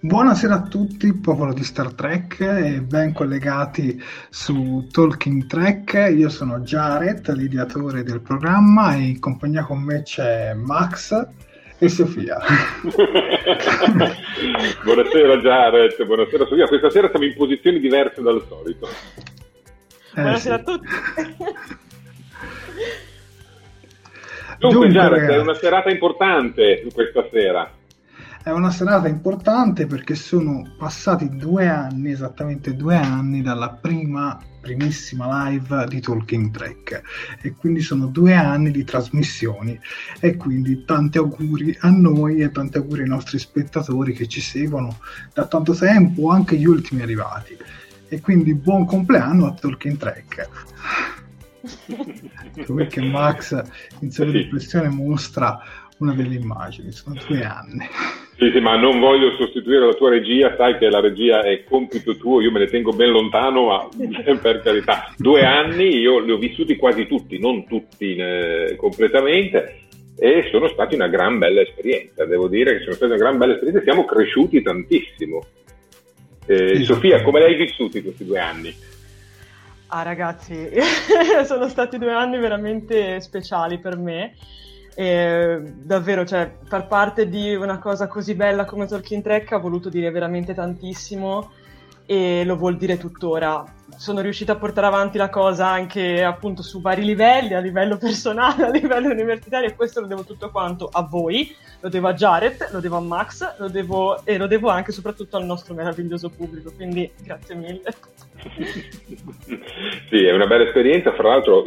Buonasera a tutti, popolo di Star Trek e ben collegati su Talking Trek. Io sono Jared, l'ideatore del programma e in compagnia con me c'è Max e Sofia. buonasera Jared, buonasera Sofia. Questa sera siamo in posizioni diverse dal solito. Eh, buonasera sì. a tutti. Dunque, Dunque Jared, è una serata importante questa sera. È una serata importante perché sono passati due anni, esattamente due anni, dalla prima primissima live di Talking Track. E quindi sono due anni di trasmissioni. E quindi tanti auguri a noi e tanti auguri ai nostri spettatori che ci seguono da tanto tempo, anche gli ultimi arrivati. E quindi buon compleanno a Talking Track. Ecco perché Max in sua depressione mostra una delle immagini, sono due anni sì, sì, ma non voglio sostituire la tua regia, sai che la regia è compito tuo, io me ne tengo ben lontano, ma per carità, due anni io li ho vissuti quasi tutti, non tutti eh, completamente, e sono stati una gran bella esperienza, devo dire che sono stati una gran bella esperienza, siamo cresciuti tantissimo. Eh, sì, Sofia, come l'hai vissuti questi due anni? Ah ragazzi, sono stati due anni veramente speciali per me e davvero, cioè, far parte di una cosa così bella come Talking Track ha voluto dire veramente tantissimo e lo vuol dire tuttora. Sono riuscita a portare avanti la cosa anche appunto su vari livelli, a livello personale, a livello universitario e questo lo devo tutto quanto a voi, lo devo a Jared, lo devo a Max lo devo, e lo devo anche e soprattutto al nostro meraviglioso pubblico, quindi grazie mille. Sì, è una bella esperienza. Fra l'altro,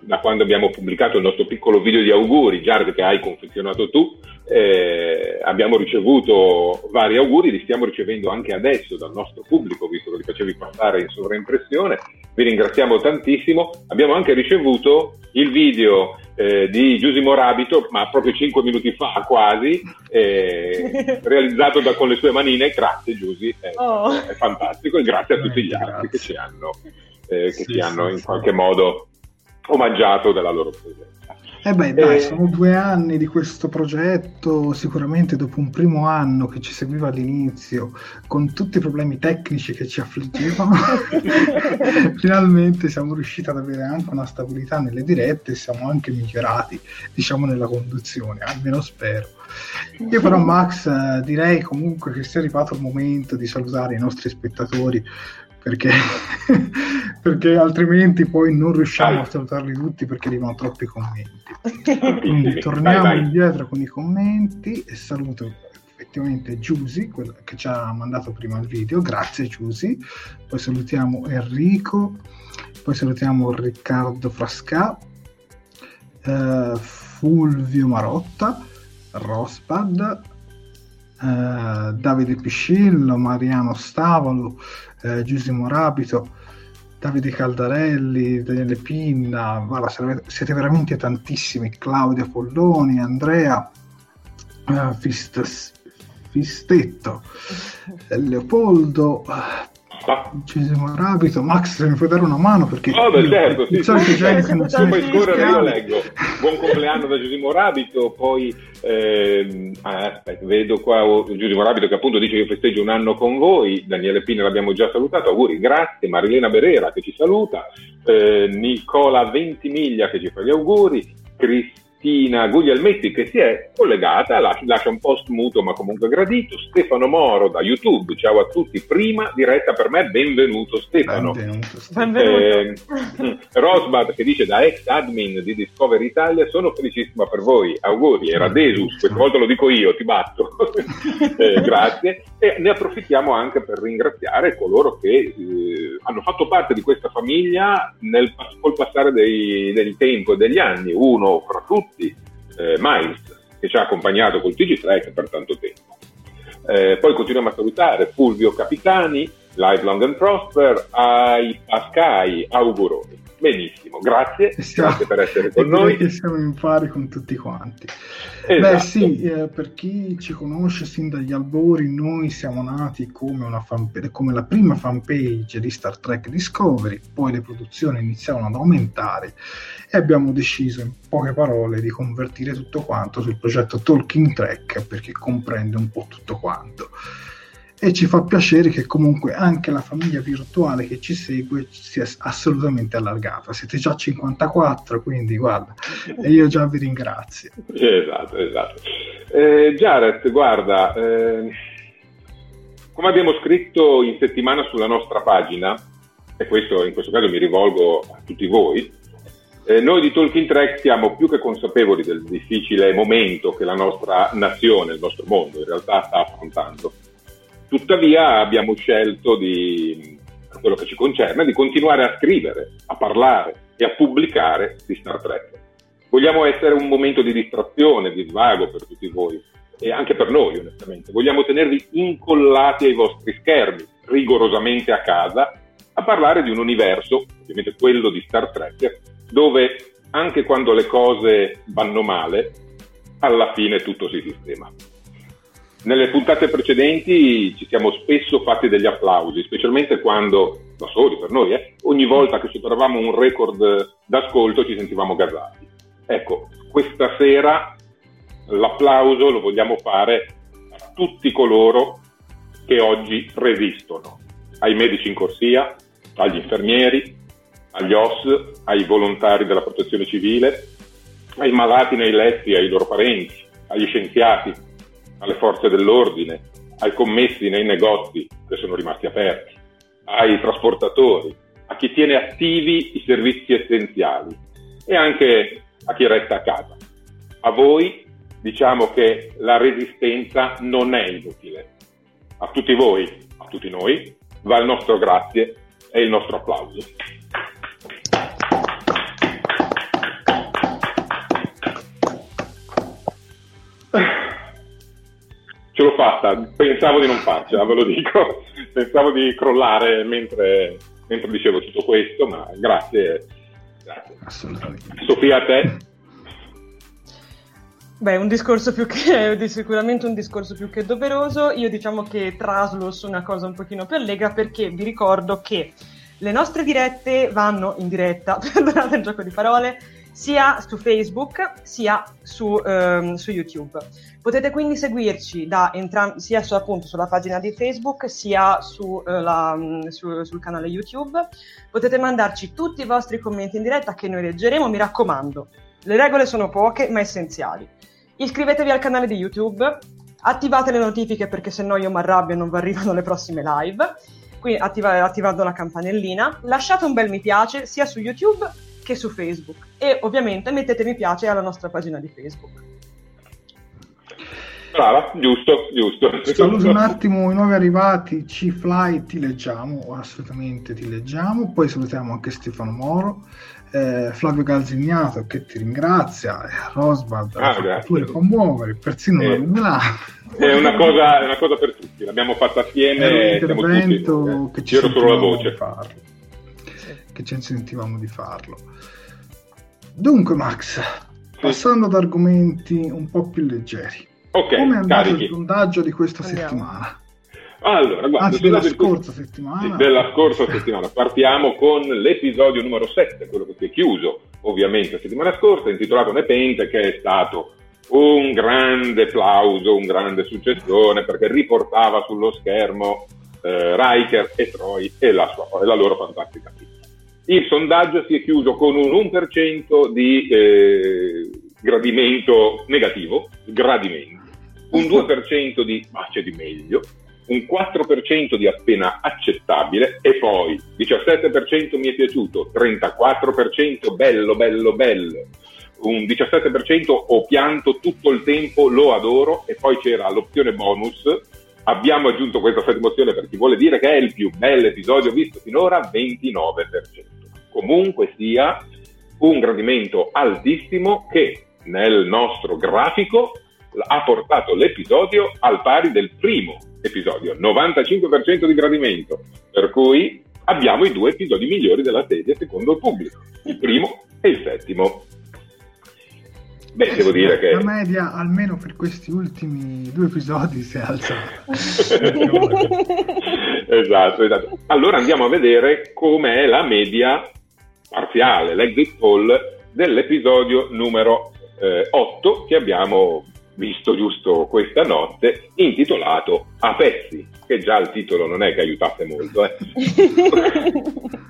da quando abbiamo pubblicato il nostro piccolo video di auguri, Jared, che hai confezionato tu, eh, abbiamo ricevuto vari auguri, li stiamo ricevendo anche adesso dal nostro pubblico, visto che li facevi passare in sovraimpressione. Vi ringraziamo tantissimo. Abbiamo anche ricevuto il video eh, di Giusimo Rabito, ma proprio 5 minuti fa quasi, eh, realizzato da, con le sue manine. Grazie Giusi, è, oh. è fantastico e grazie a tutti gli altri che ci hanno, eh, che sì, ci hanno in qualche modo omaggiato della loro presenza. Eh beh, dai, eh... sono due anni di questo progetto, sicuramente dopo un primo anno che ci seguiva all'inizio, con tutti i problemi tecnici che ci affliggevano, finalmente siamo riusciti ad avere anche una stabilità nelle dirette e siamo anche migliorati, diciamo, nella conduzione, almeno spero. Io però Max eh, direi comunque che sia arrivato il momento di salutare i nostri spettatori perché, perché altrimenti poi non riusciamo a salutarli tutti perché arrivano troppi commenti. Quindi torniamo vai. indietro con i commenti e saluto effettivamente Giusy, quello che ci ha mandato prima il video, grazie Giusy, poi salutiamo Enrico, poi salutiamo Riccardo Frasca, eh, Fulvio Marotta, Rospad, eh, Davide Piscillo, Mariano Stavolo, eh, Giusimo Rabito, Davide Caldarelli, Daniele Pinna, guarda, siete veramente tantissimi, Claudia Polloni, Andrea, eh, Fist, Fistetto, Leopoldo, Giusimo Rabito, Max se mi puoi dare una mano perché oh, beh, certo, sì, so sì, gente sì, si puoi scorrere io leggo. Buon compleanno da Giusimo Rabito poi ehm, ah, aspetta, vedo qua Giusimo Rabito che appunto dice che festeggio un anno con voi. Daniele Pina l'abbiamo già salutato. Auguri grazie. Marilena Berera che ci saluta. Eh, Nicola Ventimiglia che ci fa gli auguri. Cristiano Tina Guglielmetti che si è collegata, lascia un post muto ma comunque gradito, Stefano Moro da YouTube, ciao a tutti, prima diretta per me, benvenuto Stefano. Benvenuto. benvenuto. Eh, Rosbad che dice da ex admin di Discover Italia, sono felicissima per voi, auguri, era Desus, questa volta lo dico io, ti batto, eh, grazie. E ne approfittiamo anche per ringraziare coloro che eh, hanno fatto parte di questa famiglia nel, col passare dei, del tempo e degli anni, uno fra tutti tutti, eh, Miles, che ci ha accompagnato col TG Track per tanto tempo. Eh, poi continuiamo a salutare Fulvio Capitani, Live Long and Prosper, ai Pascai, auguroni. Benissimo, grazie, siamo, grazie per essere con noi. che siamo in pari con tutti quanti. Esatto. Beh sì, eh, per chi ci conosce sin dagli albori, noi siamo nati come, una fanpage, come la prima fanpage di Star Trek Discovery, poi le produzioni iniziarono ad aumentare e abbiamo deciso in poche parole di convertire tutto quanto sul progetto Talking Trek perché comprende un po' tutto quanto e ci fa piacere che comunque anche la famiglia virtuale che ci segue sia assolutamente allargata. Siete già 54, quindi guarda, io già vi ringrazio. Esatto, esatto. Eh, Jared, guarda, eh, come abbiamo scritto in settimana sulla nostra pagina, e questo in questo caso mi rivolgo a tutti voi, eh, noi di Talking Track siamo più che consapevoli del difficile momento che la nostra nazione, il nostro mondo in realtà sta affrontando Tuttavia abbiamo scelto di, per quello che ci concerne, di continuare a scrivere, a parlare e a pubblicare di Star Trek. Vogliamo essere un momento di distrazione, di svago per tutti voi e anche per noi onestamente. Vogliamo tenervi incollati ai vostri schermi, rigorosamente a casa, a parlare di un universo, ovviamente quello di Star Trek, dove anche quando le cose vanno male, alla fine tutto si sistema. Nelle puntate precedenti ci siamo spesso fatti degli applausi, specialmente quando, da soli per noi, eh, ogni volta che superavamo un record d'ascolto ci sentivamo gasati. Ecco, questa sera l'applauso lo vogliamo fare a tutti coloro che oggi resistono, ai medici in corsia, agli infermieri, agli OS, ai volontari della protezione civile, ai malati nei letti, ai loro parenti, agli scienziati, alle forze dell'ordine, ai commessi nei negozi che sono rimasti aperti, ai trasportatori, a chi tiene attivi i servizi essenziali e anche a chi resta a casa. A voi diciamo che la resistenza non è inutile. A tutti voi, a tutti noi, va il nostro grazie e il nostro applauso. Ce l'ho fatta, pensavo di non farcela, ve lo dico, pensavo di crollare mentre, mentre dicevo tutto questo, ma grazie. grazie. Assolutamente. Sofia, a te? Beh, un discorso più che, sicuramente un discorso più che doveroso. Io diciamo che traslo su una cosa un pochino più allegra perché vi ricordo che le nostre dirette vanno in diretta, perdonate il gioco di parole, sia su Facebook sia su, ehm, su YouTube. Potete quindi seguirci entram- sia su, appunto, sulla pagina di Facebook sia su, eh, la, su, sul canale YouTube. Potete mandarci tutti i vostri commenti in diretta che noi leggeremo, mi raccomando. Le regole sono poche ma essenziali. Iscrivetevi al canale di YouTube, attivate le notifiche perché se no io mi arrabbio e non vi arrivano le prossime live, quindi attiva- attivando la campanellina, lasciate un bel mi piace sia su YouTube che su Facebook e ovviamente mettete mi piace alla nostra pagina di Facebook. Brava, giusto, giusto. Saluto un attimo i nuovi arrivati, C-Fly, ti leggiamo, assolutamente ti leggiamo, poi salutiamo anche Stefano Moro, eh, Flavio Calzignato che ti ringrazia, Rosbald, ah, pure commuovere, persino eh, la È una cosa, è una cosa per tutti, l'abbiamo fatta assieme. È un intervento tutti, eh, che ci solo la voce. Farlo, che ci sentivamo di farlo. Dunque Max, sì. passando ad argomenti un po' più leggeri. Ok, Come è andato carichi. il sondaggio di questa Andiamo. settimana? Allora, guarda, Anzi, della scorsa settimana. Sì, della scorsa settimana. Partiamo con l'episodio numero 7, quello che si è chiuso ovviamente la settimana scorsa, intitolato Nepente, che è stato un grande plauso, un grande successone, perché riportava sullo schermo eh, Riker e Troy e la, sua, e la loro fantastica vita. Il sondaggio si è chiuso con un 1% di eh, gradimento negativo, gradimento, un 2% di ma c'è di meglio, un 4% di appena accettabile e poi 17% mi è piaciuto, 34% bello, bello, bello, un 17% ho pianto tutto il tempo, lo adoro e poi c'era l'opzione bonus. Abbiamo aggiunto questa settima opzione per chi vuole dire che è il più bel episodio visto finora, 29%. Comunque sia un gradimento altissimo che nel nostro grafico ha portato l'episodio al pari del primo episodio, 95% di gradimento, per cui abbiamo i due episodi migliori della serie secondo il pubblico, il primo e il settimo. Beh, devo dire che... La media, almeno per questi ultimi due episodi, si è alzata. esatto, esatto. Allora andiamo a vedere com'è la media parziale, l'exit poll dell'episodio numero eh, 8 che abbiamo visto giusto questa notte, intitolato A pezzi, che già il titolo non è che aiutasse molto. Eh.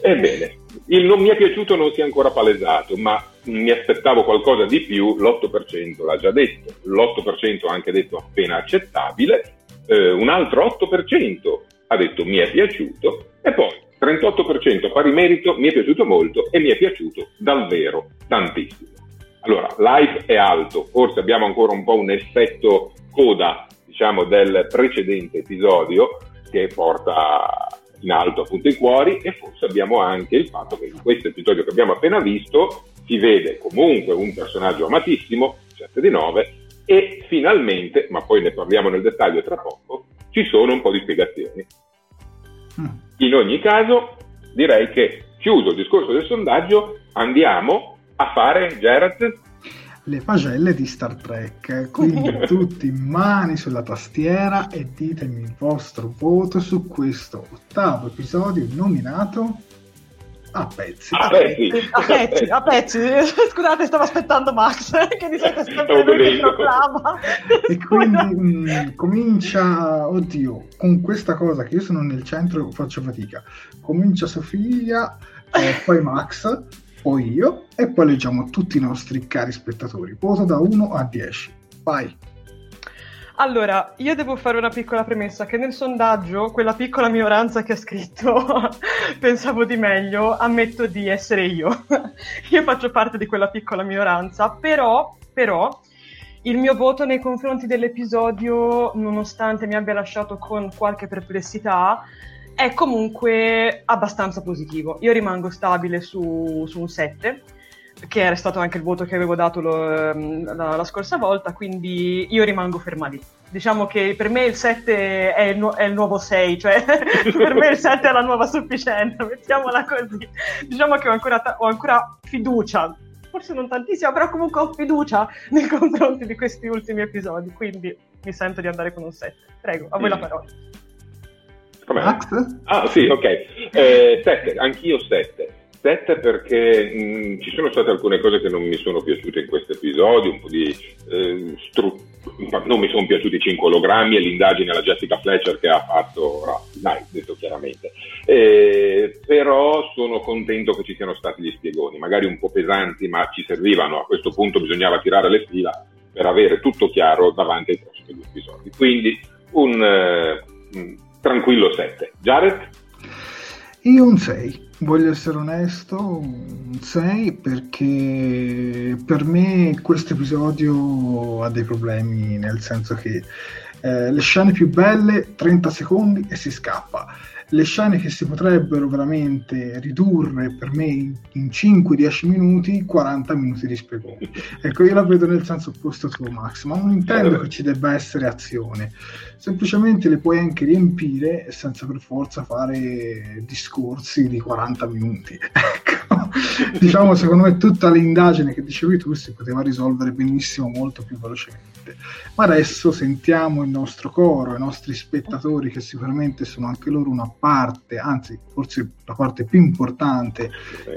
Ebbene, il non mi è piaciuto non si è ancora palesato, ma mi aspettavo qualcosa di più, l'8% l'ha già detto, l'8% ha anche detto appena accettabile, eh, un altro 8% ha detto mi è piaciuto e poi 38% pari merito, mi è piaciuto molto e mi è piaciuto davvero tantissimo. Allora, live è alto, forse abbiamo ancora un po' un effetto coda, diciamo, del precedente episodio che porta in alto appunto i cuori e forse abbiamo anche il fatto che in questo episodio che abbiamo appena visto si vede comunque un personaggio amatissimo, 7 di 9, e finalmente, ma poi ne parliamo nel dettaglio tra poco, ci sono un po' di spiegazioni. Mm. In ogni caso, direi che chiuso il discorso del sondaggio, andiamo a fare, Gerard? Le pagelle di Star Trek, quindi tutti mani sulla tastiera e ditemi il vostro voto su questo ottavo episodio nominato a pezzi. A pezzi. A pezzi, a pezzi. Scusate, stavo aspettando Max, che di solito sempre lui che proclama. E quindi mh, mm, comincia, oddio, con questa cosa che io sono nel centro faccio fatica. Comincia Sofia, eh, poi Max, poi io e poi leggiamo tutti i nostri cari spettatori. Voto da 1 a 10. Vai. Allora, io devo fare una piccola premessa che nel sondaggio, quella piccola minoranza che ha scritto pensavo di meglio, ammetto di essere io. io faccio parte di quella piccola minoranza, però, però il mio voto nei confronti dell'episodio, nonostante mi abbia lasciato con qualche perplessità, è comunque abbastanza positivo. Io rimango stabile su, su un 7, che era stato anche il voto che avevo dato lo, ehm, la, la, scorsa volta, quindi io rimango ferma lì. Diciamo che per me il 7 è il, nu- è il nuovo 6, cioè per me il 7 è la nuova sufficienza, mettiamola così. Diciamo che ho ancora, ta- ho ancora fiducia, forse non tantissima, però comunque ho fiducia nei confronti di questi ultimi episodi, quindi mi sento di andare con un 7. Prego, a voi mm. la parola. Com'è? Max? Ah sì, ok. 7, eh, anch'io 7. 7 perché mh, ci sono state alcune cose che non mi sono piaciute in questo episodio, un po' di eh, stru- non mi sono piaciuti i 5 ologrammi e l'indagine alla Jessica Fletcher che ha fatto Raffi, dai, detto chiaramente. Eh, però sono contento che ci siano stati gli spiegoni, magari un po' pesanti, ma ci servivano. A questo punto bisognava tirare le fila per avere tutto chiaro davanti ai prossimi due episodi. Quindi un, eh, un tranquillo 7. Jared? Io un 6, voglio essere onesto, un 6 perché per me questo episodio ha dei problemi, nel senso che eh, le scene più belle 30 secondi e si scappa le scene che si potrebbero veramente ridurre per me in, in 5-10 minuti, 40 minuti di spiegone. Ecco, io la vedo nel senso opposto tuo, Max, ma non intendo che ci debba essere azione, semplicemente le puoi anche riempire senza per forza fare discorsi di 40 minuti. Ecco, diciamo, secondo me tutta l'indagine che dicevi tu si poteva risolvere benissimo molto più velocemente. Ma adesso sentiamo il nostro coro, i nostri spettatori che sicuramente sono anche loro una parte, anzi forse la parte più importante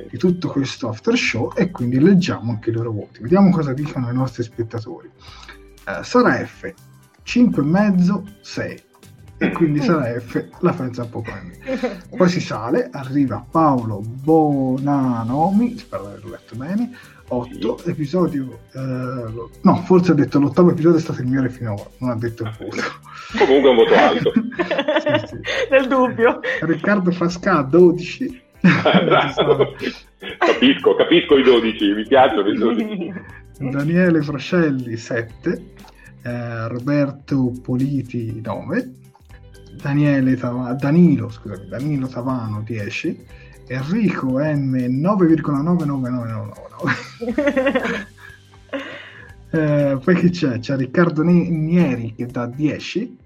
di tutto questo after show e quindi leggiamo anche i loro voti. Vediamo cosa dicono i nostri spettatori. Uh, Sara F 5,5, 6 e quindi Sara F la pensa un po' come me. Poi si sale, arriva Paolo Bonanomi, spero di averlo letto bene, 8 episodio eh, no forse ha detto l'ottavo episodio è stato il migliore finora non ha detto il voto comunque un voto alto. Sì, sì. nel dubbio. Riccardo Frasca 12 capisco capisco i 12 mi piacciono i 12 Daniele Frascelli 7 eh, Roberto Politi 9 Daniele Tav- Danilo scusami Danilo Tavano 10 Enrico M 9,99999 eh, poi chi c'è? C'è Riccardo Nieri che dà 10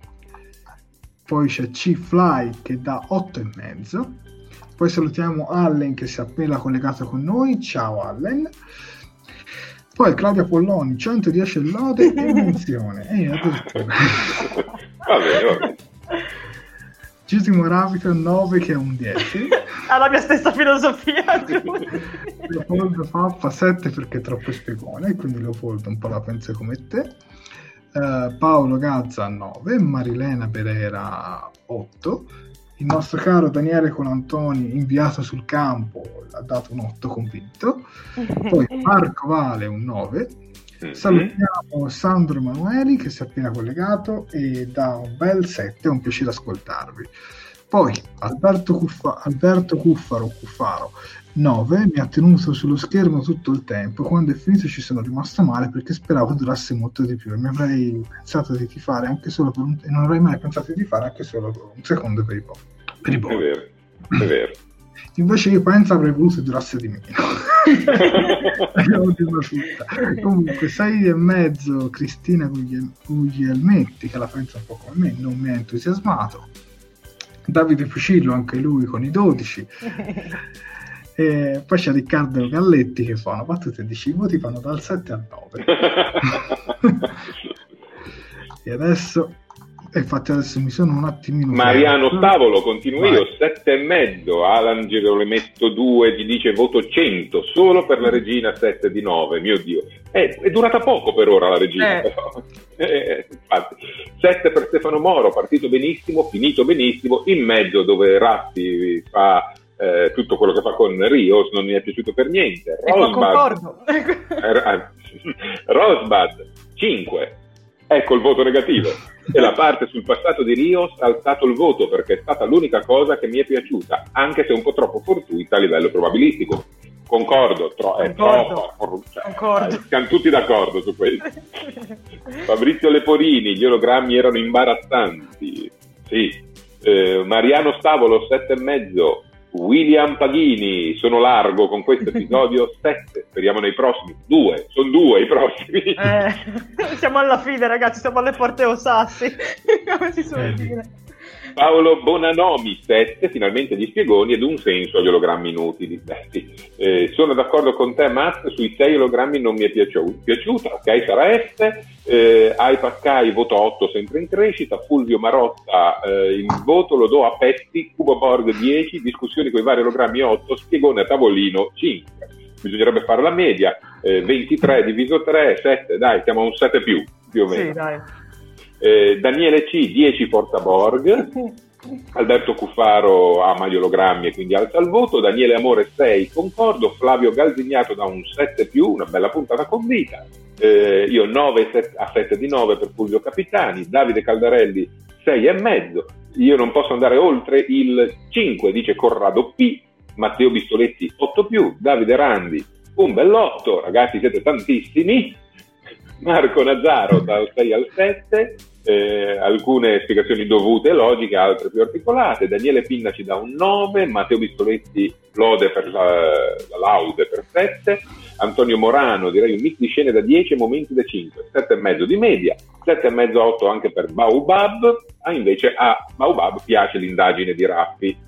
poi c'è C-Fly che dà 8,5 poi salutiamo Allen che si è appena collegato con noi. Ciao Allen. Poi Claudia Polloni 110 lode e menzione. E addirittura. Vabbè, vabbè. Giusimo Ravico 9 che è un 10 ha la mia stessa filosofia. Leopoldo Faffa 7 perché è troppo spiegone quindi Leopoldo un po' la pensa come te. Uh, Paolo Gazza 9 Marilena Perera 8 il nostro caro Daniele Colantoni inviato sul campo ha dato un 8 convinto. Poi Marco Vale un 9 Mm-hmm. Salutiamo Sandro Emanueli che si è appena collegato e dà un bel 7, è un piacere ascoltarvi. Poi Alberto, Cuffa- Alberto Cuffaro, Cuffaro 9 mi ha tenuto sullo schermo tutto il tempo. Quando è finito ci sono rimasto male perché speravo durasse molto di più e mi avrei pensato di tifare anche solo per un e non avrei mai pensato di fare anche solo per un secondo per i po'. Per i po'. È vero, è vero. Invece io penso avrei voluto durasse di meno. Comunque, sei e mezzo Cristina Guglielmetti, che la pensa un po' come me, non mi ha entusiasmato. Davide Fucillo, anche lui con i 12. E poi c'è Riccardo Galletti che fa una battuta e dice i voti vanno dal 7 al 9. e adesso e infatti adesso mi sono un attimino Mariano Stavolo continuo Vai. io sette e mezzo Alan le metto 2 ti dice voto 100 solo per la regina 7 di 9 mio dio. È, è durata poco per ora la regina eh. però. Eh, infatti. 7 per Stefano Moro partito benissimo finito benissimo in mezzo dove Ratti fa eh, tutto quello che fa con Rios non mi è piaciuto per niente. Rosbad, Rosbad 5 ecco il voto negativo e la parte sul passato di Rio ha alzato il voto perché è stata l'unica cosa che mi è piaciuta, anche se un po' troppo fortuita a livello probabilistico. Concordo, tro- è troppo. Cioè, Concordo. Siamo tutti d'accordo su questo. Fabrizio Leporini, gli ologrammi erano imbarazzanti. Sì. Eh, Mariano Stavolo, sette e mezzo. William Paghini, sono largo con questo episodio 7, speriamo nei prossimi, due, sono due i prossimi. Eh, siamo alla fine ragazzi, siamo alle porte o sassi, come si suol dire. Paolo Bonanomi 7, finalmente gli spiegoni ed un senso agli ologrammi inutili. Eh, sono d'accordo con te Matt, sui 6 ologrammi non mi è piaciuto, piaciuta, ok sarà S, eh, Sky voto 8 sempre in crescita, Fulvio Marotta eh, il voto lo do a Petti, Cubo Borg 10, discussioni con i vari ologrammi 8, spiegone a tavolino 5. Bisognerebbe fare la media, eh, 23 diviso 3, 7, dai, siamo a un 7 più, più o meno. Sì, dai. Eh, Daniele C 10 porta Borg Alberto Cuffaro ama gli ologrammi e quindi alza il voto. Daniele Amore 6 concordo. Flavio Galzignato da un 7 più una bella puntata con vita. Eh, io 9 7, a 7 di 9 per Fulvio Capitani. Davide Caldarelli 6 e mezzo. Io non posso andare oltre il 5 dice Corrado P. Matteo Bistoletti 8 più. Davide Randi un bell'otto. Ragazzi siete tantissimi Marco Nazzaro dal 6 al 7, eh, alcune spiegazioni dovute e logiche, altre più articolate. Daniele Pinna ci dà un 9, Matteo Bistoletti lode per la, la laude per 7, Antonio Morano direi un mix di scene da 10 e momenti da 5, 7,5 di media, 7,5 8 anche per Baobab, ah, invece a Baobab piace l'indagine di Raffi.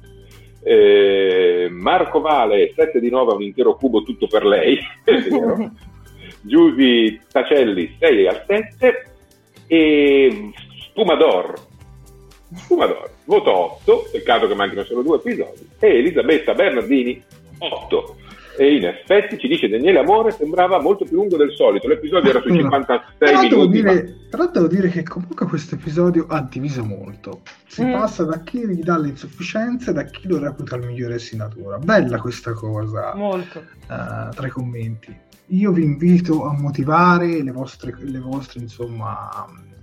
Eh, Marco Vale 7 di 9 un intero cubo tutto per lei, Giusi Tacelli 6 al 7 e Spumador Spumador voto 8 peccato che mancano solo due episodi e Elisabetta Bernardini 8 e in effetti ci dice Daniele Amore sembrava molto più lungo del solito l'episodio era su 56 però minuti devo, dire, ma... però devo dire che comunque questo episodio ha diviso molto si Mm. passa da chi gli dà le insufficienze da chi lo reputa il migliore assinatura bella questa cosa Molto. eh, tra i commenti. Io vi invito a motivare le vostre, le vostre insomma,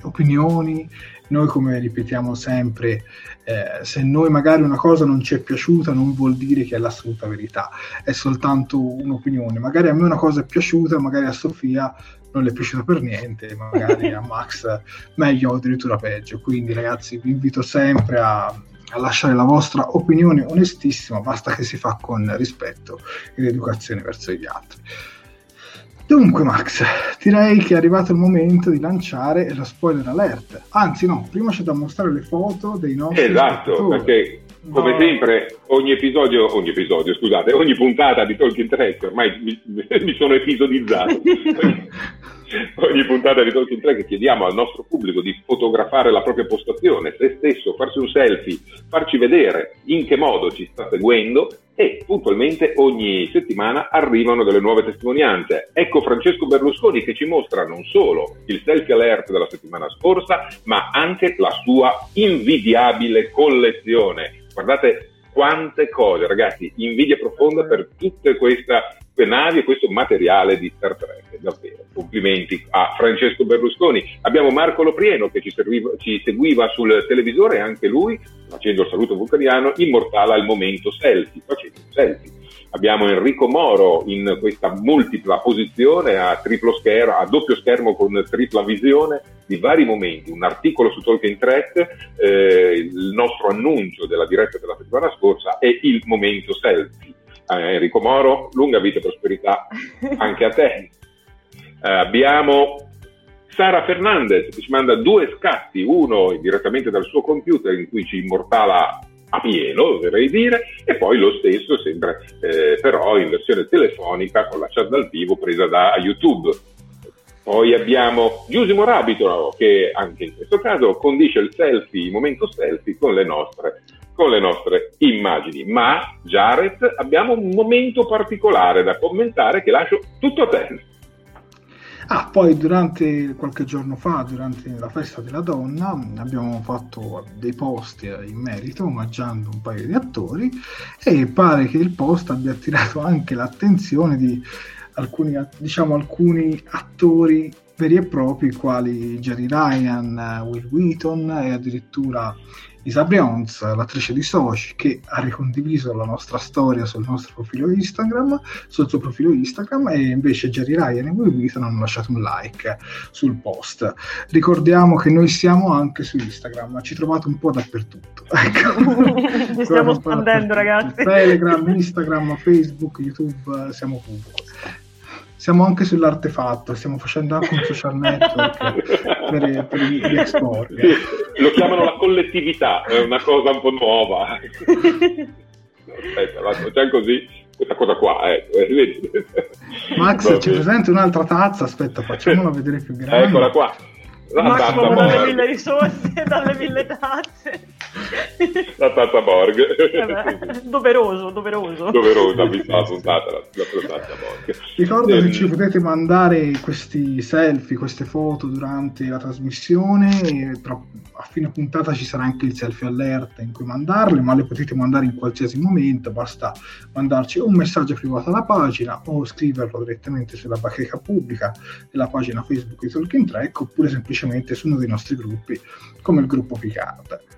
opinioni. Noi, come ripetiamo sempre, eh, se noi magari una cosa non ci è piaciuta, non vuol dire che è l'assoluta verità, è soltanto un'opinione. Magari a me una cosa è piaciuta, magari a Sofia non le è piaciuta per niente, magari a Max meglio o addirittura peggio. Quindi, ragazzi, vi invito sempre a, a lasciare la vostra opinione onestissima, basta che si fa con rispetto ed educazione verso gli altri. Dunque, Max, direi che è arrivato il momento di lanciare lo spoiler alert. Anzi, no, prima c'è da mostrare le foto dei nostri esatto spettatori. perché come No. sempre ogni episodio ogni episodio scusate ogni puntata di Talking Track ormai mi, mi sono episodizzato ogni puntata di Talking Track chiediamo al nostro pubblico di fotografare la propria postazione, se stesso, farsi un selfie, farci vedere in che modo ci sta seguendo e puntualmente ogni settimana arrivano delle nuove testimonianze. Ecco Francesco Berlusconi che ci mostra non solo il selfie alert della settimana scorsa, ma anche la sua invidiabile collezione. Guardate quante cose, ragazzi, invidia profonda per tutte queste navi e questo materiale di Star Trek, davvero. Complimenti a Francesco Berlusconi. Abbiamo Marco Loprieno che ci, serviva- ci seguiva sul televisore anche lui, facendo il saluto vulcaniano, immortala il momento selfie, facendo selfie. Abbiamo Enrico Moro in questa multipla posizione a triplo schermo, a doppio schermo con tripla visione di vari momenti, un articolo su Talking Track, eh, il nostro annuncio della diretta della settimana scorsa e il momento selfie. Eh, Enrico Moro, lunga vita e prosperità anche a te. Eh, abbiamo Sara Fernandez che ci manda due scatti, uno direttamente dal suo computer in cui ci immortala a pieno, oserei dire, e poi lo stesso, sempre eh, però in versione telefonica con la chat dal vivo presa da YouTube. Poi abbiamo Giusimo Rabito che anche in questo caso condisce il selfie, il momento selfie con le nostre, con le nostre immagini. Ma Jared abbiamo un momento particolare da commentare che lascio tutto a te. Ah, poi durante qualche giorno fa, durante la festa della donna, abbiamo fatto dei post in merito, omaggiando un paio di attori, e pare che il post abbia attirato anche l'attenzione di alcuni, diciamo, alcuni attori veri e propri, quali Jerry Ryan, Will Wheaton e addirittura Lisa Bryons, l'attrice di Sochi, che ha ricondiviso la nostra storia sul nostro profilo Instagram, sul suo profilo Instagram, e invece Jerry Ryan e Will Wheaton hanno lasciato un like sul post. Ricordiamo che noi siamo anche su Instagram, ci trovate un po' dappertutto. Ecco. Ci stiamo espandendo, ragazzi. Telegram, Instagram, Facebook, YouTube, siamo ovunque. Siamo anche sull'artefatto, stiamo facendo anche un social network per, per gli export. Sì, lo chiamano la collettività, è una cosa un po' nuova. Aspetta, facciamo così, questa cosa qua, eh. Max, c'è presente un'altra tazza? Aspetta, facciamola vedere più grande. Eccola qua. La Massimo dalle mille risorse, dalle mille tazze. La tazza Borg. Eh doveroso, doveroso. Doverosa, mi sa puntata la, la tazza Borg. Ricordo ehm... che ci potete mandare questi selfie, queste foto durante la trasmissione. Tra, a fine puntata ci sarà anche il selfie alert in cui mandarle, ma le potete mandare in qualsiasi momento. Basta mandarci un messaggio privato alla pagina o scriverlo direttamente sulla bacheca pubblica della pagina Facebook di Talking Track oppure semplicemente su uno dei nostri gruppi come il gruppo Picard.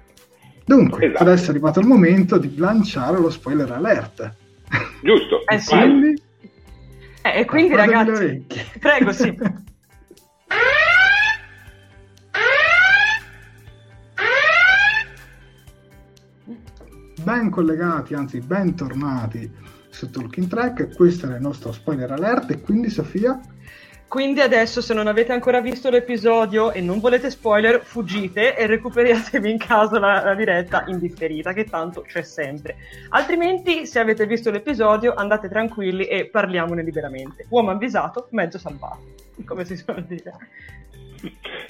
Dunque, esatto. adesso è arrivato il momento di lanciare lo spoiler alert. Giusto. Eh sì. Quindi, eh, e quindi ragazzi, prego, sì. ben collegati, anzi bentornati su Talking Track, questo è il nostro spoiler alert e quindi Sofia quindi adesso se non avete ancora visto l'episodio e non volete spoiler, fuggite e recuperatevi in casa la, la diretta indifferita, che tanto c'è sempre. Altrimenti, se avete visto l'episodio, andate tranquilli e parliamone liberamente. Uomo avvisato, mezzo salvato, come si suol dire.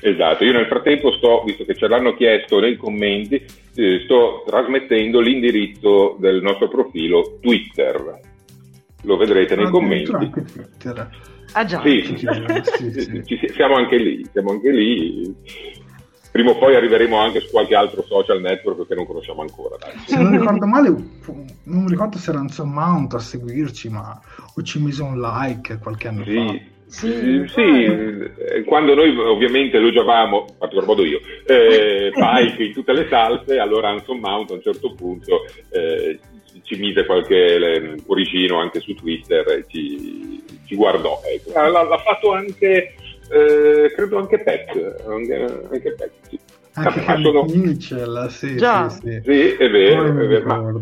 Esatto, io nel frattempo sto, visto che ce l'hanno chiesto nei commenti, eh, sto trasmettendo l'indirizzo del nostro profilo Twitter. Lo vedrete nei commenti. Ah già. Sì, sì, sì, sì, siamo anche lì, siamo anche lì. Prima o poi arriveremo anche su qualche altro social network che non conosciamo ancora. Dai. Se non ricordo male, non ricordo se era Ransom Mount a seguirci, ma ho ci messo un like qualche anno fa. Sì, sì, eh, quando noi ovviamente elogiavamo, in particolar modo io, eh, Pike in tutte le salse, allora Anson Mount a un certo punto eh, ci mise qualche cuoricino anche su Twitter e ci, ci guardò. Ecco. L'ha, l'ha, fatto anche, eh, credo anche Peck, anche, anche Peck, sì. Anche ma sono... Mitchell, sì, Già. sì, sì. sì è vero, è vero ma,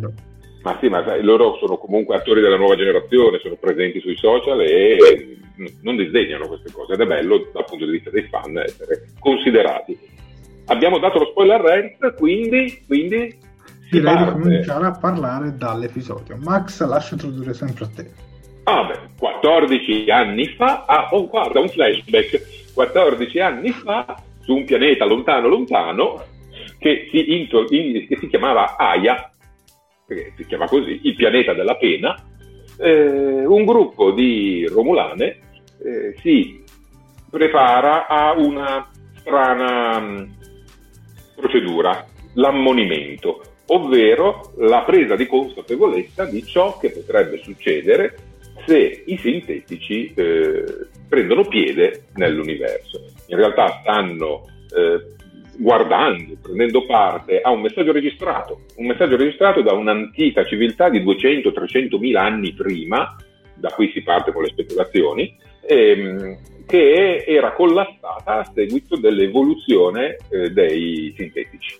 ma, sì, ma sai, loro sono comunque attori della nuova generazione, sono presenti sui social e non disdegnano queste cose ed è bello dal punto di vista dei fan essere considerati. Abbiamo dato lo spoiler rent, quindi, quindi direi di cominciare a parlare dall'episodio. Max, lascio introdurre sempre a te. Ah beh, 14 anni fa, ah, oh, guarda, un flashback, 14 anni fa, su un pianeta lontano lontano, che si, into, in, che si chiamava Aya, perché si chiama così, il pianeta della pena, eh, un gruppo di Romulane eh, si prepara a una strana mm, procedura, l'ammonimento, ovvero la presa di consapevolezza di ciò che potrebbe succedere se i sintetici eh, prendono piede nell'universo. In realtà stanno eh, guardando, prendendo parte a un messaggio registrato, un messaggio registrato da un'antica civiltà di 200-300 mila anni prima, da cui si parte con le speculazioni, ehm, che era collassata a seguito dell'evoluzione eh, dei sintetici.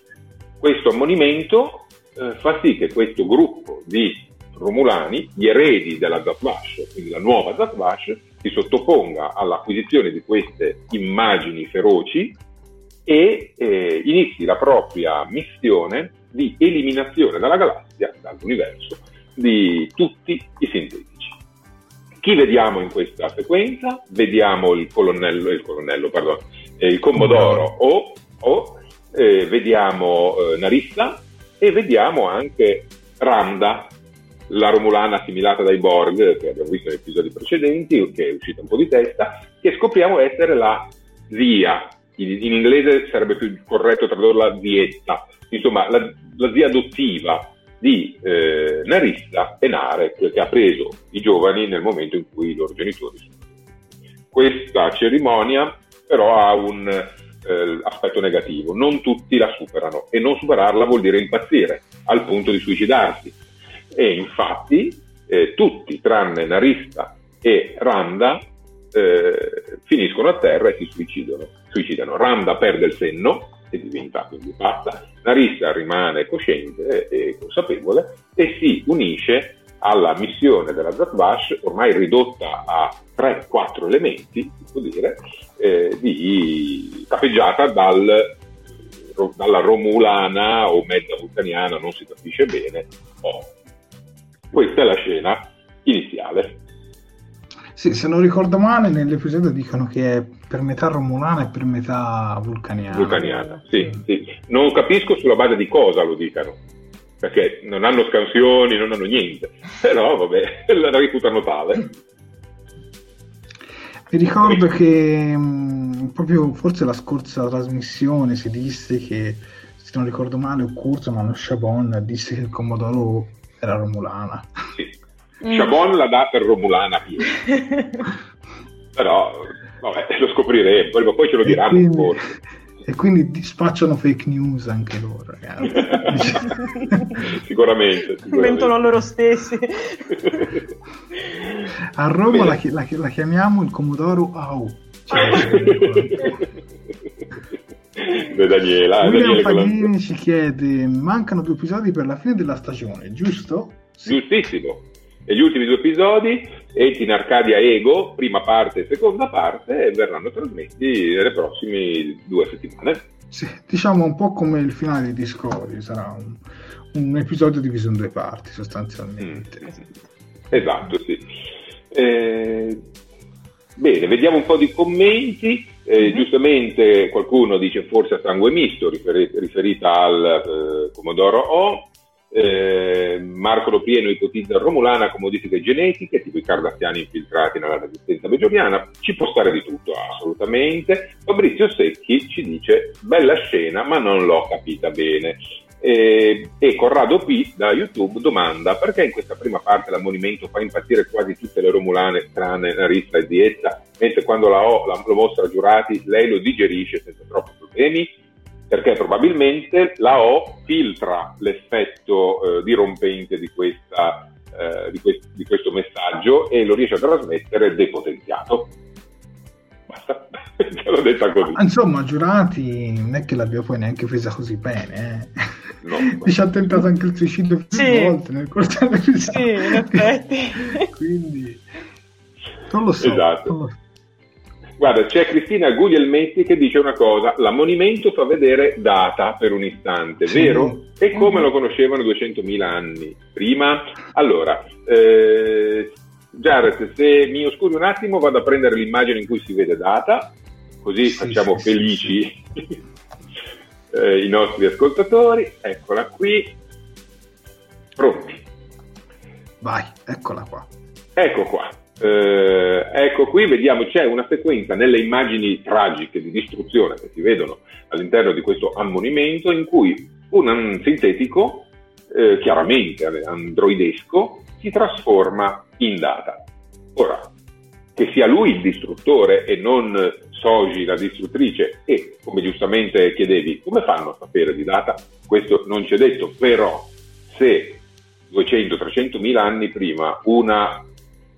Questo ammonimento eh, fa sì che questo gruppo di Romulani, gli eredi della Zatvash, quindi la nuova Zatvash, si sottoponga all'acquisizione di queste immagini feroci e eh, inizi la propria missione di eliminazione dalla galassia, dall'universo, di tutti i sintetici. Chi vediamo in questa sequenza? Vediamo il colonnello, il, colonnello, pardon, eh, il Commodoro O, o eh, vediamo eh, Narissa e vediamo anche Randa, la Romulana assimilata dai Borg, che abbiamo visto negli episodi precedenti, che è uscita un po' di testa, che scopriamo essere la zia. In, in inglese sarebbe più corretto tradurla zietta, insomma la, la zia adottiva di eh, Narissa e Narek, che ha preso i giovani nel momento in cui i loro genitori sono. Questa cerimonia però ha un eh, aspetto negativo, non tutti la superano e non superarla vuol dire impazzire al punto di suicidarsi e infatti eh, tutti tranne Narista e Randa eh, finiscono a terra e si suicidano. suicidano. Randa perde il senno e diventa quindi pazza, Narissa rimane cosciente e consapevole e si unisce alla missione della Zatvash, ormai ridotta a 3-4 elementi, si può dire, eh, di capeggiata dal, dalla Romulana o mezza vulcaniana, non si capisce bene. Oh. Questa è la scena iniziale. Sì, se non ricordo male, nell'episodio dicono che è per metà romulana e per metà vulcaniana. Vulcaniana, sì, sì. Non capisco sulla base di cosa lo dicano, perché non hanno scansioni, non hanno niente, però vabbè, la reputano tale. Mi ricordo che mh, mm, proprio forse la scorsa trasmissione si disse che, se non ricordo male, o Kurzman o Chabon disse che il Commodoro era romulana. Sì. Mm. Chabon l'ha data per romulana più. Però, vabbè, lo scopriremo, poi, poi ce lo diranno quindi, forse. E quindi spacciano fake news anche loro, ragazzi. sicuramente, sicuramente. Inventano loro stessi. A Roma la, la, la, chiamiamo il Comodoro Au. Cioè, De Daniela. William Paglini ci chiede: mancano due episodi per la fine della stagione, giusto? Sì. Giustissimo. E gli ultimi due episodi, Eti in Arcadia Ego, prima parte e seconda parte, verranno trasmessi nelle prossime due settimane. Sì, diciamo un po' come il finale di Discovery, sarà un, un episodio diviso in due parti sostanzialmente. Mm. Esatto, sì. Eh, bene, vediamo un po' di commenti. Eh, mm-hmm. Giustamente qualcuno dice forse a sangue misto, riferita, riferita al eh, Comodoro O. Eh, Marco Loprieno ipotizza Romulana con modifiche genetiche, tipo i cardassiani infiltrati nella resistenza beggioriana. Ci può stare di tutto, assolutamente. Fabrizio Secchi ci dice: Bella scena, ma non l'ho capita bene. E, e, Corrado P da YouTube domanda perché in questa prima parte l'ammonimento fa impazzire quasi tutte le romulane tranne Narissa e Dietta, mentre quando la O la, lo mostra giurati lei lo digerisce senza troppi problemi? Perché probabilmente la O filtra l'effetto eh, dirompente di, questa, eh, di, quest- di questo messaggio e lo riesce a trasmettere depotenziato. Basta, l'ho detta così. Insomma, giurati non è che l'abbia poi neanche presa così bene. Eh. No, Mi ci ha tentato anche il suicidio più sì. volte nel corso dell'episodio. Sì, in effetti. Quindi non lo so. Esatto. Non lo so. Guarda, c'è Cristina Guglielmetti che dice una cosa, l'ammonimento fa vedere data per un istante, sì. vero? E come lo conoscevano 200.000 anni prima? Allora, eh, Jared, se mi oscuri un attimo vado a prendere l'immagine in cui si vede data, così sì, facciamo felici eh, i nostri ascoltatori. Eccola qui. Pronti? Vai, eccola qua. Ecco qua. Eh, ecco qui, vediamo, c'è una sequenza nelle immagini tragiche di distruzione che si vedono all'interno di questo ammonimento in cui un sintetico, eh, chiaramente androidesco, si trasforma in data. Ora, che sia lui il distruttore e non Soji la distruttrice e, come giustamente chiedevi, come fanno a sapere di data? Questo non ci è detto, però se 200-300 mila anni prima una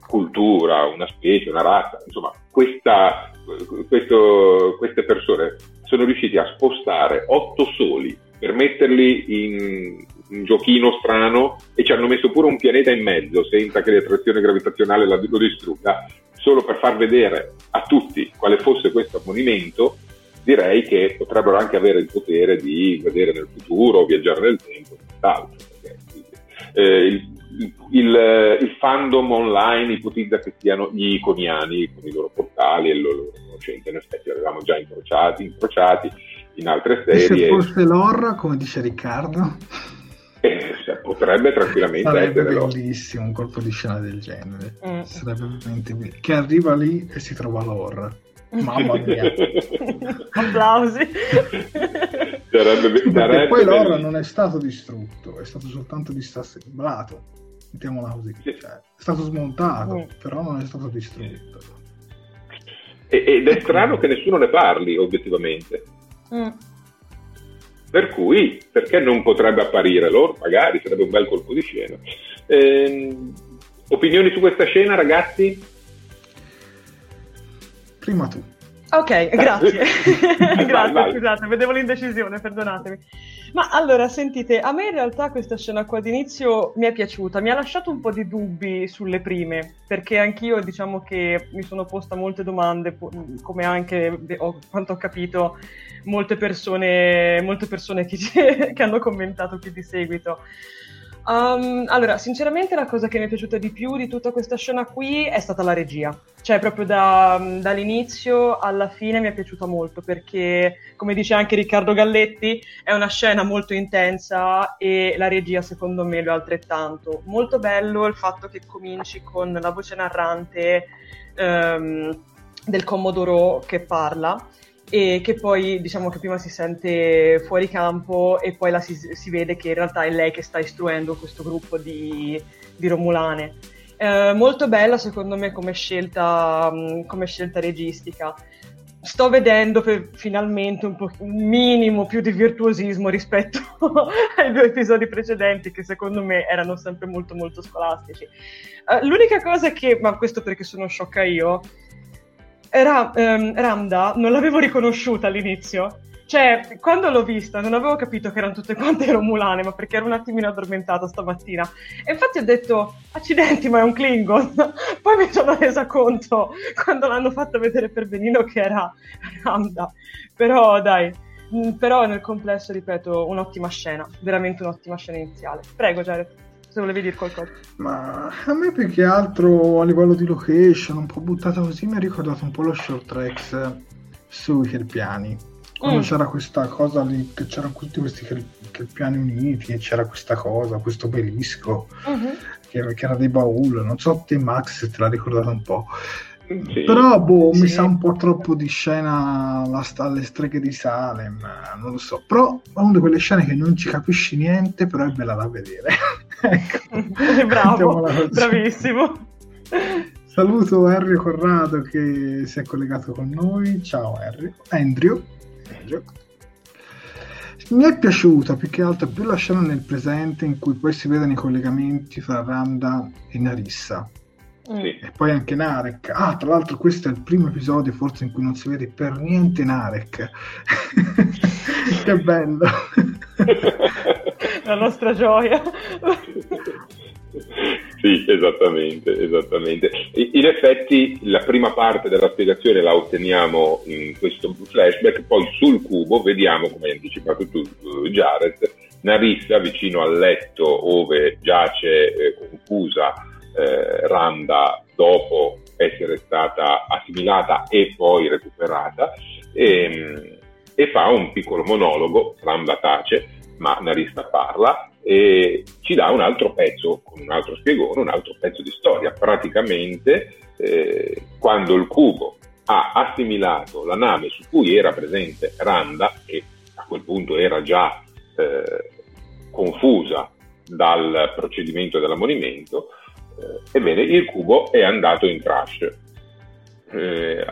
cultura, una specie, una razza, insomma, questa, questo, queste persone sono riusciti a spostare otto soli per metterli in un giochino strano e ci hanno messo pure un pianeta in mezzo senza che l'attrazione gravitazionale lo distrugga, solo per far vedere a tutti quale fosse questo ammonimento, direi che potrebbero anche avere il potere di vedere nel futuro, viaggiare nel tempo, tutt'altro. Eh, il, il, il, fandom online ipotizza che siano gli iconiani con i loro portali e le loro conoscenze, in effetti li avevamo già incrociati, incrociati in altre serie. E se fosse l'orra, come dice Riccardo? Eh, potrebbe tranquillamente Sarebbe essere bellissimo un colpo di scena del genere. Mm. Sarebbe veramente bello. Che arriva lì e si trova l'orra. Mamma mia. Applausi. sarebbe, sarebbe poi l'orra non è stato distrutto, è stato soltanto disassemblato. Mettiamola così. Sì. Cioè, è stato smontato, mm. però non è stato distrutto. Ed è strano che nessuno ne parli, obiettivamente. Mm. Per cui, perché non potrebbe apparire loro? Magari sarebbe un bel colpo di scena. Eh, opinioni su questa scena, ragazzi? Prima tu. Ok, grazie. vai, grazie, vai. scusate, vedevo l'indecisione, perdonatemi. Ma allora, sentite, a me in realtà questa scena qua d'inizio mi è piaciuta, mi ha lasciato un po' di dubbi sulle prime, perché anch'io diciamo che mi sono posta molte domande, come anche, ho, quanto ho capito, molte persone, molte persone che, che hanno commentato qui di seguito. Um, allora, sinceramente la cosa che mi è piaciuta di più di tutta questa scena qui è stata la regia. Cioè, proprio da- dall'inizio alla fine mi è piaciuta molto perché, come dice anche Riccardo Galletti, è una scena molto intensa e la regia secondo me lo è altrettanto. Molto bello il fatto che cominci con la voce narrante ehm, del Commodoro che parla e che poi diciamo che prima si sente fuori campo e poi si, si vede che in realtà è lei che sta istruendo questo gruppo di, di Romulane. Eh, molto bella secondo me come scelta, mh, come scelta registica. Sto vedendo finalmente un, po', un minimo più di virtuosismo rispetto ai due episodi precedenti che secondo me erano sempre molto molto scolastici. Eh, l'unica cosa che, ma questo perché sono sciocca io, era, ehm, Ramda non l'avevo riconosciuta all'inizio. Cioè, quando l'ho vista non avevo capito che erano tutte quante romulane, ma perché ero un attimino addormentata stamattina. E infatti ho detto, accidenti, ma è un Klingon. Poi mi sono resa conto, quando l'hanno fatta vedere per benino, che era Ramda. Però, dai, mh, però nel complesso, ripeto, un'ottima scena, veramente un'ottima scena iniziale. Prego, Jared, se volevi dire qualcosa. Ma a me più che altro a livello di location, un po' buttata così, mi ha ricordato un po' lo short tracks sui Kelpiani. Quando Mm. c'era questa cosa lì, che c'erano tutti questi Kelpiani uniti e c'era questa cosa, questo obelisco, Mhm. che, che era dei baul, non so te Max se te l'ha ricordato un po'. Sì. Però boh, mi Sì. sa un po' troppo di scena sta- alle streghe di Salem, non lo so. Però è una di quelle scene che non ci capisci niente, però è bella da vedere. ecco. Bravo, bravissimo. Saluto Henry Corrado che si è collegato con noi. Ciao Henry. Andrew. Andrew. Mi è piaciuta più che altro più la scena nel presente in cui poi si vedono i collegamenti fra Randa e Narissa. Mm. Sì. E poi anche Narek. Ah, tra l'altro questo è il primo episodio forse in cui non si vede per niente Narek. che bello. La nostra gioia. Sì, esattamente, esattamente. In effetti la prima parte della spiegazione la otteniamo in questo flashback, poi sul cubo vediamo, come hai anticipato tu, eh, Jared, Narissa vicino al letto dove giace eh, confusa eh, Randa dopo essere stata assimilata e poi recuperata e, e fa un piccolo monologo, Randa tace, ma Narissa parla e ci dà un altro pezzo, con un altro spiegone, un altro pezzo di storia. Praticamente eh, quando il cubo ha assimilato la nave su cui era presente Randa, che a quel punto era già eh, confusa dal procedimento dell'ammonimento, eh, ebbene il cubo è andato in crash. Eh,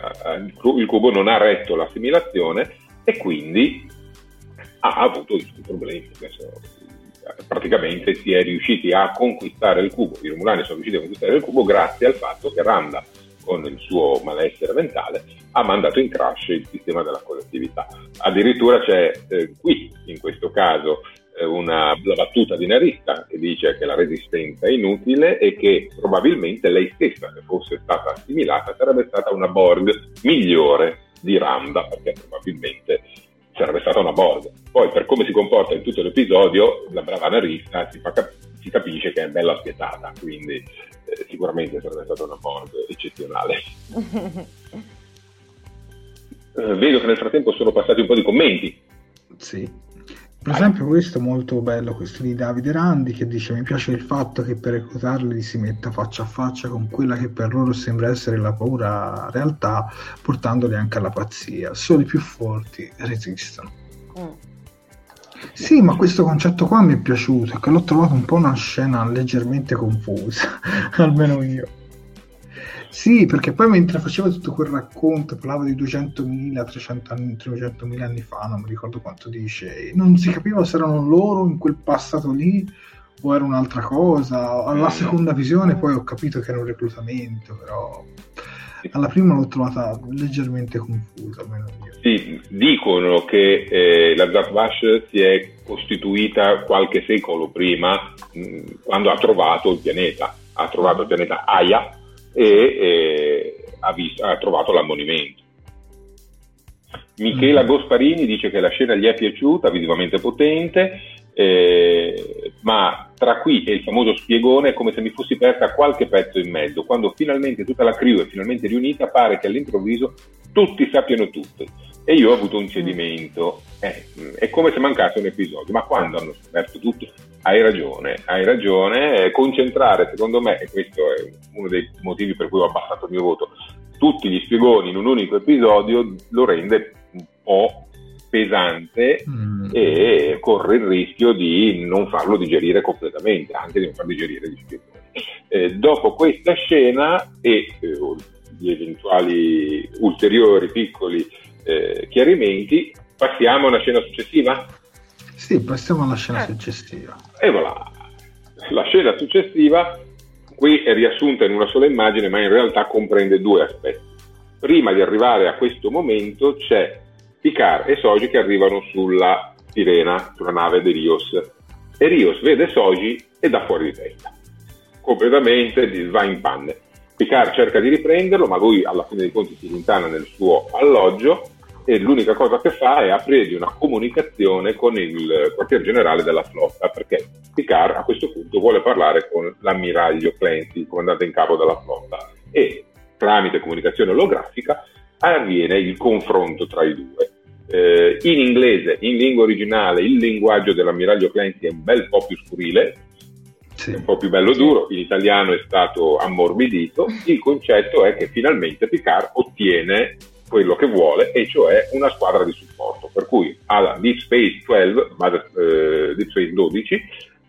il cubo non ha retto l'assimilazione e quindi ha avuto i suoi problemi. Adesso, praticamente si è riusciti a conquistare il cubo, i Romulani sono riusciti a conquistare il cubo grazie al fatto che Randa, con il suo malessere mentale, ha mandato in crash il sistema della collettività. Addirittura c'è eh, qui, in questo caso, eh, una battuta di Narista che dice che la resistenza è inutile e che probabilmente lei stessa, se fosse stata assimilata, sarebbe stata una Borg migliore di Randa, perché probabilmente sarebbe stata una Borg. Poi, per come si comporta in tutto l'episodio, la brava Narista si, cap- si capisce che è bella spietata, quindi eh, sicuramente sarebbe stata una Borg eccezionale. Eh, vedo che nel frattempo sono passati un po' di commenti. Sì. Per esempio questo è molto bello, questo di Davide Randi che dice mi piace il fatto che per reclutarli si metta faccia a faccia con quella che per loro sembra essere la paura realtà, portandoli anche alla pazzia. Solo i più forti resistono. Mm. Sì, ma questo concetto qua mi è piaciuto, è che l'ho trovato un po' una scena leggermente confusa, almeno io. Sì, perché poi mentre faceva tutto quel racconto, parlava di 200.000, 300 anni, 300.000 anni fa, non mi ricordo quanto dice, non si capiva se erano loro in quel passato lì o era un'altra cosa. Alla Mm. seconda visione poi ho capito che era un reclutamento, però alla prima l'ho trovata leggermente confusa. Sì, dicono che eh, la Zatvash si è costituita qualche secolo prima, mh, quando ha trovato il pianeta, ha trovato il pianeta Aya e eh, ha, visto, ha trovato l'ammonimento. Michela mm. Gosparini dice che la scena gli è piaciuta, visivamente potente, eh, ma tra qui e il famoso spiegone è come se mi fossi persa qualche pezzo in mezzo. Quando finalmente tutta la crew è finalmente riunita, pare che all'improvviso tutti sappiano tutto. E io ho avuto un cedimento. Eh, è come se mancasse un episodio. Ma quando hanno scoperto tutto? Hai ragione, hai ragione. Concentrare, secondo me, e questo è uno dei motivi per cui ho abbassato il mio voto, tutti gli spiegoni in un unico episodio lo rende un po' pesante mm. e corre il rischio di non farlo digerire completamente, anche di non far digerire gli spiegoni. Eh, dopo questa scena e eh, gli eventuali ulteriori piccoli eh, chiarimenti, passiamo alla scena successiva? Sì, passiamo alla scena eh. successiva. E voilà. La scena successiva qui è riassunta in una sola immagine, ma in realtà comprende due aspetti. Prima di arrivare a questo momento c'è Picard e Soji che arrivano sulla sirena, sulla nave di Rios. E Rios vede Soji e dà fuori di testa. Completamente va in panne. Picard cerca di riprenderlo, ma lui alla fine dei conti si rintanna nel suo alloggio e l'unica cosa che fa è aprirgli una comunicazione con il quartier generale della flotta, perché Picard a questo punto vuole parlare con l'ammiraglio Clancy, comandante in capo della flotta, e tramite comunicazione olografica avviene il confronto tra i due. Eh, in inglese, in lingua originale, il linguaggio dell'ammiraglio Clancy è un bel po' più scurile, sì. un po' più bello duro, in italiano è stato ammorbidito, il concetto è che finalmente Picard ottiene quello che vuole, e cioè una squadra di supporto, per cui alla Deep Space 12, eh, Deep Space 12,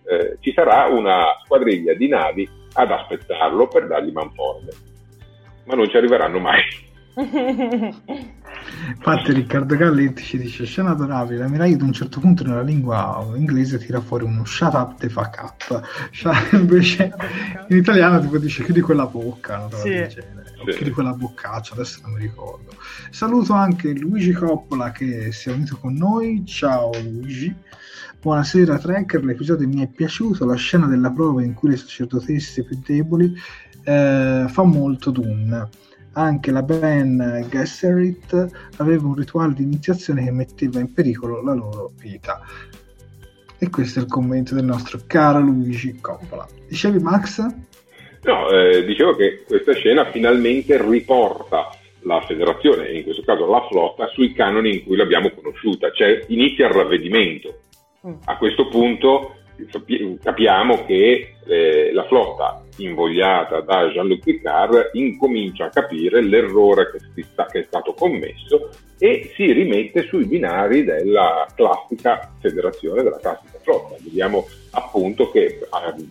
eh, ci sarà una squadriglia di navi ad aspettarlo per dargli manforte, ma non ci arriveranno mai. Infatti Riccardo Galletti ci dice scena adorabile, l'ammiraglio ad un certo punto nella lingua inglese tira fuori uno shut up the fuck up, cioè, invece in italiano tipo dice chiudi quella bocca, una roba sì. del genere, o chiudi quella boccaccia, adesso non mi ricordo. Saluto anche Luigi Coppola che si è unito con noi, ciao Luigi. Buonasera Tracker, l'episodio mi è piaciuto, la scena della prova in cui le sacerdotesse più deboli eh, fa molto Dune anche la Ben Gesserit aveva un rituale di iniziazione che metteva in pericolo la loro vita. E questo è il commento del nostro caro Luigi Coppola. Dicevi Max? No, eh, dicevo che questa scena finalmente riporta la federazione, in questo caso la flotta, sui canoni in cui l'abbiamo conosciuta, cioè inizia il ravvedimento. Mm. A questo punto capiamo che eh, la flotta invogliata da Jean-Luc Picard incomincia a capire l'errore che, sta, che, è stato commesso e si rimette sui binari della classica federazione, della classica flotta. Vediamo appunto che eh,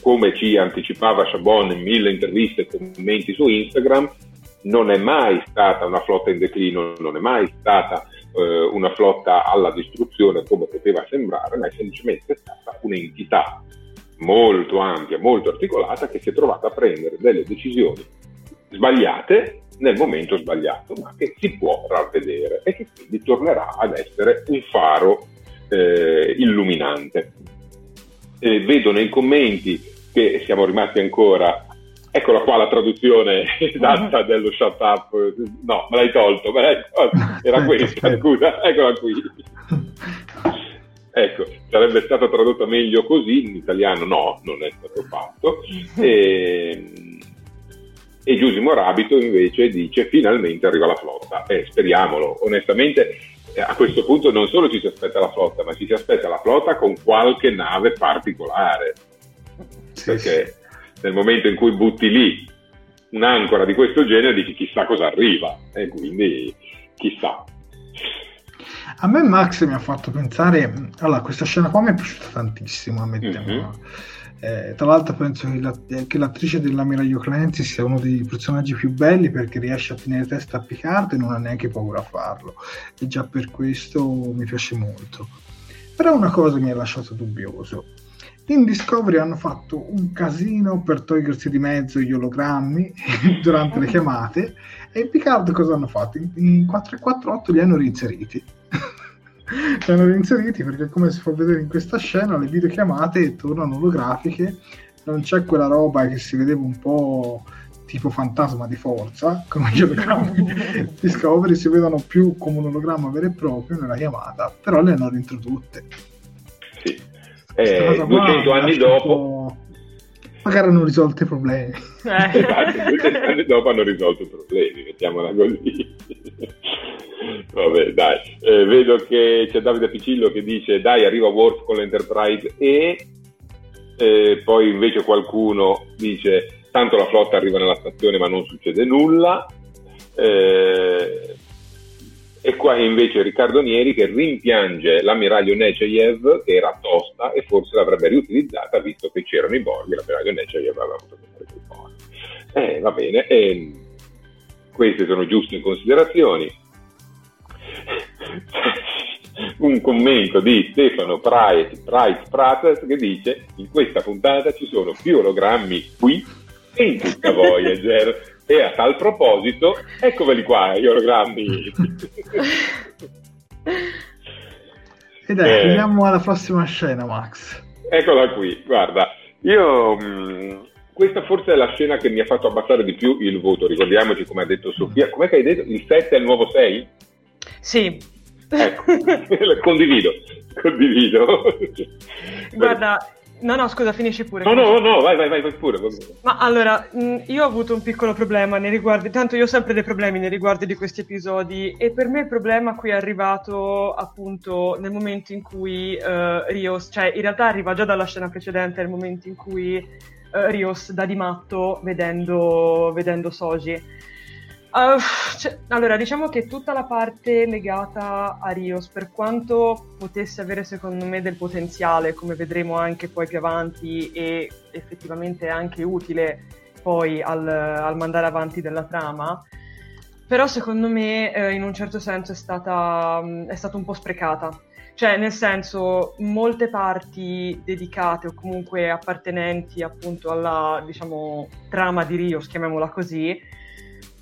come ci anticipava Chabon in mille interviste e commenti su Instagram, non è mai stata una flotta in declino, non è mai stata eh, una flotta alla distruzione come poteva sembrare, ma è semplicemente stata un'entità molto ampia, molto articolata che si è trovata a prendere delle decisioni sbagliate nel momento sbagliato, ma che si può ravvedere e che quindi tornerà ad essere un faro eh, illuminante. Eh, vedo nei commenti che siamo rimasti ancora Eccola qua la traduzione esatta dello shut up. No, me l'hai tolto, me l'hai tolto. Era questa, scusa, eccola qui. Ecco, sarebbe stata tradotta meglio così, in italiano no, non è stato fatto. E, e Giusimo Rabito invece dice finalmente arriva la flotta. Eh, speriamolo, onestamente a questo punto non solo ci si aspetta la flotta, ma ci si aspetta la flotta con qualche nave particolare. Sì, perché sì nel momento in cui butti lì un'ancora di questo genere dici chissà cosa arriva e quindi chissà. A me Max mi ha fatto pensare, allora questa scena qua mi è piaciuta tantissimo, ammettiamo. Mm-hmm. Eh, tra l'altro penso che, la, che, l'attrice dell'ammiraglio Clancy sia uno dei personaggi più belli perché riesce a tenere testa a Picard e non ha neanche paura a farlo e già per questo mi piace molto. Però una cosa mi ha lasciato dubbioso In Discovery hanno fatto un casino per togliersi di mezzo gli ologrammi durante le chiamate e in Picard cosa hanno fatto? In, in 448 li hanno reinseriti. li hanno reinseriti perché come si può vedere in questa scena le videochiamate tornano olografiche, non c'è quella roba che si vedeva un po' tipo fantasma di forza, come gli ologrammi Discovery si vedono più come un ologramma vero e proprio nella chiamata, però le hanno reintrodotte. Sì. Eh, 200 anni dopo... Magari hanno risolto i problemi. Eh. esatto, 200 anni dopo hanno risolto i problemi, mettiamola così. Vabbè, dai. Eh, vedo che c'è Davide Piccillo che dice dai, arriva Worf con l'Enterprise e... Eh, poi invece qualcuno dice tanto la flotta arriva nella stazione ma non succede nulla. Eh, e qua invece Riccardo Nieri che rimpiange l'ammiraglio Nechayev che era tosta e forse l'avrebbe riutilizzata visto che c'erano i borghi e l'ammiraglio Nechayev aveva avuto che fare con i borghi. Eh, va bene, e queste sono giuste considerazioni. Un commento di Stefano Price, Price Prates che dice in questa puntata ci sono più ologrammi qui in tutta Voyager. E a tal proposito, eccoveli qua gli orogrammi. E dai, eh, andiamo alla prossima scena, Max. Eccola qui, guarda, io mh, mm, questa forse è la scena che mi ha fatto abbassare di più il voto. Ricordiamoci, come ha detto Sofia, com'è che hai detto? Il 7 è il nuovo 6? Sì. Ecco, condivido, condivido. Guarda, No, no, scusa, finisci pure. No, no, no, vai, vai, vai, vai pure. Ma allora, io ho avuto un piccolo problema nei riguardi, tanto io ho sempre dei problemi nei riguardi di questi episodi e per me il problema qui è arrivato appunto nel momento in cui uh, Rios, cioè in realtà arriva già dalla scena precedente, nel momento in cui uh, Rios dà di matto vedendo, vedendo Soji Uh, cioè, allora, diciamo che tutta la parte legata a Rios, per quanto potesse avere secondo me del potenziale, come vedremo anche poi più avanti, e effettivamente anche utile poi al, al mandare avanti della trama, però secondo me eh, in un certo senso è stata, è stata un po' sprecata. Cioè, nel senso, molte parti dedicate o comunque appartenenti appunto alla, diciamo, trama di Rios, chiamiamola così,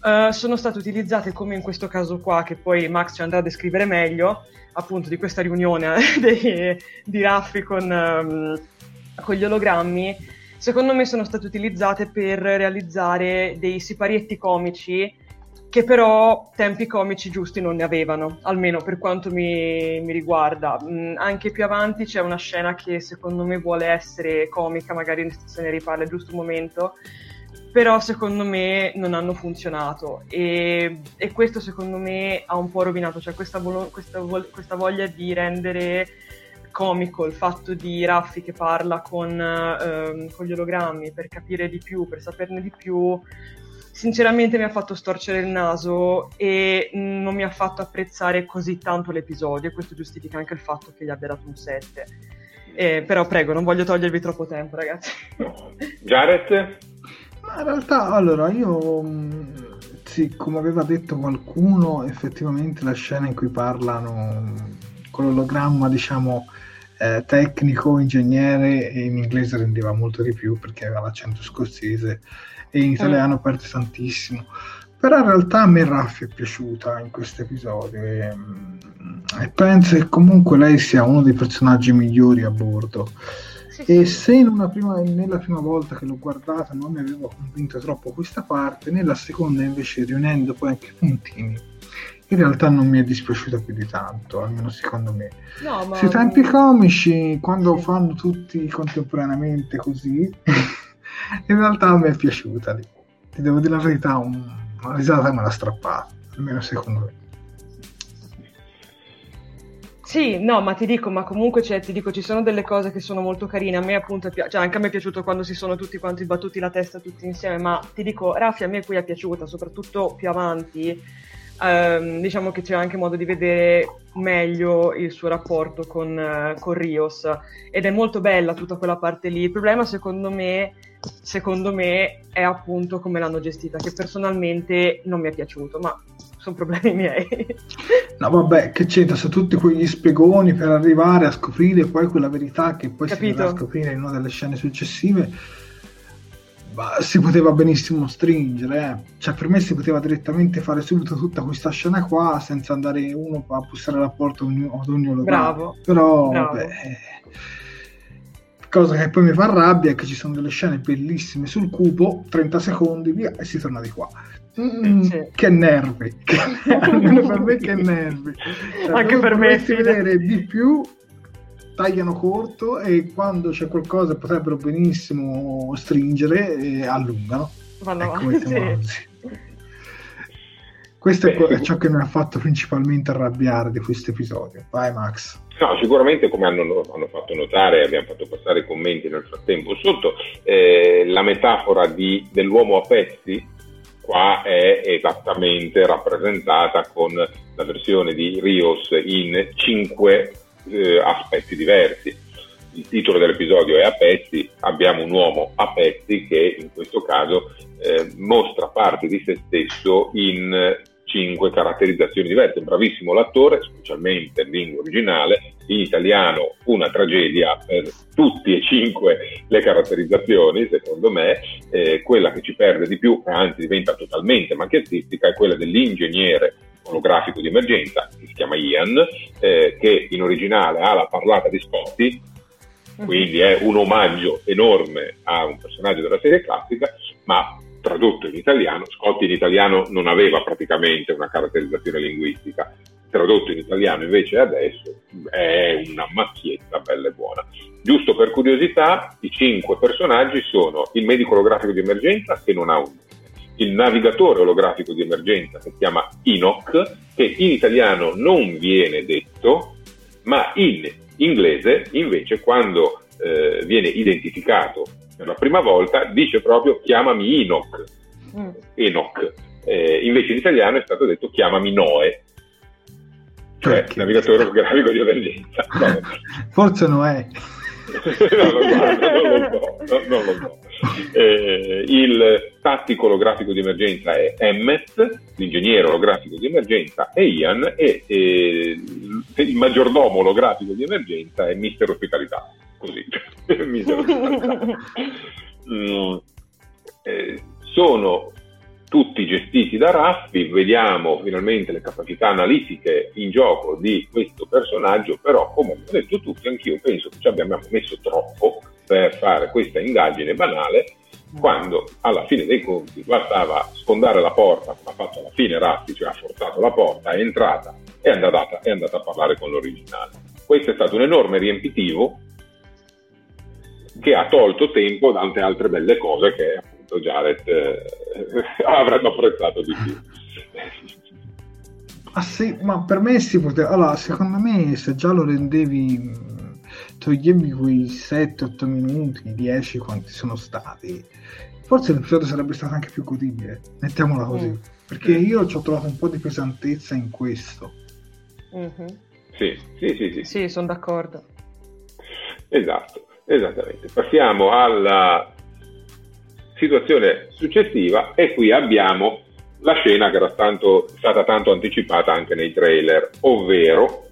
uh, sono state utilizzate come in questo caso qua, che poi Max ci andrà a descrivere meglio, appunto di questa riunione dei, di Raffi con, um, con gli ologrammi, secondo me sono state utilizzate per realizzare dei siparietti comici che però tempi comici giusti non ne avevano, almeno per quanto mi, mi riguarda. Mm, anche più avanti c'è una scena che secondo me vuole essere comica, magari se ne riparla giusto momento, però secondo me non hanno funzionato e, e, questo secondo me ha un po' rovinato, cioè questa, volo- questa, vo- questa, voglia di rendere comico il fatto di Raffi che parla con, ehm, con, gli ologrammi per capire di più, per saperne di più, sinceramente mi ha fatto storcere il naso e non mi ha fatto apprezzare così tanto l'episodio e questo giustifica anche il fatto che gli abbia dato un 7. Eh, però prego, non voglio togliervi troppo tempo ragazzi. Jared? Ma in realtà, allora, io mm, sì, come aveva detto qualcuno, effettivamente la scena in cui parlano con l'ologramma, diciamo, eh, tecnico, ingegnere, in inglese rendeva molto di più perché aveva l'accento scozzese e in italiano mm. perde tantissimo. Però in realtà a me Raffi è piaciuta in questo episodio e, mm, e penso che comunque lei sia uno dei personaggi migliori a bordo e se prima, nella prima volta che l'ho guardata non mi aveva convinto troppo questa parte, nella seconda invece riunendo poi anche i puntini, in realtà non mi è dispiaciuta più di tanto, almeno secondo me. No, ma... Sui tempi comici, quando sì. fanno tutti contemporaneamente così, in realtà mi è piaciuta. Ti devo dire la verità, un, una risata me l'ha strappata, almeno secondo me. Sì, no, ma ti dico, ma comunque cioè, ti dico, ci sono delle cose che sono molto carine. A me appunto, pi- cioè, anche a me è piaciuto quando si sono tutti quanti sbattuti la testa tutti insieme, ma ti dico, Raffi a me qui è piaciuta, soprattutto più avanti. Um, diciamo che c'è anche modo di vedere meglio il suo rapporto con, uh, con, Rios ed è molto bella tutta quella parte lì. Il problema secondo me, secondo me è appunto come l'hanno gestita, che personalmente non mi è piaciuto, ma sono problemi miei. No, vabbè, che c'entra? Sono tutti quegli spiegoni per arrivare a scoprire poi quella verità che poi Capito? si dovrà scoprire in una delle scene successive. Ma si poteva benissimo stringere, eh. cioè per me si poteva direttamente fare subito tutta questa scena qua senza andare uno a bussare alla porta ad ognuno. Bravo. Però, Bravo. vabbè, eh, cosa che poi mi fa rabbia è che ci sono delle scene bellissime sul cubo, 30 secondi, via, e si torna di qua. Mm, Sì. Che nervi, che, almeno per me che nervi. Cioè, Anche per me, fine. vedere di più tagliano corto e quando c'è qualcosa potrebbero benissimo stringere e allungano. Vanno Ecco, avanti, sì. Questo è, Beh, è ciò che mi ha fatto principalmente arrabbiare di questo episodio. Vai Max. No, sicuramente come hanno, hanno fatto notare, abbiamo fatto passare i commenti nel frattempo sotto, eh, la metafora di- dell'uomo a pezzi qua è esattamente rappresentata con la versione di Rios in cinque eh, aspetti diversi. Il titolo dell'episodio è A pezzi, abbiamo un uomo a pezzi che in questo caso eh, mostra parte di se stesso in eh, cinque caratterizzazioni diverse. Bravissimo l'attore, specialmente in lingua originale, in italiano una tragedia per tutti e cinque le caratterizzazioni, secondo me, Eh, quella che ci perde di più, e anzi diventa totalmente macchiettistica, è quella dell'ingegnere olografico di emergenza, che si chiama Ian, eh, che in originale ha la parlata di Scotty, quindi è un omaggio enorme a un personaggio della serie classica, ma tradotto in italiano, Scotti in italiano non aveva praticamente una caratterizzazione linguistica, tradotto in italiano invece adesso è una macchietta bella e buona. Giusto per curiosità, i cinque personaggi sono il medico olografico di emergenza che non ha un nome, il navigatore olografico di emergenza che si chiama Enoch, che in italiano non viene detto, ma in inglese invece quando eh, viene identificato per la prima volta dice proprio chiamami Enoch, Mm. Enoch. Eh, invece in italiano è stato detto chiamami Noè, cioè Perché? navigatore olografico di emergenza. No, Forse non è. non lo non so, no, non lo so. Eh, il tattico olografico di emergenza è Emmet, l'ingegnere olografico di emergenza è Ian e eh, il maggiordomo olografico di emergenza è Mister Ospitalità. Così, Mister Ospitalità. Mm, eh, sono tutti gestiti da Raffi, vediamo finalmente le capacità analitiche in gioco di questo personaggio, però come hanno detto tutti, anch'io penso che ci abbiamo messo troppo per fare questa indagine banale, quando alla fine dei conti bastava sfondare la porta, come ha fatto alla fine Raffi, cioè ha forzato la porta, è entrata è andata, è andata a parlare con l'originale. Questo è stato un enorme riempitivo che ha tolto tempo da tante altre belle cose che appunto Jared eh, avrebbe apprezzato di più. Ah sì, ma per me si poteva... Allora, secondo me se già lo rendevi... Toglievi quei 7-8 minuti, 10 quanti sono stati, forse l'episodio sarebbe stato anche più godibile, mettiamola così. Mm. Perché io ci ho trovato un po' di pesantezza in questo. Mhm. Sì, sì, sì, sì, Sì, sono d'accordo. esatto, esattamente. Passiamo alla situazione successiva e qui abbiamo la scena che era tanto- stata tanto anticipata anche nei trailer, ovvero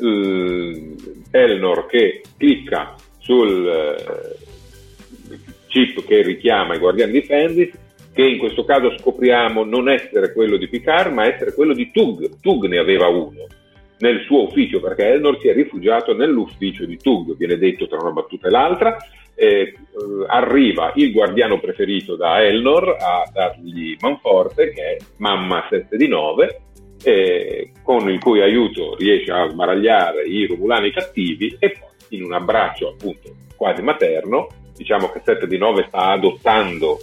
eh, Elnor che clicca sul eh, chip che richiama i guardiani di Fendis, che in questo caso scopriamo non essere quello di Picard, ma essere quello di Tug. Tug ne aveva uno nel suo ufficio, perché Elnor si è rifugiato nell'ufficio di Tug, viene detto tra una battuta e l'altra. Eh, arriva il guardiano preferito da Elnor a dargli manforte, che è Mamma 7 di 9, eh, con il cui aiuto riesce a sbaragliare i romulani cattivi e poi in un abbraccio appunto quasi materno, diciamo che 7 di 9 sta adottando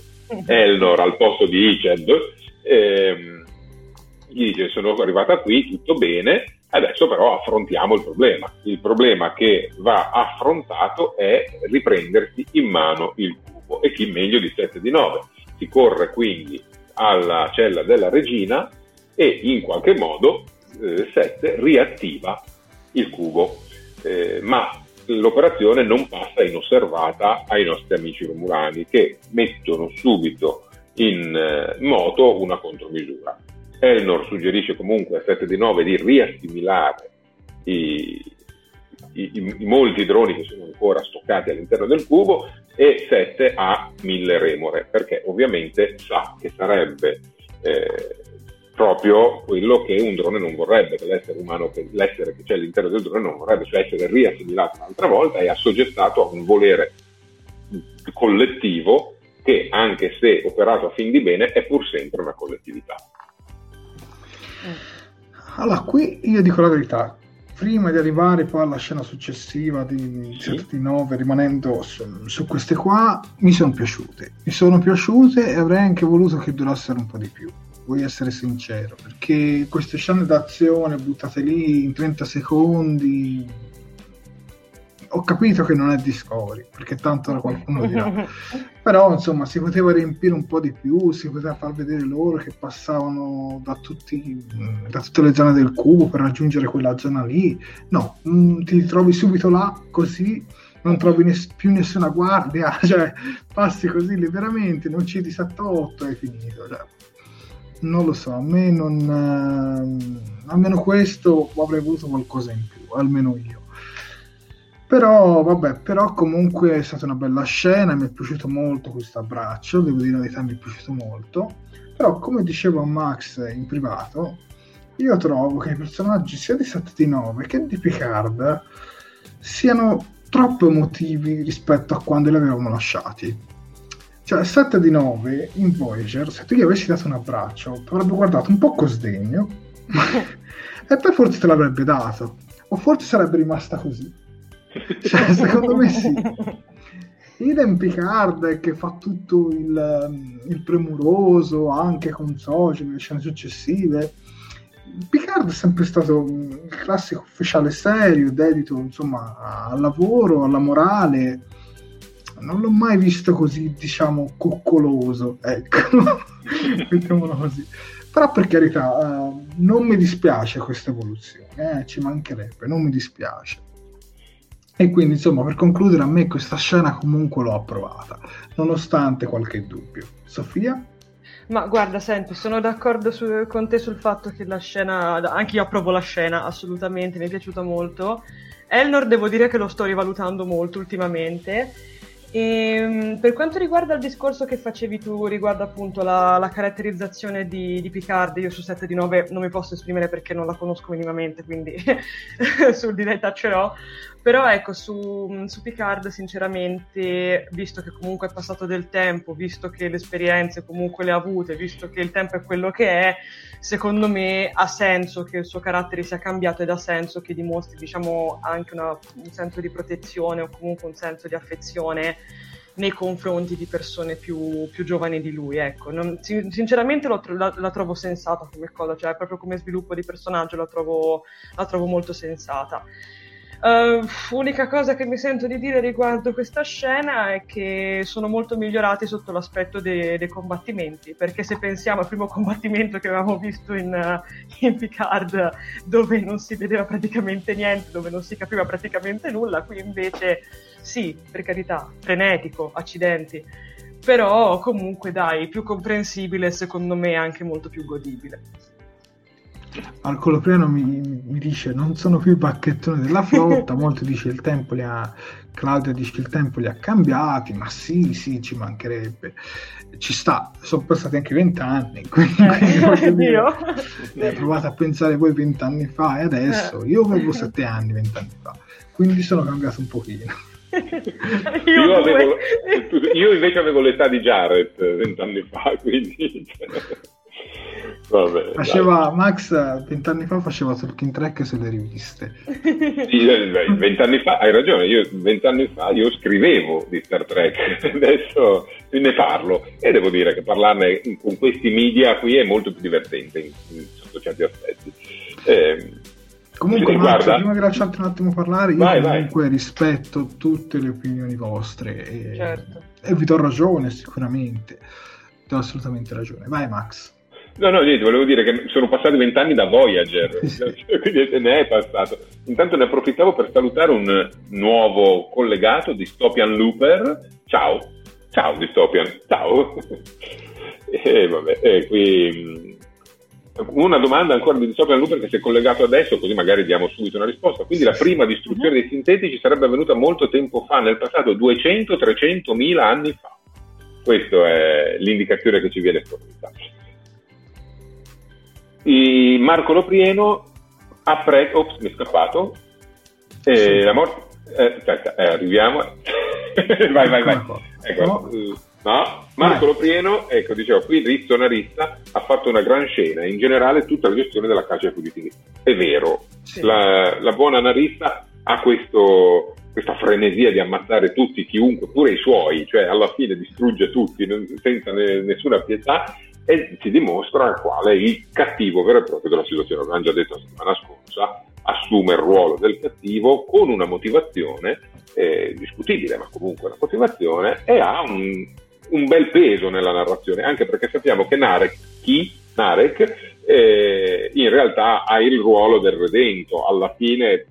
Elnor al posto di Iced, ehm, gli dice sono arrivata qui, tutto bene, adesso però affrontiamo il problema. Il problema che va affrontato è riprendersi in mano il cubo e chi meglio di 7 di 9. Si corre quindi alla cella della regina e in qualche modo 7 riattiva il cubo, Eh, ma l'operazione non passa inosservata ai nostri amici romulani che mettono subito in eh, moto una contromisura. Elnor suggerisce comunque a 7 di 9 di riassimilare i, i, i, i, molti droni che sono ancora stoccati all'interno del cubo e 7 a 1000 remore, perché ovviamente sa che sarebbe eh, proprio quello che un drone non vorrebbe, che l'essere umano, che l'essere che c'è all'interno del drone non vorrebbe, cioè essere riassimilato un'altra volta e assoggettato a un volere collettivo che anche se operato a fin di bene è pur sempre una collettività. Allora, qui io dico la verità, prima di arrivare poi alla scena successiva di 7 di 9, rimanendo su, su, queste qua, mi sono piaciute. Mi sono piaciute e avrei anche voluto che durassero un po' di più. Voglio essere sincero, perché queste scene d'azione buttate lì in 30 secondi ho capito che non è Discovery, perché tanto da qualcuno dirà. Però insomma si poteva riempire un po' di più, si poteva far vedere loro che passavano da, tutti, da tutte le zone del cubo per raggiungere quella zona lì. No, mm, ti trovi subito là così non trovi ness- più nessuna guardia, cioè passi così liberamente, non ci di 7-8 e finito. Cioè, non lo so, a me non... Eh, almeno questo avrei voluto qualcosa in più, almeno io. Però, vabbè, però comunque è stata una bella scena, mi è piaciuto molto questo abbraccio, devo dire la verità, mi è piaciuto molto. Però, come dicevo a Max in privato, io trovo che i personaggi sia di 7 di 9 che di Picard siano troppo emotivi rispetto a quando li avevamo lasciati. Cioè, 7 di 9 in Voyager, se tu gli avessi dato un abbraccio, ti avrebbe guardato un po' con sdegno e poi forse te l'avrebbe dato, o forse sarebbe rimasta così cioè, secondo me sì. Idem Picard che fa tutto il, il premuroso anche con Soci nelle scene successive. Picard è sempre stato il classico ufficiale serio, dedito insomma al lavoro, alla morale. Non l'ho mai visto così, diciamo, coccoloso, ecco, mettiamolo così. Però per carità, uh, non mi dispiace questa evoluzione, eh, ci mancherebbe, non mi dispiace. E quindi, insomma, per concludere, a me questa scena comunque l'ho approvata, nonostante qualche dubbio. Sofia? Ma guarda, senti, sono d'accordo su, con te sul fatto che la scena, anche io approvo la scena, assolutamente, mi è piaciuta molto. Elnor devo dire che lo sto rivalutando molto ultimamente. E, ehm, per quanto riguarda il discorso che facevi tu riguardo appunto la, la caratterizzazione di, di, Picard, io su 7 di 9 non mi posso esprimere perché non la conosco minimamente, quindi sul di lei taccerò. Però ecco, su, su, Picard sinceramente, visto che comunque è passato del tempo, visto che le esperienze comunque le ha avute, visto che il tempo è quello che è, secondo me ha senso che il suo carattere sia cambiato ed ha senso che dimostri diciamo anche una, un senso di protezione o comunque un senso di affezione nei confronti di persone più, più giovani di lui. Ecco. Non, sinceramente lo, la, la, trovo sensata come cosa, cioè proprio come sviluppo di personaggio la trovo, la trovo molto sensata. Uh, unica cosa che mi sento di dire riguardo questa scena è che sono molto migliorati sotto l'aspetto dei, dei combattimenti, perché se pensiamo al primo combattimento che avevamo visto in, uh, in, Picard, dove non si vedeva praticamente niente, dove non si capiva praticamente nulla, qui invece sì, per carità, frenetico, accidenti, però comunque dai, più comprensibile, secondo me anche molto più godibile. Arcolopriano mi, mi dice non sono più i bacchettoni della flotta, molto dice il tempo li ha, Claudia dice il tempo li ha cambiati, ma sì, sì, ci mancherebbe. Ci sta, sono passati anche vent'anni, quindi, eh, dire, eh, provate a pensare voi vent'anni fa e adesso, eh. io avevo sette anni vent'anni fa, quindi sono cambiato un pochino. io, io, avevo, io, invece avevo l'età di Jared vent'anni fa, quindi... Vabbè, faceva, Max vent'anni fa faceva talking track sulle riviste. Eh, vent'anni fa, hai ragione, io vent'anni fa io scrivevo di Star Trek, adesso ne parlo e devo dire che parlarne con questi media qui è molto più divertente in, in, sotto certi aspetti. Eh, Comunque, Max, prima di lasciarti un attimo parlare, io vai, comunque vai. rispetto tutte le opinioni vostre e, certo. e vi do ragione sicuramente, vi do assolutamente ragione. Vai Max. No, no, niente, volevo dire che sono passati vent'anni da Voyager, quindi se ne è passato. Intanto ne approfittavo per salutare un nuovo collegato, Dystopian Looper. Ciao, ciao Dystopian, ciao. e vabbè, e qui una domanda ancora di Sopra Lu perché si è collegato adesso, così magari diamo subito una risposta. Quindi la prima distruzione dei sintetici sarebbe avvenuta molto tempo fa, nel passato 200-300 mila anni fa. Questa è l'indicazione che ci viene fornita. Marco Loprieno apprezza, ops, mi è scappato, sì. la morte, eh, aspetta, eh, arriviamo, vai, vai, vai. Ecco, no. Marco Loprieno, ecco, dicevo, qui Rizzo Narissa ha fatto una gran scena, in generale tutta la gestione della caccia ai fuggitivi. È vero, sì. la, la, buona Narissa ha questo, questa frenesia di ammazzare tutti, chiunque, pure i suoi, cioè alla fine distrugge tutti non, senza ne, nessuna pietà e ci dimostra quale è il cattivo vero e proprio della situazione. L'abbiamo già detto la settimana scorsa, assume il ruolo del cattivo con una motivazione eh, discutibile, ma comunque una motivazione e ha un, un, bel peso nella narrazione, anche perché sappiamo che Narek, chi Narek, eh, in realtà ha il ruolo del redento, alla fine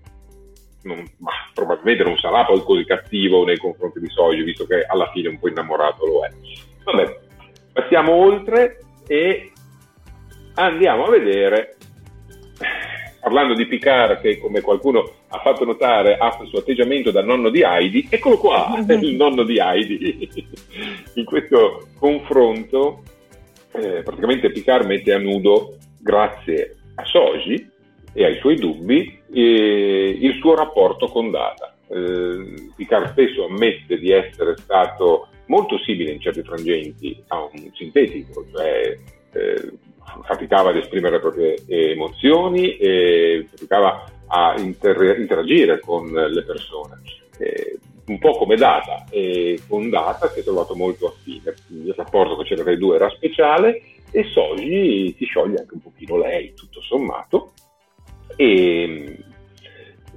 non, probabilmente non sarà poi così cattivo nei confronti di Soji, visto che alla fine un po' innamorato lo è. Vabbè, passiamo oltre e andiamo a vedere, parlando di Picard che come qualcuno ha fatto notare ha questo atteggiamento da nonno di Heidi, eccolo qua, il nonno di Heidi. In questo confronto eh, praticamente Picard mette a nudo, grazie a Soji e ai suoi dubbi, eh, il suo rapporto con Data. Eh, Picard stesso ammette di essere stato molto simile in certi frangenti a un sintetico, cioè eh, faticava ad esprimere le proprie emozioni e faticava a inter- interagire con le persone. Eh, un po' come Data, e con Data si è trovato molto affine, il rapporto che c'era tra i due era speciale e Soji si scioglie anche un pochino lei, tutto sommato, e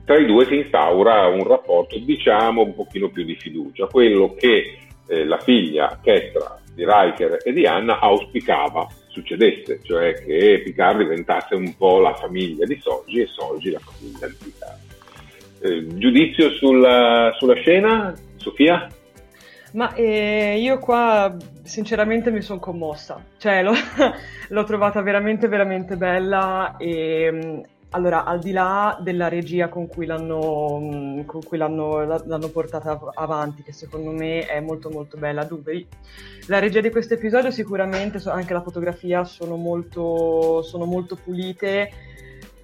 tra i due si instaura un rapporto, diciamo, un pochino più di fiducia, quello che eh, la figlia Ketra di Riker e di Anna auspicava succedesse, cioè che Picard diventasse un po' la famiglia di Soji e Soji la famiglia di Picard. Eh, giudizio sulla, sulla, scena, Sofia? Ma eh, io qua sinceramente mi sono commossa, cioè l'ho, l'ho, trovata veramente veramente bella e allora, al di là della regia con cui l'hanno, con cui l'hanno, l'hanno portata avanti, che secondo me è molto molto bella, dunque la regia di questo episodio sicuramente, anche la fotografia sono molto, sono molto pulite,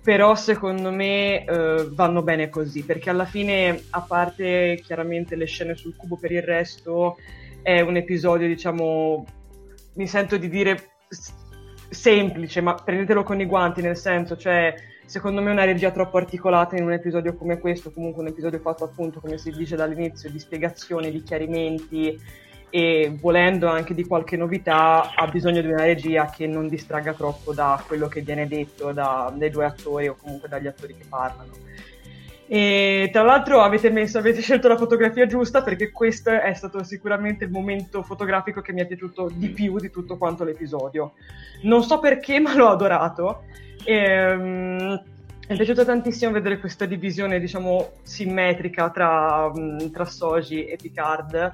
però secondo me eh, vanno bene così, perché alla fine, a parte chiaramente le scene sul cubo per il resto, è un episodio, diciamo, mi sento di dire semplice, ma prendetelo con i guanti, nel senso, cioè secondo me una regia troppo articolata in un episodio come questo, comunque un episodio fatto appunto, come si dice dall'inizio, di spiegazioni, di chiarimenti e volendo anche di qualche novità, ha bisogno di una regia che non distragga troppo da quello che viene detto da, dai due attori o comunque dagli attori che parlano. E tra l'altro avete, messo, avete scelto la fotografia giusta perché questo è stato sicuramente il momento fotografico che mi è piaciuto di più di tutto quanto l'episodio. Non so perché, ma l'ho adorato. E, um, mi è piaciuto tantissimo vedere questa divisione, diciamo, simmetrica tra, tra Soji e Picard.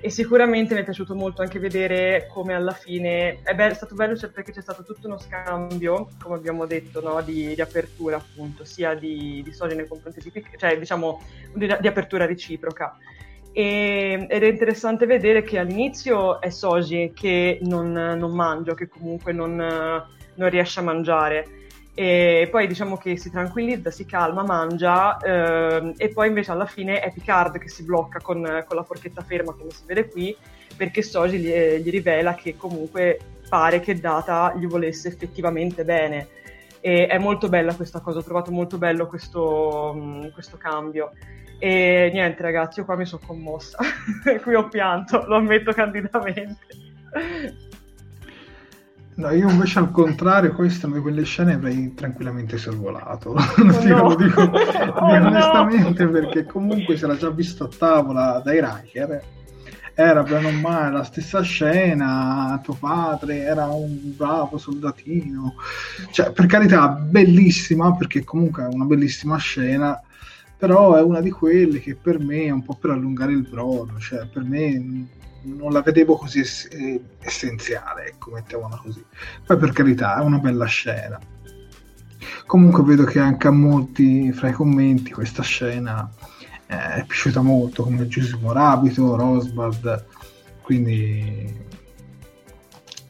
E sicuramente mi è piaciuto molto anche vedere come alla fine è, be- è stato bello cioè, perché c'è stato tutto uno scambio, come abbiamo detto, no? di, di, apertura appunto, sia di, di Soji nei confronti di Picard, cioè diciamo di, di apertura reciproca. E, ed è interessante vedere che all'inizio è Soji che non, non mangia, che comunque non, non riesce a mangiare e poi diciamo che si tranquillizza, si calma, mangia ehm, e poi invece alla fine è Picard che si blocca con, con la forchetta ferma come si vede qui perché Soji gli, gli, rivela che comunque pare che Data gli volesse effettivamente bene. E è molto bella questa cosa, ho trovato molto bello questo, questo cambio. E niente ragazzi io qua mi sono commossa qui ho pianto, lo ammetto candidamente No, io invece al contrario, questa è una di quelle scene avrei tranquillamente sorvolato. Oh, sì, no. lo dico, oh, dico no. onestamente perché comunque se l'ha già visto a tavola dai Riker. Era bene o male la stessa scena, tuo padre era un bravo soldatino. Cioè, per carità, bellissima, perché comunque è una bellissima scena, però è una di quelle che per me è un po' per allungare il brodo, cioè per me non la vedevo così ess- eh, essenziale, ecco, mettiamola così. Poi per carità, è una bella scena. Comunque vedo che anche a molti fra i commenti questa scena eh, è piaciuta molto, come Giusimo Rabito, Rosbud, quindi...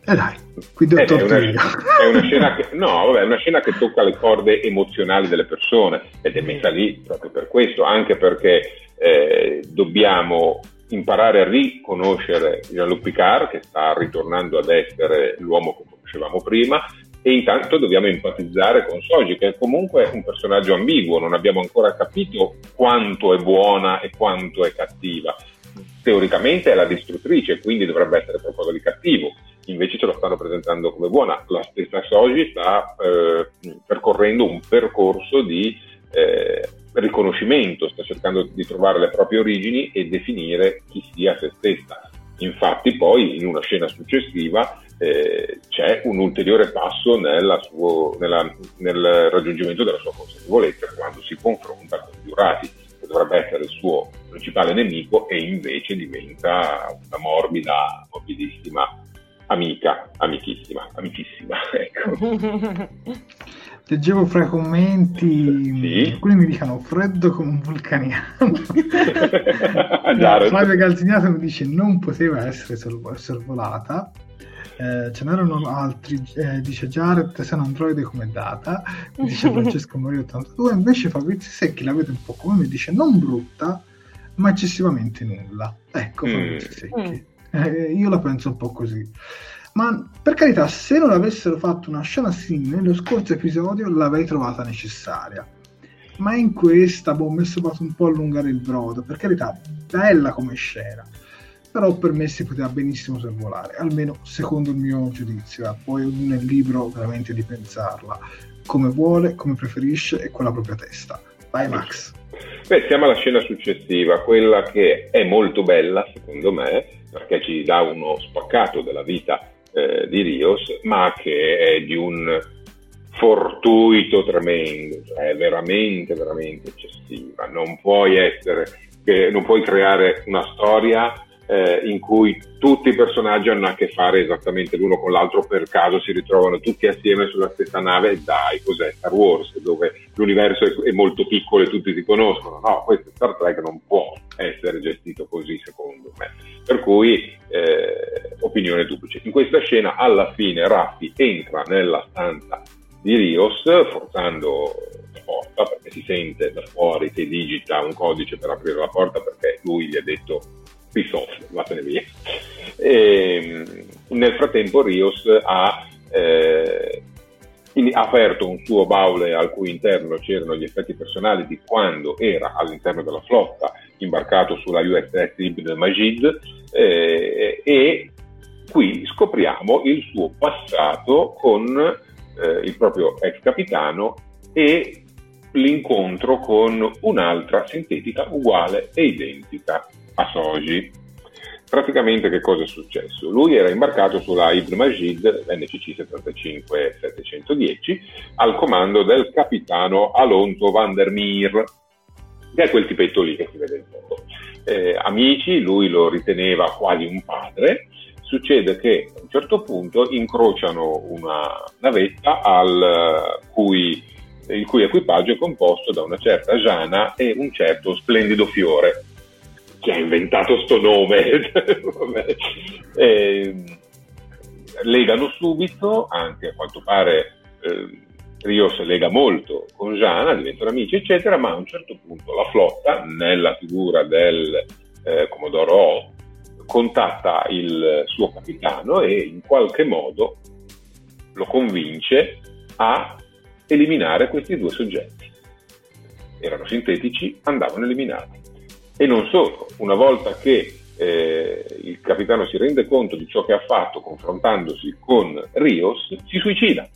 E eh dai, qui Eh, dottor è, una, è una scena che, no, vabbè, è una scena che tocca le corde emozionali delle persone ed è messa lì proprio per questo, anche perché eh, dobbiamo imparare a riconoscere Jean-Luc Picard che sta ritornando ad essere l'uomo che conoscevamo prima e intanto dobbiamo empatizzare con Soji che è comunque un personaggio ambiguo, non abbiamo ancora capito quanto è buona e quanto è cattiva. Teoricamente è la distruttrice, quindi dovrebbe essere qualcosa di cattivo, invece ce lo stanno presentando come buona. La stessa Soji sta eh, percorrendo un percorso di eh, riconoscimento, sta cercando di trovare le proprie origini e definire chi sia se stessa. Infatti poi in una scena successiva eh, c'è un ulteriore passo suo, nella, nel raggiungimento della sua consapevolezza quando si confronta con Giurati, che dovrebbe essere il suo principale nemico e invece diventa una morbida, morbidissima amica, amichissima, amicissima. Ecco. Leggevo fra i commenti, Sì. alcuni mi dicono freddo come un vulcaniano. Jared. Flavio Calzignato mi dice non poteva essere sorvo- sorvolata. Eh, ce n'erano altri, eh, dice Jared, se un androide come data, dice Francesco Mario 82, invece Fabrizio Secchi la vede un po' come mi dice non brutta, ma eccessivamente nulla. Ecco Mm. Fabrizio Secchi. Eh, io la penso un po' così. Ma per carità, se non avessero fatto una scena simile nello scorso episodio l'avrei trovata necessaria. Ma in questa boh, mi è sembrato un po' allungare il brodo. Per carità, bella come scena. Però per me si poteva benissimo sorvolare, almeno secondo il mio giudizio. eh. Poi ognuno nel libro veramente di pensarla come vuole, come preferisce e con la propria testa. Vai Max. Beh, siamo alla scena successiva, quella che è molto bella secondo me, perché ci dà uno spaccato della vita eh, di Rios, ma che è di un fortuito tremendo, cioè è veramente, veramente eccessiva. Non puoi essere, non puoi creare una storia eh, in cui tutti i personaggi hanno a che fare esattamente l'uno con l'altro, per caso si ritrovano tutti assieme sulla stessa nave dai, cos'è Star Wars, dove l'universo è, è molto piccolo e tutti si conoscono. No, questo Star Trek non può essere gestito così, secondo me. Per cui, eh, opinione duplice. In questa scena, alla fine, Raffi entra nella stanza di Rios, forzando la porta, perché si sente da fuori che digita un codice per aprire la porta, perché lui gli ha detto piss off, vattene via. E, nel frattempo Rios ha eh, aperto un suo baule al cui interno c'erano gli effetti personali di quando era all'interno della flotta imbarcato sulla USS Ibn Majid eh, e qui scopriamo il suo passato con eh, il proprio ex capitano e l'incontro con un'altra sintetica uguale e identica a Soji. Praticamente che cosa è successo? Lui era imbarcato sulla Ibn Majid NCC 75710 al comando del capitano Alonso van der Meer, che è quel tipetto lì che si vede in foto. Eh, amici, lui lo riteneva quasi un padre. Succede che a un certo punto incrociano una navetta cui, il cui equipaggio è composto da una certa Jana e un certo splendido fiore chi ha inventato sto nome? Eh, legano subito, anche a quanto pare eh, Rios lega molto con Giana, diventano amici, eccetera, ma a un certo punto la flotta, nella figura del eh, Comodoro O, contatta il suo capitano e in qualche modo lo convince a eliminare questi due soggetti. Erano sintetici, andavano eliminati. E non solo, una volta che eh, il capitano si rende conto di ciò che ha fatto confrontandosi con Rios, si suicida.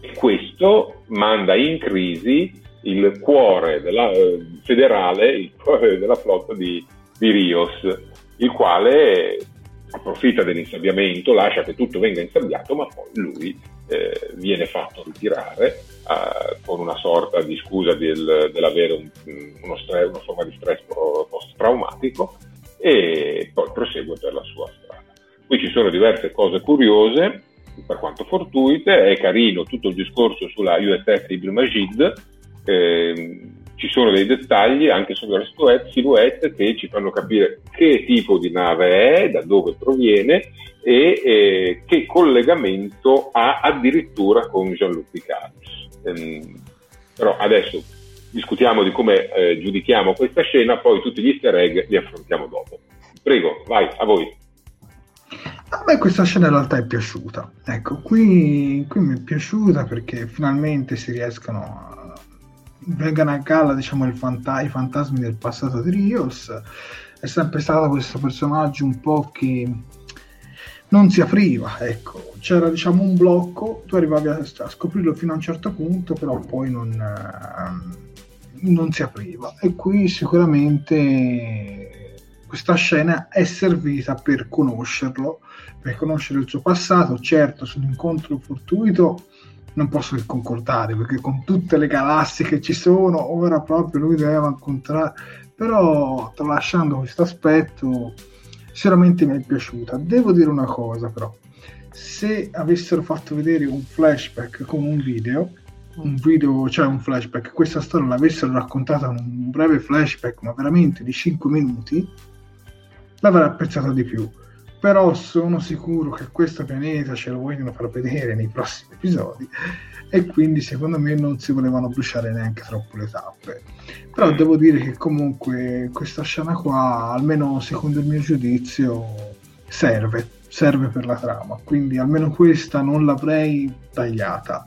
E questo manda in crisi il cuore della, eh, federale, il cuore della flotta di, di Rios, il quale approfitta dell'insabbiamento, lascia che tutto venga insabbiato, ma poi lui eh, viene fatto ritirare eh, con una sorta di scusa del, dell'avere un, uno stress, una forma di stress post-traumatico e poi prosegue per la sua strada. Qui ci sono diverse cose curiose, per quanto fortuite, è carino tutto il discorso sulla USS Ibn Majid, eh, ci sono dei dettagli anche sulle silhouette che ci fanno capire che tipo di nave è, da dove proviene e eh, che collegamento ha addirittura con Jean-Luc Picard. Ehm, però adesso discutiamo di come eh, giudichiamo questa scena, poi tutti gli easter egg li affrontiamo dopo. Prego, vai, a voi. A me questa scena in realtà è piaciuta. Ecco, qui, qui mi è piaciuta perché finalmente si riescono a vengano a galla diciamo, fanta- i fantasmi del passato di Rios. È sempre stato questo personaggio un po' che non si apriva, ecco, c'era diciamo un blocco, tu arrivavi a, a scoprirlo fino a un certo punto, però poi non, eh, non si apriva. E qui sicuramente questa scena è servita per conoscerlo, per conoscere il suo passato, certo sull'incontro fortuito non posso che concordare perché con tutte le galassie che ci sono ora proprio lui doveva incontrare però tralasciando questo aspetto sicuramente mi è piaciuta. Devo dire una cosa però. Se avessero fatto vedere un flashback con un video un video, cioè un flashback, questa storia l'avessero raccontata in un breve flashback, ma veramente di 5 minuti, l'avrei apprezzata di più però sono sicuro che questo pianeta ce lo vogliono far vedere nei prossimi episodi e quindi secondo me non si volevano bruciare neanche troppo le tappe. Però devo dire che comunque questa scena qua almeno secondo il mio giudizio serve serve per la trama. Quindi almeno questa non l'avrei tagliata.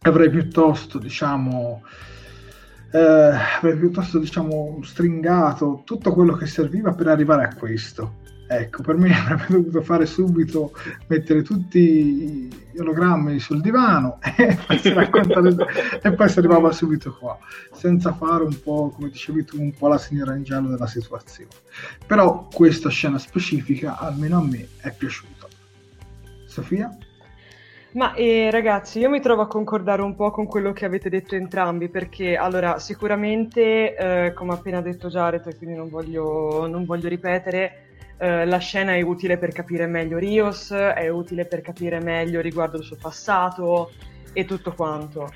Avrei piuttosto diciamo eh, avrei piuttosto diciamo stringato tutto quello che serviva per arrivare a questo Ecco, per me avrebbe dovuto fare subito, mettere tutti gli ologrammi sul divano e poi si, e poi si arrivava subito qua, senza fare un po', come dicevi tu, un po' la signora in giallo della situazione. Però questa scena specifica, almeno a me, è piaciuta. Sofia? Ma eh, ragazzi, io mi trovo a concordare un po' con quello che avete detto entrambi, perché allora sicuramente, eh, come appena detto Jared, quindi non voglio, non voglio ripetere, eh, la scena è utile per capire meglio Rios, è utile per capire meglio riguardo il suo passato e tutto quanto.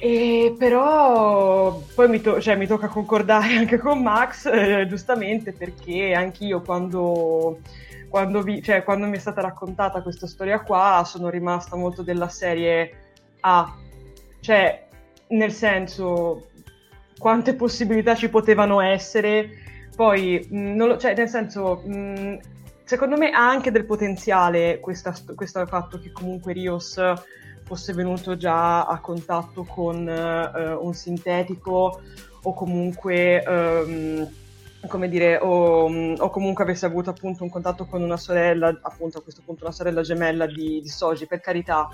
E però poi mi, to- cioè, mi, tocca concordare anche con Max, eh, giustamente perché anch'io quando, quando, vi- cioè, quando mi è stata raccontata questa storia qua sono rimasta molto della serie A, cioè nel senso quante possibilità ci potevano essere poi, mh, mm, lo, cioè, nel senso, mh, mm, secondo me ha anche del potenziale questo fatto che comunque Rios fosse venuto già a contatto con uh, un sintetico o comunque... Um, come dire, o, mm, o, comunque avesse avuto appunto un contatto con una sorella, appunto a questo punto una sorella gemella di, di Soji, per carità.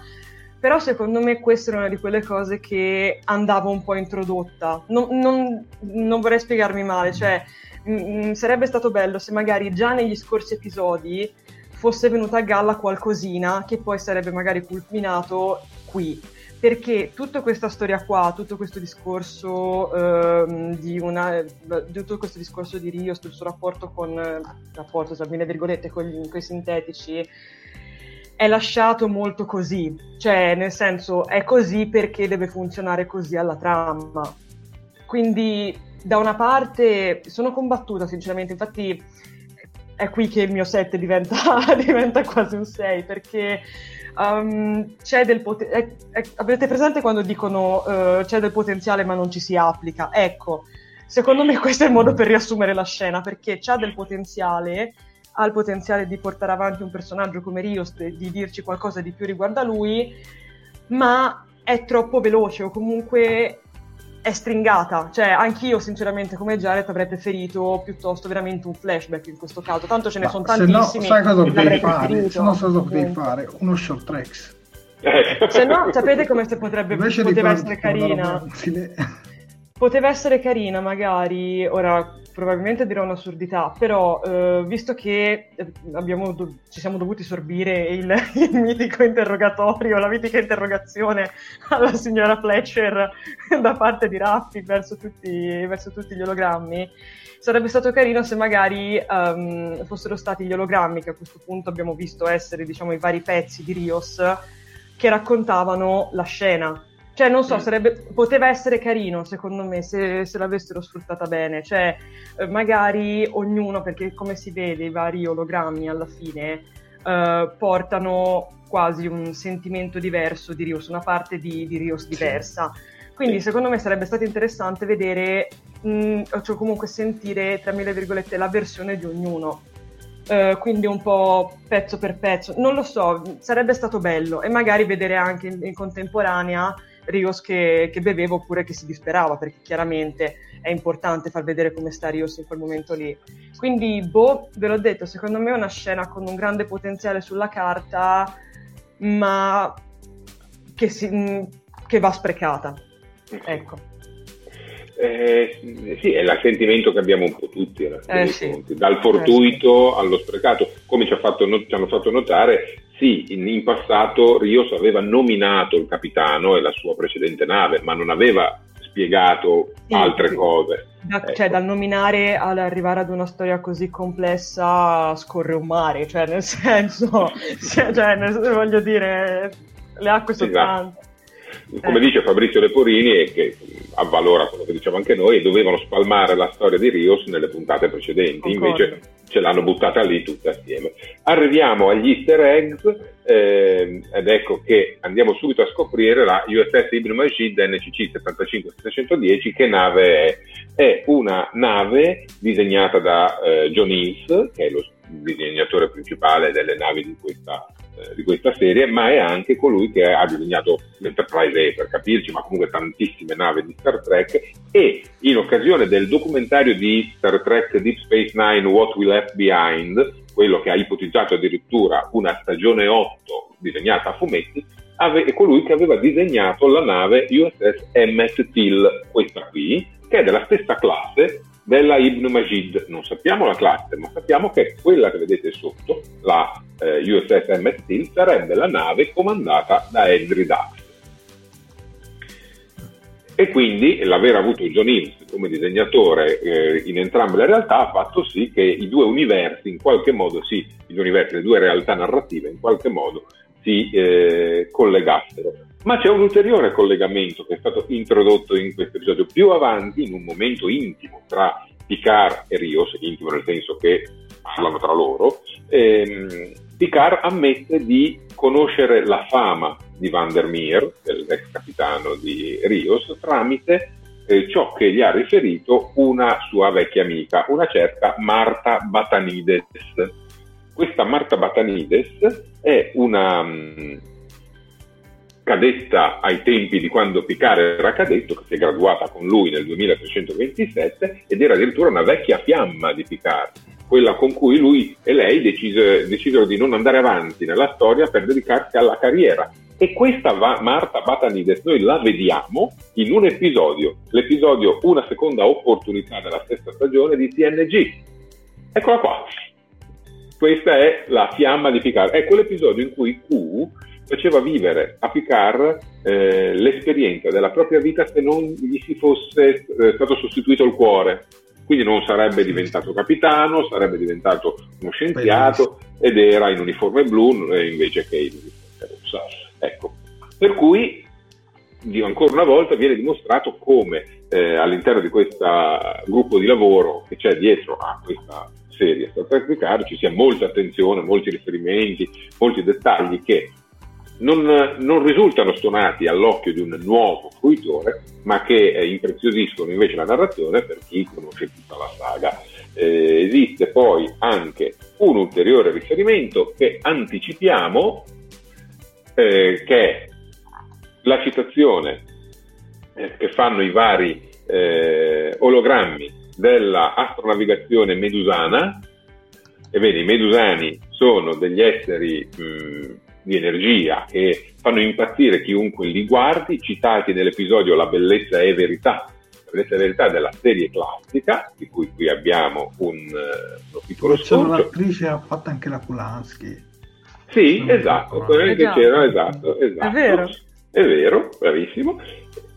Però secondo me questa è una di quelle cose che andava un po' introdotta. Non, non, non vorrei spiegarmi male, cioè mh, sarebbe stato bello se magari già negli scorsi episodi fosse venuta a galla qualcosina che poi sarebbe magari culminato qui. Perché tutta questa storia qua, tutto questo discorso ehm, di una, tutto questo discorso di Rio sul suo rapporto con, rapporto tra mille virgolette, con, gli, con i sintetici, è lasciato molto così, cioè nel senso è così perché deve funzionare così alla trama. Quindi da una parte sono combattuta sinceramente, infatti è qui che il mio 7 diventa, diventa quasi un 6 perché um, c'è del potenziale, avete presente quando dicono uh, c'è del potenziale ma non ci si applica? Ecco, secondo me questo è il modo per riassumere la scena perché c'ha del potenziale ha il potenziale di portare avanti un personaggio come Rios, di dirci qualcosa di più riguardo a lui, ma è troppo veloce o comunque è stringata, cioè anch'io sinceramente come Jared avrei preferito piuttosto veramente un flashback in questo caso, tanto ce ne Ma sono tantissimi. Se no, sai cosa devi fare? Se no, cosa devi fare? Uno short tracks. Se no, sapete come se potrebbe poteva essere carina? Poteva essere carina magari, ora probabilmente dirò un'assurdità, però eh, visto che eh, do- ci siamo dovuti sorbire il, il, mitico interrogatorio, la mitica interrogazione alla signora Fletcher da parte di Raffi verso tutti, verso tutti gli ologrammi, sarebbe stato carino se magari um, fossero stati gli ologrammi che a questo punto abbiamo visto essere diciamo, i vari pezzi di Rios che raccontavano la scena cioè, non so, mm. sarebbe, poteva essere carino secondo me se, se l'avessero sfruttata bene. Cioè, eh, magari ognuno, perché come si vede, i vari ologrammi alla fine eh, portano quasi un sentimento diverso di Rios, una parte di, di Rios diversa. Quindi, secondo me sarebbe stato interessante vedere, mh, mm, cioè comunque sentire, tra mille virgolette, la versione di ognuno. Uh, quindi un po' pezzo per pezzo, non lo so, sarebbe stato bello e magari vedere anche in, in contemporanea Rios che, che, beveva oppure che si disperava, perché chiaramente è importante far vedere come sta Rios in quel momento lì. Quindi, boh, ve l'ho detto, secondo me è una scena con un grande potenziale sulla carta, ma che, si, che va sprecata. Ecco. Eh, sì, è l'assentimento che abbiamo un po' tutti, eh, sì. dal fortuito eh, sì. allo sprecato, come ci, fatto, ci, hanno fatto notare, sì, in, in, passato Rios aveva nominato il capitano e la sua precedente nave, ma non aveva spiegato sì, altre cose. Da, ecco. Cioè, dal nominare all'arrivare ad una storia così complessa scorre un mare, cioè nel senso, cioè, cioè nel, voglio dire, le acque sono esatto. tante come eh. dice Fabrizio Leporini, e che avvalora quello che diciamo anche noi, dovevano spalmare la storia di Rios nelle puntate precedenti, invece ce l'hanno buttata lì tutte assieme. Arriviamo agli easter eggs eh, ed ecco che andiamo subito a scoprire la USS Ibn Majid NCC 75710 che nave è. È una nave disegnata da eh, John Hills, che è lo disegnatore principale delle navi di questa eh, di questa serie, ma è anche colui che ha disegnato l'Enterprise E per capirci, ma comunque tantissime navi di Star Trek. E in occasione del documentario di Star Trek Deep Space Nine What We Left Behind, quello che ha ipotizzato addirittura una stagione 8 disegnata a fumetti, è colui che aveva disegnato la nave USS Emmett Till, questa qui, che è della stessa classe della Ibn Majid. Non sappiamo la classe, ma sappiamo che quella che vedete sotto, la eh, USS MS Steel, sarebbe la nave comandata da Henry Dax. E quindi l'aver avuto John Hills come disegnatore eh, in entrambe le realtà ha fatto sì che i due universi, in qualche modo, sì, i universi, le due realtà narrative, in qualche modo si eh, collegassero. Ma c'è un ulteriore collegamento che è stato introdotto in questo episodio più avanti, in un momento intimo tra Picard e Rios, intimo nel senso che parlano tra loro. Ehm, Picard ammette di conoscere la fama di Vandermeer, l'ex capitano di Rios, tramite eh, ciò che gli ha riferito una sua vecchia amica, una certa Marta Batanides. Questa Marta Batanides è una mh, mm, cadetta ai tempi di quando Picard era cadetto, che si è graduata con lui nel 2327 ed era addirittura una vecchia fiamma di Picard, quella con cui lui e lei decise, decisero di non andare avanti nella storia per dedicarsi alla carriera. E questa va, Marta Batanides noi la vediamo in un episodio, l'episodio Una seconda opportunità della stessa stagione di TNG. Eccola qua. Questa è la fiamma di Picard. È quell'episodio in cui Q faceva vivere a Picard eh, l'esperienza della propria vita se non gli si fosse eh, stato sostituito il cuore. Quindi non sarebbe diventato capitano, sarebbe diventato uno scienziato ed era in uniforme blu invece che in uniforme rossa. Ecco. Per cui ancora una volta viene dimostrato come eh, all'interno di questo gruppo di lavoro che c'è dietro a questa serie Star Trek Picard ci sia molta attenzione, molti riferimenti, molti dettagli che non, non, risultano stonati all'occhio di un nuovo fruitore, ma che eh, impreziosiscono invece la narrazione per chi conosce tutta la saga. Eh, esiste poi anche un ulteriore riferimento che anticipiamo, eh, che è la citazione eh, che fanno i vari eh, ologrammi della astronavigazione medusana. Ebbene, i medusani sono degli esseri mh, di energia che fanno impazzire chiunque li guardi, citati nell'episodio La bellezza è verità, per le severità della serie classica, di cui qui abbiamo un, uh, uno piccolo C'è un'attrice ha fatto anche la Polanski. Sì, non esatto, quello che c'era, esatto, esatto. È vero. È vero, bravissimo.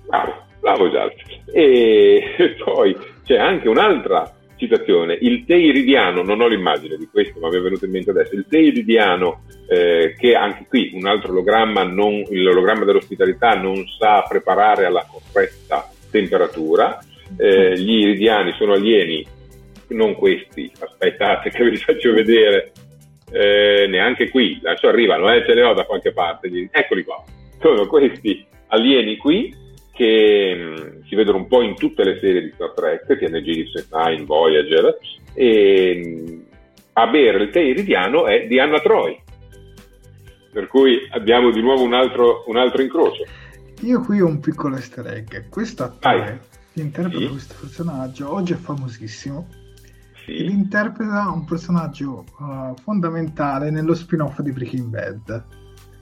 Bravo, bravo Giallo. E poi c'è anche un'altra citazione, il tè iridiano, non ho l'immagine di questo, ma mi è venuto in mente adesso, il tè iridiano, eh, che anche qui un altro ologramma, non, l'ologramma dell'ospitalità non sa preparare alla corretta temperatura, eh, gli iridiani sono alieni, non questi, aspettate che ve li faccio vedere, eh, neanche qui, adesso arrivano, eh, ce ne ho da qualche parte, eccoli qua, sono questi alieni qui che mh, si vedono un po' in tutte le serie di Star Trek, TNG, Deep Nine, Voyager, e mh, a bere il tè iridiano è di Anna Troy. Per cui abbiamo di nuovo un altro, un altro incrocio. Io qui ho un piccolo easter egg. Questo attore che interpreta sì. questo personaggio oggi è famosissimo. Sì. Ed interpreta un personaggio uh, fondamentale nello spin-off di Breaking Bad.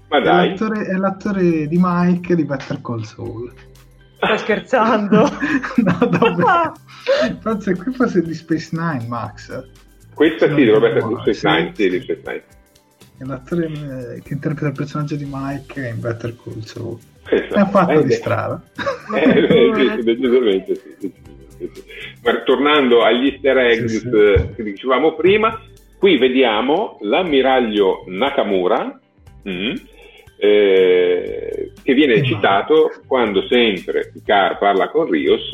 Ma dai. È l'attore, è l'attore di Mike di Better Call Saul. Stai scherzando? no, davvero. Forse qui forse di Space Nine, Max. Questa sì, dovrebbe essere di Space Nine, sì, di Space Nine. È l'attore eh, che interpreta il personaggio di Mike in Better Call Saul. È un fatto eh, di strada. Eh, eh, decisamente sì, sì, sì, Ma tornando agli easter eggs che dicevamo prima, qui vediamo l'ammiraglio Nakamura, mm, eh, che viene citato quando sempre Picard parla con Rios,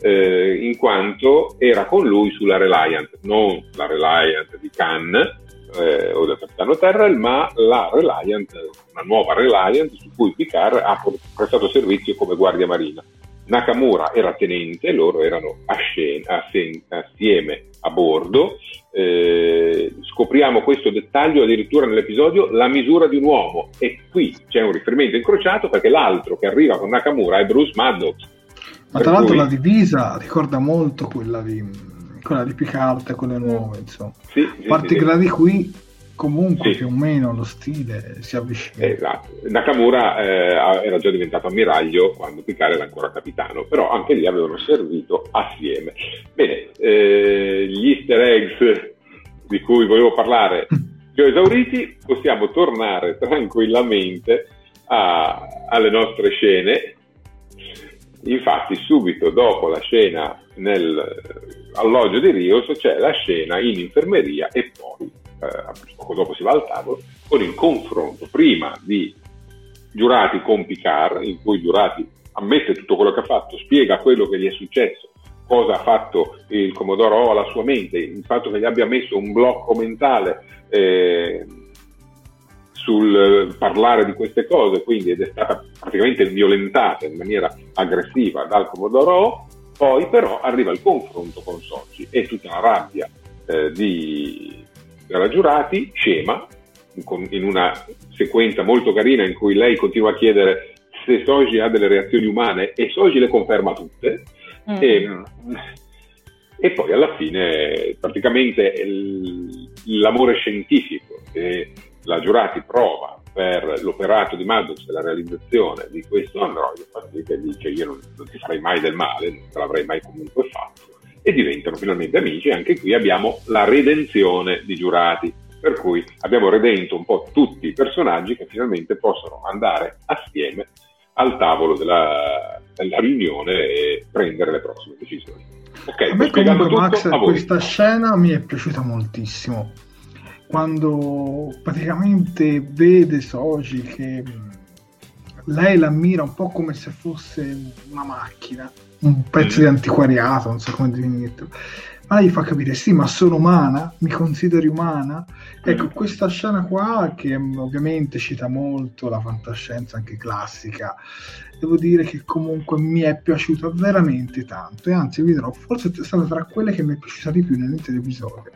eh, in quanto era con lui sulla Reliant, non la Reliant di Cannes eh, o del Capitano Terrell, ma la Reliant, una nuova Reliant su cui Picard ha prestato servizio come guardia marina. Nakamura era tenente, loro erano assieme a bordo. Eh, scopriamo questo dettaglio addirittura nell'episodio La misura di un uomo e qui c'è un riferimento incrociato perché l'altro che arriva con Nakamura è Bruce Maddox. Ma tra l'altro cui... la divisa ricorda molto quella di, quella di Picard e quelle nuove, insomma. Sì, sì, parte sì, di qui comunque sì. più o meno lo stile si avvicina. Esatto. Nakamura eh, era già diventato ammiraglio quando Picard era ancora capitano, però anche lì avevano servito assieme. Bene, eh, gli easter eggs di cui volevo parlare li ho esauriti, possiamo tornare tranquillamente a, alle nostre scene. Infatti, subito dopo la scena nel alloggio di Rios c'è la scena in infermeria e poi eh, poco dopo si va al tavolo, con il confronto prima di Giurati con Picard, in cui Giurati ammette tutto quello che ha fatto, spiega quello che gli è successo, cosa ha fatto il Commodoro O alla sua mente, il fatto che gli abbia messo un blocco mentale eh, sul parlare di queste cose, quindi ed è stata praticamente violentata in maniera aggressiva dal Commodoro O, poi però arriva il confronto con Soci e tutta la rabbia eh, di, dalla Giurati, scema, in una sequenza molto carina in cui lei continua a chiedere se Soji ha delle reazioni umane e Soji le conferma tutte. Mm. E, e, poi alla fine praticamente l'amore scientifico che la Giurati prova per l'operato di Maddox e la realizzazione di questo androide, che dice io non, non ti farei mai del male, non te l'avrei mai comunque fatto e diventano finalmente amici. Anche qui abbiamo la redenzione di giurati, per cui abbiamo redento un po' tutti i personaggi che finalmente possono andare assieme al tavolo della, della riunione e prendere le prossime decisioni. Ok, a me comunque Max questa scena mi è piaciuta moltissimo quando praticamente vede Soji che lei l'ammira un po' come se fosse una macchina un pezzo di antiquariato, non so come definirlo. Ma lei fa capire, sì, ma sono umana, mi consideri umana. Ecco, questa scena qua, che ovviamente cita molto la fantascienza anche classica, devo dire che comunque mi è piaciuta veramente tanto. E anzi, vi dirò, forse è stata tra quelle che mi è piaciuta di più nell'intero episodio.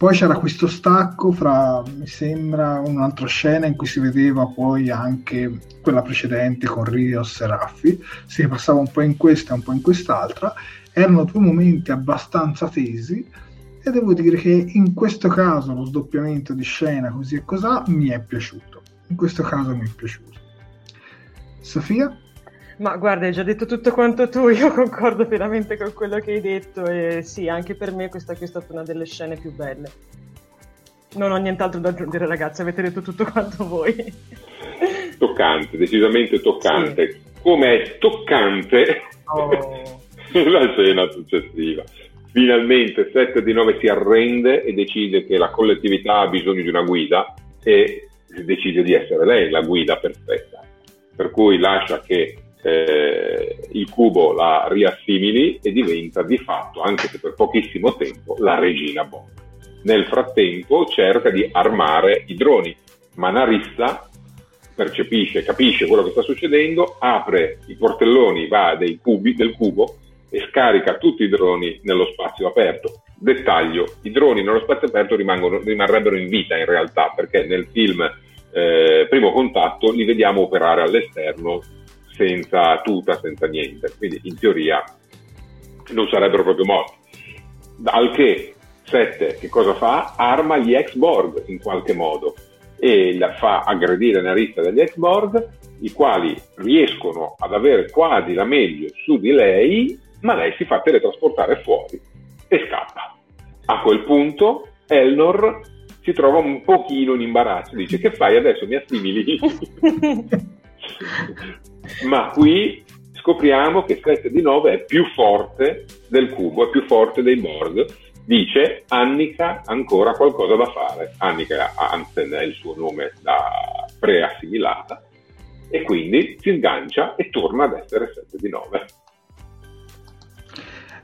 Poi c'era questo stacco fra, mi sembra, un'altra scena in cui si vedeva poi anche quella precedente con Rios e Raffi, si passava un po' in questa e un po' in quest'altra, erano due momenti abbastanza tesi e devo dire che in questo caso lo sdoppiamento di scena così e così mi è piaciuto. In questo caso mi è piaciuto. Sofia? Ma guarda, hai già detto tutto quanto tu, io concordo pienamente con quello che hai detto e sì, anche per me questa qui è stata una delle scene più belle. Non ho nient'altro da aggiungere ragazzi, avete detto tutto quanto voi. Toccante, decisamente toccante. Sì. Come è toccante oh. la scena successiva. Finalmente 7 di 9 si arrende e decide che la collettività ha bisogno di una guida e decide di essere lei la guida perfetta. Per cui lascia che eh, il cubo la riassimili e diventa di fatto, anche se per pochissimo tempo, la regina Bond. Nel frattempo cerca di armare i droni, ma Narissa percepisce, capisce quello che sta succedendo, apre i portelloni va dei cubi, del cubo e scarica tutti i droni nello spazio aperto. Dettaglio, i droni nello spazio aperto rimarrebbero in vita in realtà perché nel film eh, Primo Contatto li vediamo operare all'esterno senza tuta, senza niente, quindi in teoria non sarebbero proprio morti. Al che 7 che cosa fa? Arma gli ex-Borg in qualche modo e la fa aggredire Narissa degli ex-Borg, i quali riescono ad avere quasi la meglio su di lei, ma lei si fa teletrasportare fuori e scappa. A quel punto Elnor si trova un pochino in imbarazzo, dice che fai adesso mi assimili? ma qui scopriamo che 7 di 9 è più forte del cubo, è più forte dei Borg. Dice Annika ancora qualcosa da fare. Annika Hansen è il suo nome da preassimilata e quindi si sgancia e torna ad essere 7 di 9.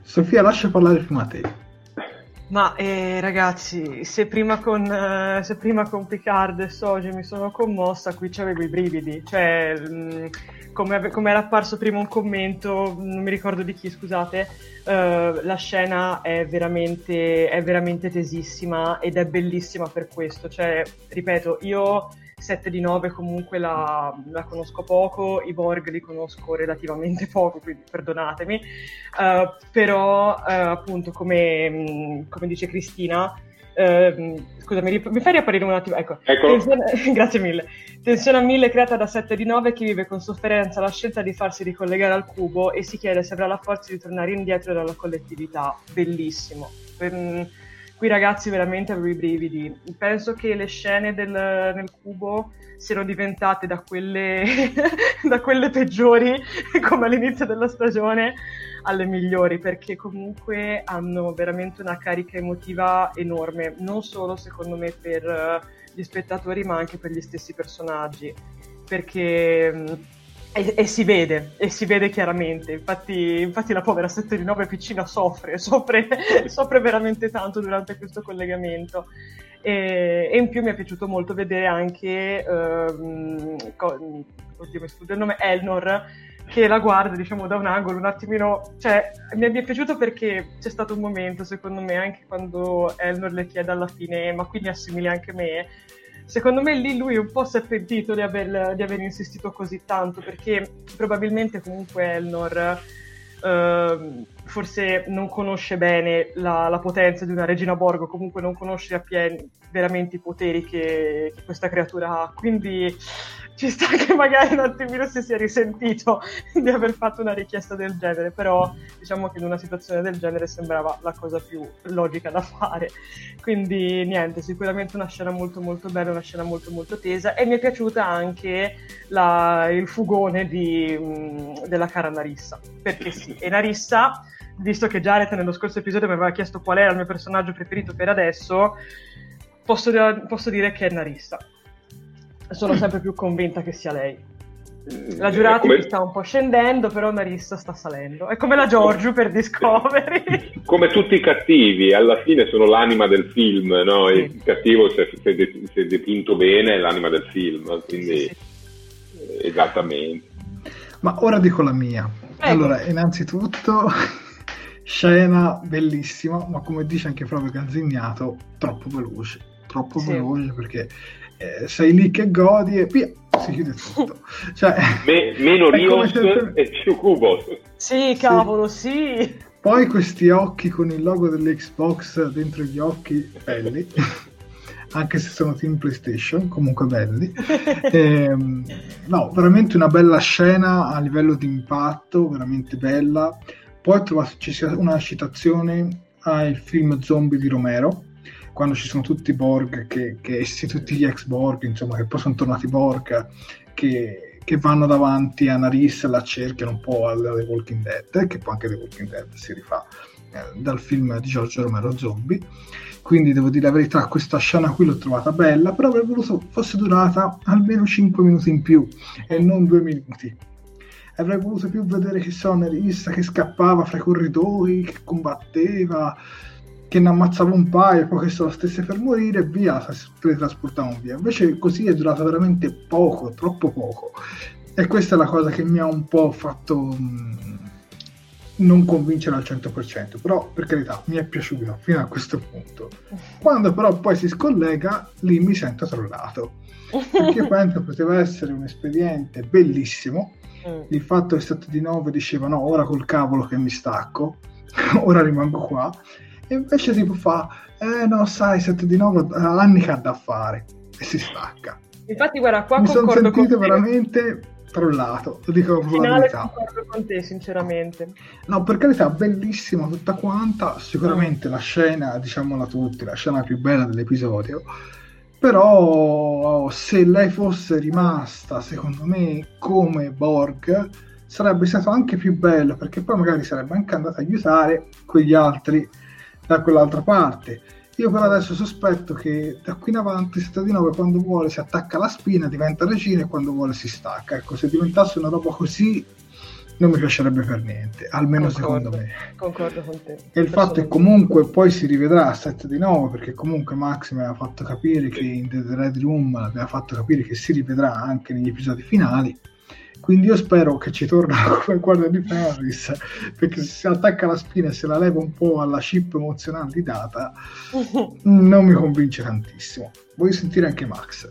Sofia, lascia parlare prima te. Ma eh, ragazzi, se prima, con, eh, se prima con Picard e Soji mi sono commossa, qui c'avevo i brividi. Cioè, mh, mm, come, come, era apparso prima un commento, non mi ricordo di chi, scusate, uh, la scena è veramente, è veramente tesissima ed è bellissima per questo. Cioè, ripeto, io 7 di 9 comunque la, la, conosco poco, i Borg li conosco relativamente poco, quindi perdonatemi, uh, però uh, appunto come, mm, come, dice Cristina, uh, scusami, mi fai riapparire un attimo, ecco, tensione, grazie mille, tensione a mille creata da 7 di 9 che vive con sofferenza la scelta di farsi ricollegare al cubo e si chiede se avrà la forza di tornare indietro dalla collettività, bellissimo. Per, mm, qui ragazzi veramente avevo i brividi. Penso che le scene del, nel cubo siano diventate da quelle, da quelle peggiori, come all'inizio della stagione, alle migliori, perché comunque hanno veramente una carica emotiva enorme, non solo secondo me per gli spettatori, ma anche per gli stessi personaggi. Perché e, e, si vede, e si vede chiaramente. Infatti, infatti la povera 7 di 9 piccina soffre, soffre, soffre veramente tanto durante questo collegamento. E, e, in più mi è piaciuto molto vedere anche, ehm, co- oddio mi sfugge il nome, Elnor, che la guarda diciamo da un angolo un attimino, cioè mi è piaciuto perché c'è stato un momento secondo me anche quando Elnor le chiede alla fine ma quindi assomiglia anche me secondo me lì lui un po' si è pentito di aver, di aver insistito così tanto perché probabilmente comunque Elnor uh, forse non conosce bene la, la, potenza di una regina Borgo, comunque non conosce appieno veramente i poteri che, che questa creatura ha, quindi ci sta che magari un attimino si sia risentito di aver fatto una richiesta del genere, però diciamo che in una situazione del genere sembrava la cosa più logica da fare. Quindi niente, sicuramente una scena molto molto bella, una scena molto molto tesa e mi è piaciuta anche la, il fugone di, della cara Narissa, perché sì, e Narissa, visto che Jared nello scorso episodio mi aveva chiesto qual era il mio personaggio preferito per adesso, posso, posso dire che è Narissa sono sempre più convinta che sia lei. La giurata come... sta un po' scendendo, però Marissa sta salendo. È come la Giorgio per Discovery. Come tutti i cattivi, alla fine sono l'anima del film, no? Il sì. cattivo, se, se, se, dipinto bene, è l'anima del film, quindi sì, sì. esattamente. Ma ora dico la mia. Prego. Allora, innanzitutto, scena bellissima, ma come dice anche Flavio Ganzignato, troppo veloce. Troppo veloce perché eh, sei lì che godi e via, si chiude tutto. Cioè, Me, meno Rios sempre... e più Cubos. Sì, cavolo, sì. sì. Poi questi occhi con il logo dell'Xbox dentro gli occhi, belli. anche se sono team PlayStation, comunque belli. e, no, veramente una bella scena a livello di impatto, veramente bella. Poi ho trovato ci sia una citazione al film Zombie di Romero, quando ci sono tutti i Borg, che, che tutti gli ex Borg, insomma, che poi sono tornati Borg, che, che vanno davanti a Naris e la cerchiano un po' alle Walking Dead, che poi anche The Walking Dead si rifà eh, dal film di Giorgio Romero Zombie quindi devo dire la verità questa scena qui l'ho trovata bella però avrei voluto fosse durata almeno 5 minuti in più e non 2 minuti. Avrei voluto più vedere che so Nerissa che scappava fra i corridoi che combatteva che ne ammazzava un paio poi che se lo stesse per morire e via si teletrasportavano via invece così è durata veramente poco troppo poco e questa è la cosa che mi ha un po' fatto mh, non convincere al 100%, però per carità mi è piaciuto fino a questo punto. Quando però poi si scollega, lì mi sento trollato. Perché penso poteva essere un espediente bellissimo. Mm. Il fatto che 7 di 9 diceva no, ora col cavolo che mi stacco, ora rimango qua. E invece tipo fa, eh no, sai, 7 di 9 ha anni che ha da fare e si stacca. Infatti, guarda, qua mi sono sentito veramente trollato, lo dico con la verità. con te, sinceramente. No, per carità, bellissima tutta quanta, sicuramente mm. la scena, diciamola tutti, la scena più bella dell'episodio, però se lei fosse rimasta, secondo me, come Borg, sarebbe stato anche più bello, perché poi magari sarebbe anche andato a aiutare quegli altri da quell'altra parte io però adesso sospetto che da qui in avanti 7 di 9 quando vuole si attacca alla spina, diventa regina e quando vuole si stacca. Ecco, se diventasse una roba così non mi piacerebbe per niente, almeno concordo, secondo me. Concordo con te. E il fatto è comunque poi si rivedrà a 7 di 9 perché comunque Max mi aveva fatto capire che in The Red Room aveva fatto capire che si rivedrà anche negli episodi finali quindi io spero che ci torna come quello di Ferris, perché se si attacca la spina e se la leva un po' alla chip emozionale di data, non mi convince tantissimo. Voglio sentire anche Max.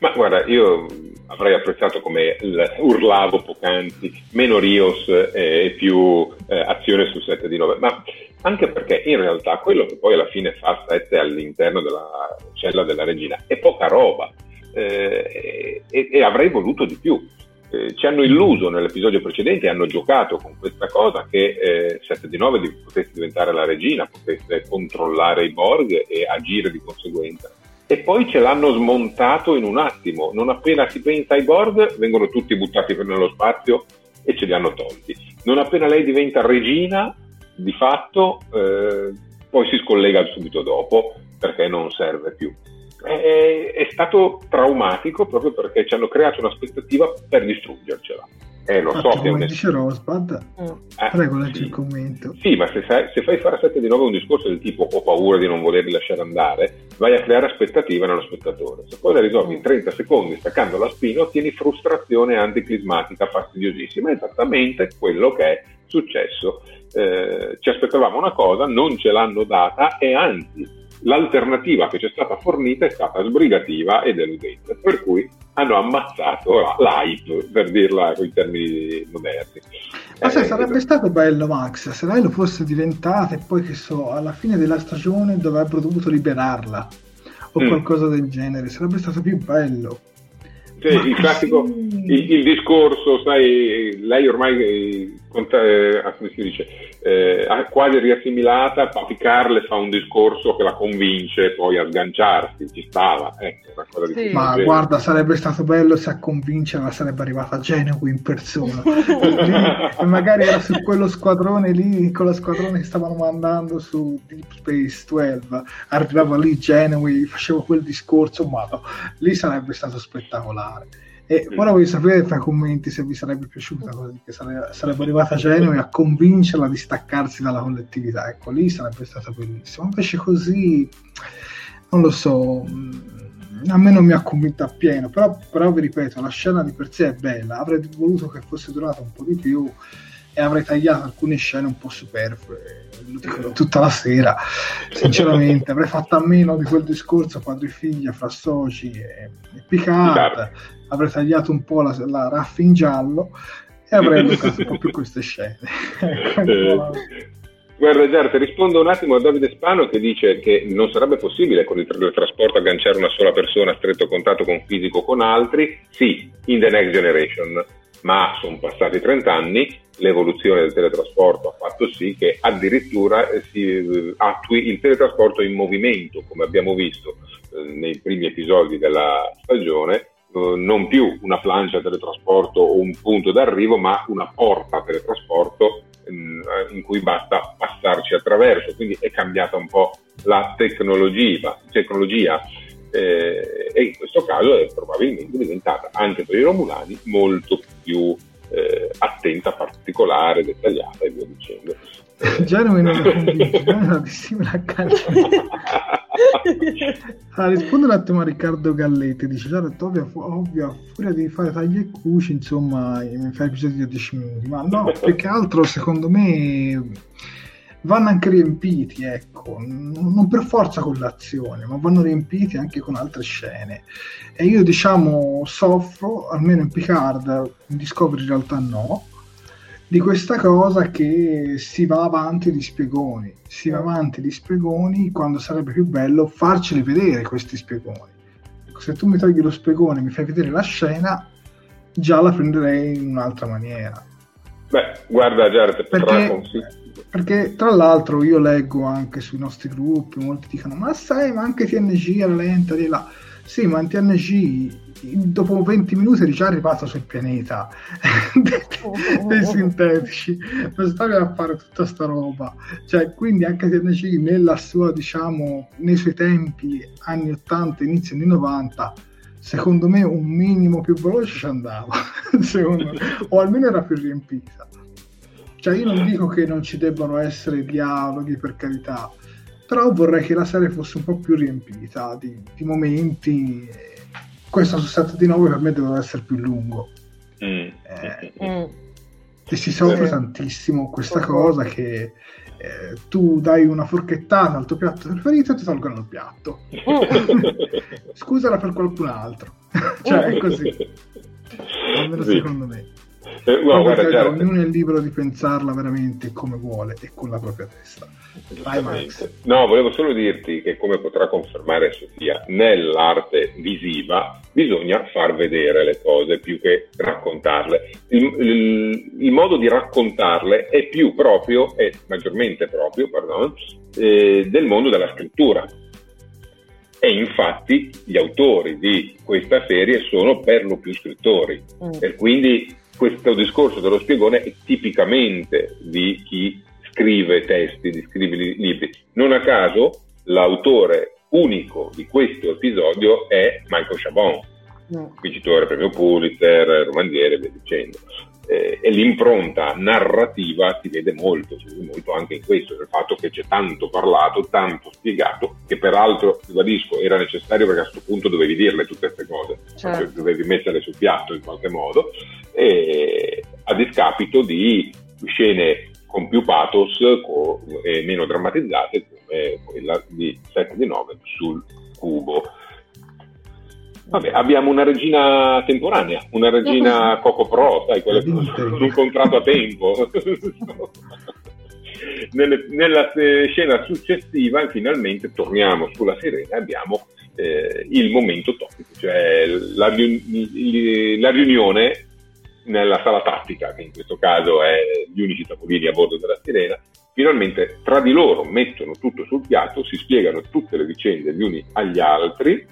Ma guarda, io avrei apprezzato come urlavo poc'anzi, meno Rios e più eh, azione sul 7 di 9, ma anche perché in realtà quello che poi alla fine fa 7 all'interno della cella della regina è poca roba eh, e, e avrei voluto di più eh, ci hanno illuso nell'episodio precedente, hanno giocato con questa cosa che eh, 7 di 9 potesse diventare la regina, potesse controllare i Borg e agire di conseguenza. E poi ce l'hanno smontato in un attimo. Non appena si pensa ai Borg, vengono tutti buttati nello spazio e ce li hanno tolti. Non appena lei diventa regina, di fatto, eh, poi si scollega subito dopo perché non serve più è, è, stato traumatico proprio perché ci hanno creato un'aspettativa per distruggercela. Eh, lo so come che dice Rosbad, eh, prego leggi sì. il commento. Sì, ma se, sai, se fai fare a 7 di nuovo un discorso del tipo ho paura di non volerli lasciare andare, vai a creare aspettativa nello spettatore. Se poi la risolvi in 30 secondi staccando la spina, ottieni frustrazione anticlismatica fastidiosissima. È esattamente quello che è successo. Eh, ci aspettavamo una cosa, non ce l'hanno data e anzi l'alternativa che ci è stata fornita è stata sbrigativa e deludente, per cui hanno ammazzato l'hype, per dirla con i termini moderni. Ma sai, eh, sarebbe stato bello Max, se lei lo fosse diventata e poi che so, alla fine della stagione dovrebbero dovuto liberarla o mm. qualcosa del genere, sarebbe stato più bello. Cioè, il classico, il, il, discorso, sai, lei ormai, eh, eh, come si dice, eh, quasi riassimilata, Papi Carle fa un discorso che la convince poi a sganciarsi, ci stava. Ecco, sì. Ma guarda, sarebbe stato bello se a convincerla sarebbe arrivata Genewi in persona. e magari era su quello squadrone lì, con la squadrone che stavano mandando su Deep Space 12, arrivava lì Genewi, faceva quel discorso, ma no, lì sarebbe stato spettacolare. E ora voglio sapere tra i commenti se vi sarebbe piaciuta così, che sarebbe, arrivata Genova a convincerla di staccarsi dalla collettività. Ecco, lì sarebbe stato bellissimo. Invece così, non lo so, mm, a me non mi ha convinto appieno, però, però vi ripeto, la scena di per sé è bella, avrei voluto che fosse durata un po' di più e avrei tagliato alcune scene un po' superflue, tutta la sera, sinceramente, avrei fatto a meno di quel discorso padre-figlia fra soci e, e Picard, avrei tagliato un po' la, la raffa in giallo e avrei giocato un po' più queste scene. eh, Guarda Gerte, rispondo un attimo a Davide Spano che dice che non sarebbe possibile con il teletrasporto agganciare una sola persona a stretto contatto con fisico con altri. Sì, in the next generation, ma sono passati 30 anni, l'evoluzione del teletrasporto ha fatto sì che addirittura si eh, attui il teletrasporto in movimento, come abbiamo visto eh, nei primi episodi della stagione, eh, non più una plancia teletrasporto o un punto d'arrivo, ma una porta teletrasporto ehm, in cui basta passarci attraverso, quindi è cambiata un po' la tecnologia, tecnologia eh, e in questo caso è probabilmente diventata anche per i romulani molto più eh, attenta, particolare, dettagliata e via dicendo. Già non mi hanno convinto, non era dissimile accanto. Ah, rispondo un attimo a Riccardo Galletti, dice già detto ovvio, ovvio, a furia di fare tagli e cuci, insomma, mi fai episodi di 10 minuti, ma no, più che altro secondo me vanno anche riempiti, ecco, non per forza con l'azione, ma vanno riempiti anche con altre scene. E io diciamo soffro, almeno in Picard, in Discovery in realtà no, di questa cosa che si va avanti di spiegoni, si va avanti di spiegoni quando sarebbe più bello farceli vedere questi spiegoni. Ecco, se tu mi togli lo spiegone e mi fai vedere la scena, già la prenderei in un'altra maniera. Beh, guarda Jared, perché, perché tra l'altro io leggo anche sui nostri gruppi, molti dicono ma sai, ma anche TNG era lenta di là. Sì, ma in TNG dopo 20 eri già arrivato sul pianeta. Dei sintetici. Non stavi a fare tutta sta roba. Cioè quindi anche TNG nella sua diciamo nei suoi tempi anni 80 inizio anni 90 secondo me un minimo più veloce ci andava. O almeno era più riempita. Cioè io non dico che non ci debbano essere dialoghi per carità però vorrei che la serie fosse un po' più riempita di, di momenti questo su 7 di 9 per me doveva essere più lungo mm. Eh, mm. e si soffre tantissimo questa cosa che eh, tu dai una forchettata al tuo piatto preferito e ti tolgono il piatto scusala per qualcun altro cioè è così almeno sì. secondo me eh, no, guarda, guarda, ognuno è libero di pensarla veramente come vuole e con la propria testa. No, volevo solo dirti che, come potrà confermare Sofia, nell'arte visiva bisogna far vedere le cose più che raccontarle. Il, il, il modo di raccontarle è più proprio, è maggiormente proprio, pardon, eh, del mondo della scrittura. E infatti gli autori di questa serie sono per lo più scrittori. Mm. E quindi questo discorso dello spiegone è tipicamente di chi scrive testi, di scrive libri. Non a caso l'autore unico di questo episodio è Michael Chabon, no. vincitore premio Pulitzer, romanziere e via dicendo. Eh, e l'impronta narrativa si vede molto, si vede molto anche in questo, nel fatto che c'è tanto parlato, tanto spiegato, che peraltro, ribadisco, era necessario perché a questo punto dovevi dirle tutte queste cose, certo. dovevi metterle sul piatto in qualche modo, e, a discapito di scene con più pathos e meno drammatizzate come quella di 7 di 9 sul cubo. Vabbè, abbiamo una regina temporanea, una regina Coco Pro, sai, quella con un contratto a tempo. Nelle, nella scena successiva, finalmente torniamo sulla sirena e abbiamo eh, il momento topico, cioè la, la riunione nella sala tattica, che in questo caso è gli unici tavolini a bordo della sirena, finalmente tra di loro mettono tutto sul piatto, si spiegano tutte le vicende gli uni agli altri,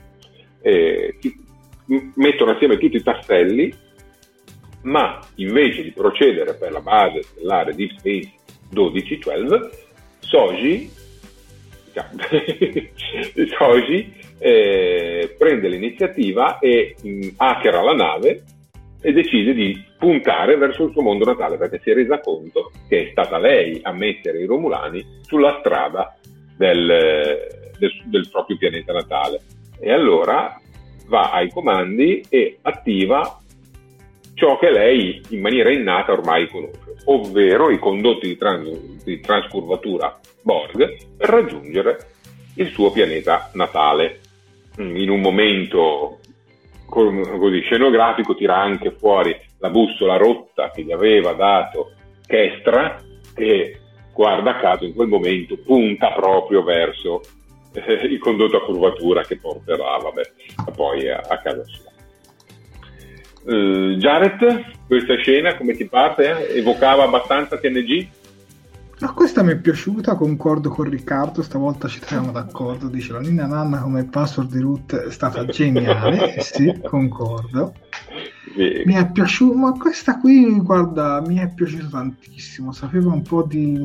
eh, mettono assieme tutti i tasselli, ma invece di procedere per la base stellare Deep Space 12-12, Soji, Soji eh, prende l'iniziativa e mh, mm, hackera la nave e decide di puntare verso il suo mondo natale perché si è resa conto che è stata lei a mettere i Romulani sulla strada del, del, del proprio pianeta natale. E allora va ai comandi e attiva ciò che lei in maniera innata ormai conosce, ovvero i condotti di, trans- di transcurvatura Borg per raggiungere il suo pianeta natale. In un momento così, scenografico tira anche fuori la bussola rotta che gli aveva dato Kestra, che guarda caso in quel momento punta proprio verso eh, il condotto a curvatura che porterà vabbè, poi a, a casa sua. Uh, Jared, questa scena come ti parte? Evocava abbastanza TNG? No, questa mi è piaciuta, concordo con Riccardo, stavolta ci troviamo d'accordo, dice la Nina Nanna come password di root è stata geniale, sì, concordo. Sì. Mi è piaciuto, ma questa qui, guarda, mi è piaciuta tantissimo, sapeva un po' di,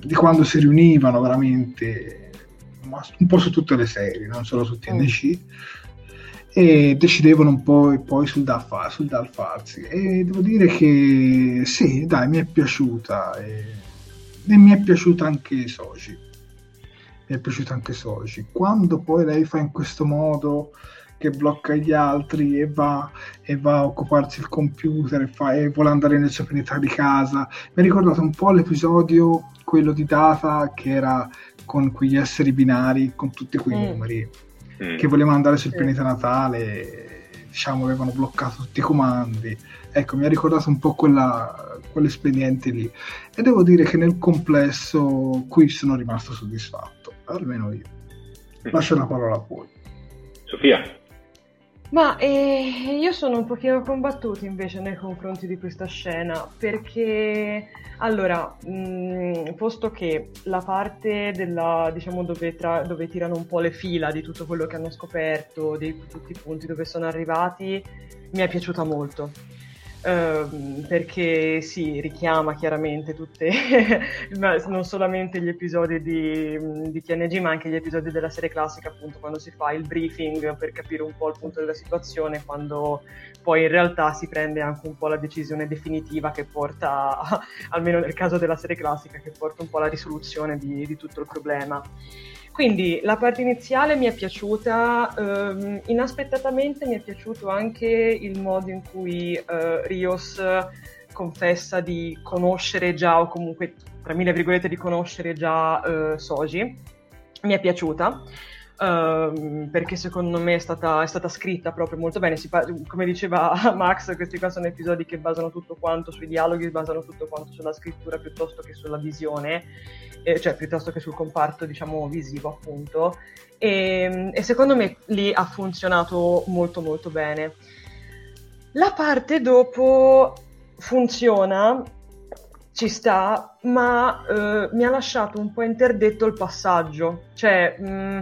di quando si riunivano veramente, un po' su tutte le serie, non solo su TNC. Mm e decidevano un po' poi sul da, fa, sul da farsi. E devo dire che sì dai mi è piaciuta e, e mi è piaciuta anche Soji. Mi è piaciuta anche Soji. Quando poi lei fa in questo modo che blocca gli altri e va, e va a occuparsi il computer e, fa, e vuole andare nel suo pianeta di casa. Mi ha ricordato un po' l'episodio quello di Data che era con quegli esseri binari con tutti quei mm. numeri mm. che volevano andare sul pianeta natale, diciamo avevano bloccato tutti i comandi. Ecco, mi ha ricordato un po' quella, quell'espediente lì. E devo dire che nel complesso qui sono rimasto soddisfatto, almeno io. Lascio la parola a voi. Sofia. Ma eh, io sono un pochino combattuta invece nei confronti di questa scena perché allora, mh, mm, posto che la parte della, diciamo, dove, tra, dove, tirano un po' le fila di tutto quello che hanno scoperto, di tutti i punti dove sono arrivati, mi è piaciuta molto. Ehm, perché sì, richiama chiaramente tutte, non solamente gli episodi di, di, TNG, ma anche gli episodi della serie classica, appunto, quando si fa il briefing per capire un po' il punto della situazione, quando poi in realtà si prende anche un po' la decisione definitiva che porta, almeno nel caso della serie classica, che porta un po' alla risoluzione di, di tutto il problema. Quindi la parte iniziale mi è piaciuta, ehm, inaspettatamente mi è piaciuto anche il modo in cui eh, Rios confessa di conoscere già, o comunque tra mille virgolette di conoscere già eh, Soji. Mi è piaciuta. Uh, perché secondo me è stata, è stata, scritta proprio molto bene. Pa- come diceva Max, questi qua sono episodi che basano tutto quanto sui dialoghi, basano tutto quanto sulla scrittura piuttosto che sulla visione eh, cioè piuttosto che sul comparto diciamo visivo appunto e, e, secondo me lì ha funzionato molto molto bene. La parte dopo funziona, ci sta, ma eh, mi ha lasciato un po' interdetto il passaggio, cioè mh, mm,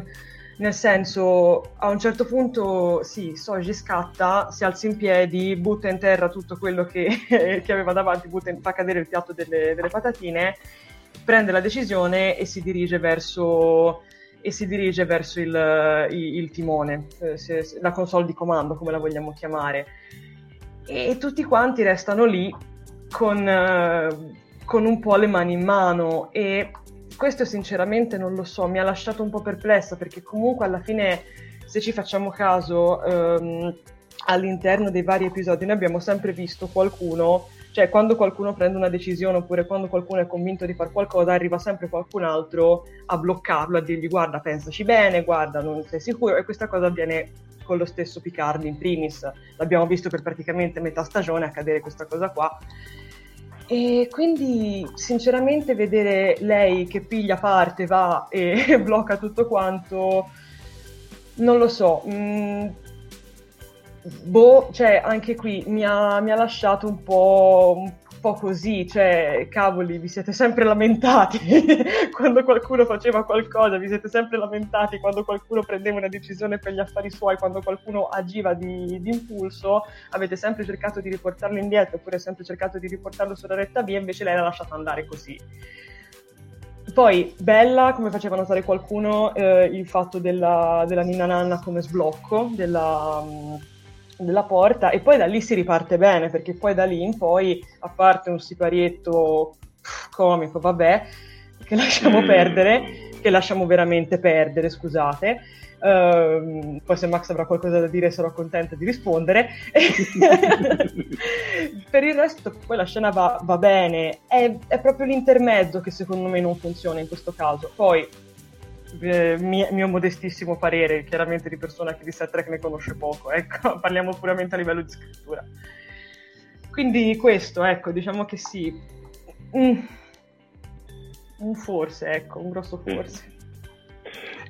nel senso a un certo punto sì, Soji scatta, si alza in piedi, butta in terra tutto quello che, che aveva davanti, in, fa cadere il piatto delle, delle patatine prende la decisione e si dirige verso, si dirige verso il, il, il timone, eh, la console di comando, come la vogliamo chiamare. E tutti quanti restano lì con, eh, con un po' le mani in mano e questo sinceramente non lo so, mi ha lasciato un po' perplessa perché comunque alla fine, se ci facciamo caso, ehm, all'interno dei vari episodi noi abbiamo sempre visto qualcuno cioè, quando qualcuno prende una decisione oppure quando qualcuno è convinto di fare qualcosa, arriva sempre qualcun altro a bloccarlo, a dirgli guarda, pensaci bene, guarda, non sei sicuro. E questa cosa avviene con lo stesso Picard in primis. L'abbiamo visto per praticamente metà stagione accadere questa cosa qua. E quindi, sinceramente, vedere lei che piglia parte, va e blocca tutto quanto, non lo so. Mm, boh, cioè anche qui mi ha, mi ha lasciato un po', po', così, cioè cavoli, vi siete sempre lamentati quando qualcuno faceva qualcosa, vi siete sempre lamentati quando qualcuno prendeva una decisione per gli affari suoi, quando qualcuno agiva di, di impulso, avete sempre cercato di riportarlo indietro oppure sempre cercato di riportarlo sulla retta via, invece lei l'ha lasciata andare così. Poi, bella, come faceva notare qualcuno, eh, il fatto della, della Nina Nanna come sblocco, della... Um, della porta e poi da lì si riparte bene perché poi da lì in poi a parte un siparietto comico vabbè che lasciamo mm. perdere che lasciamo veramente perdere scusate. Uh, poi se Max avrà qualcosa da dire sarò contenta di rispondere. Per il resto poi la scena va, va bene. È, è proprio l'intermezzo che secondo me non funziona in questo caso. Poi eh, mio, mio, modestissimo parere, chiaramente di persona che di Star Trek ne conosce poco, ecco, parliamo puramente a livello di scrittura. Quindi questo, ecco, diciamo che sì. Mm. un forse, ecco, un grosso forse.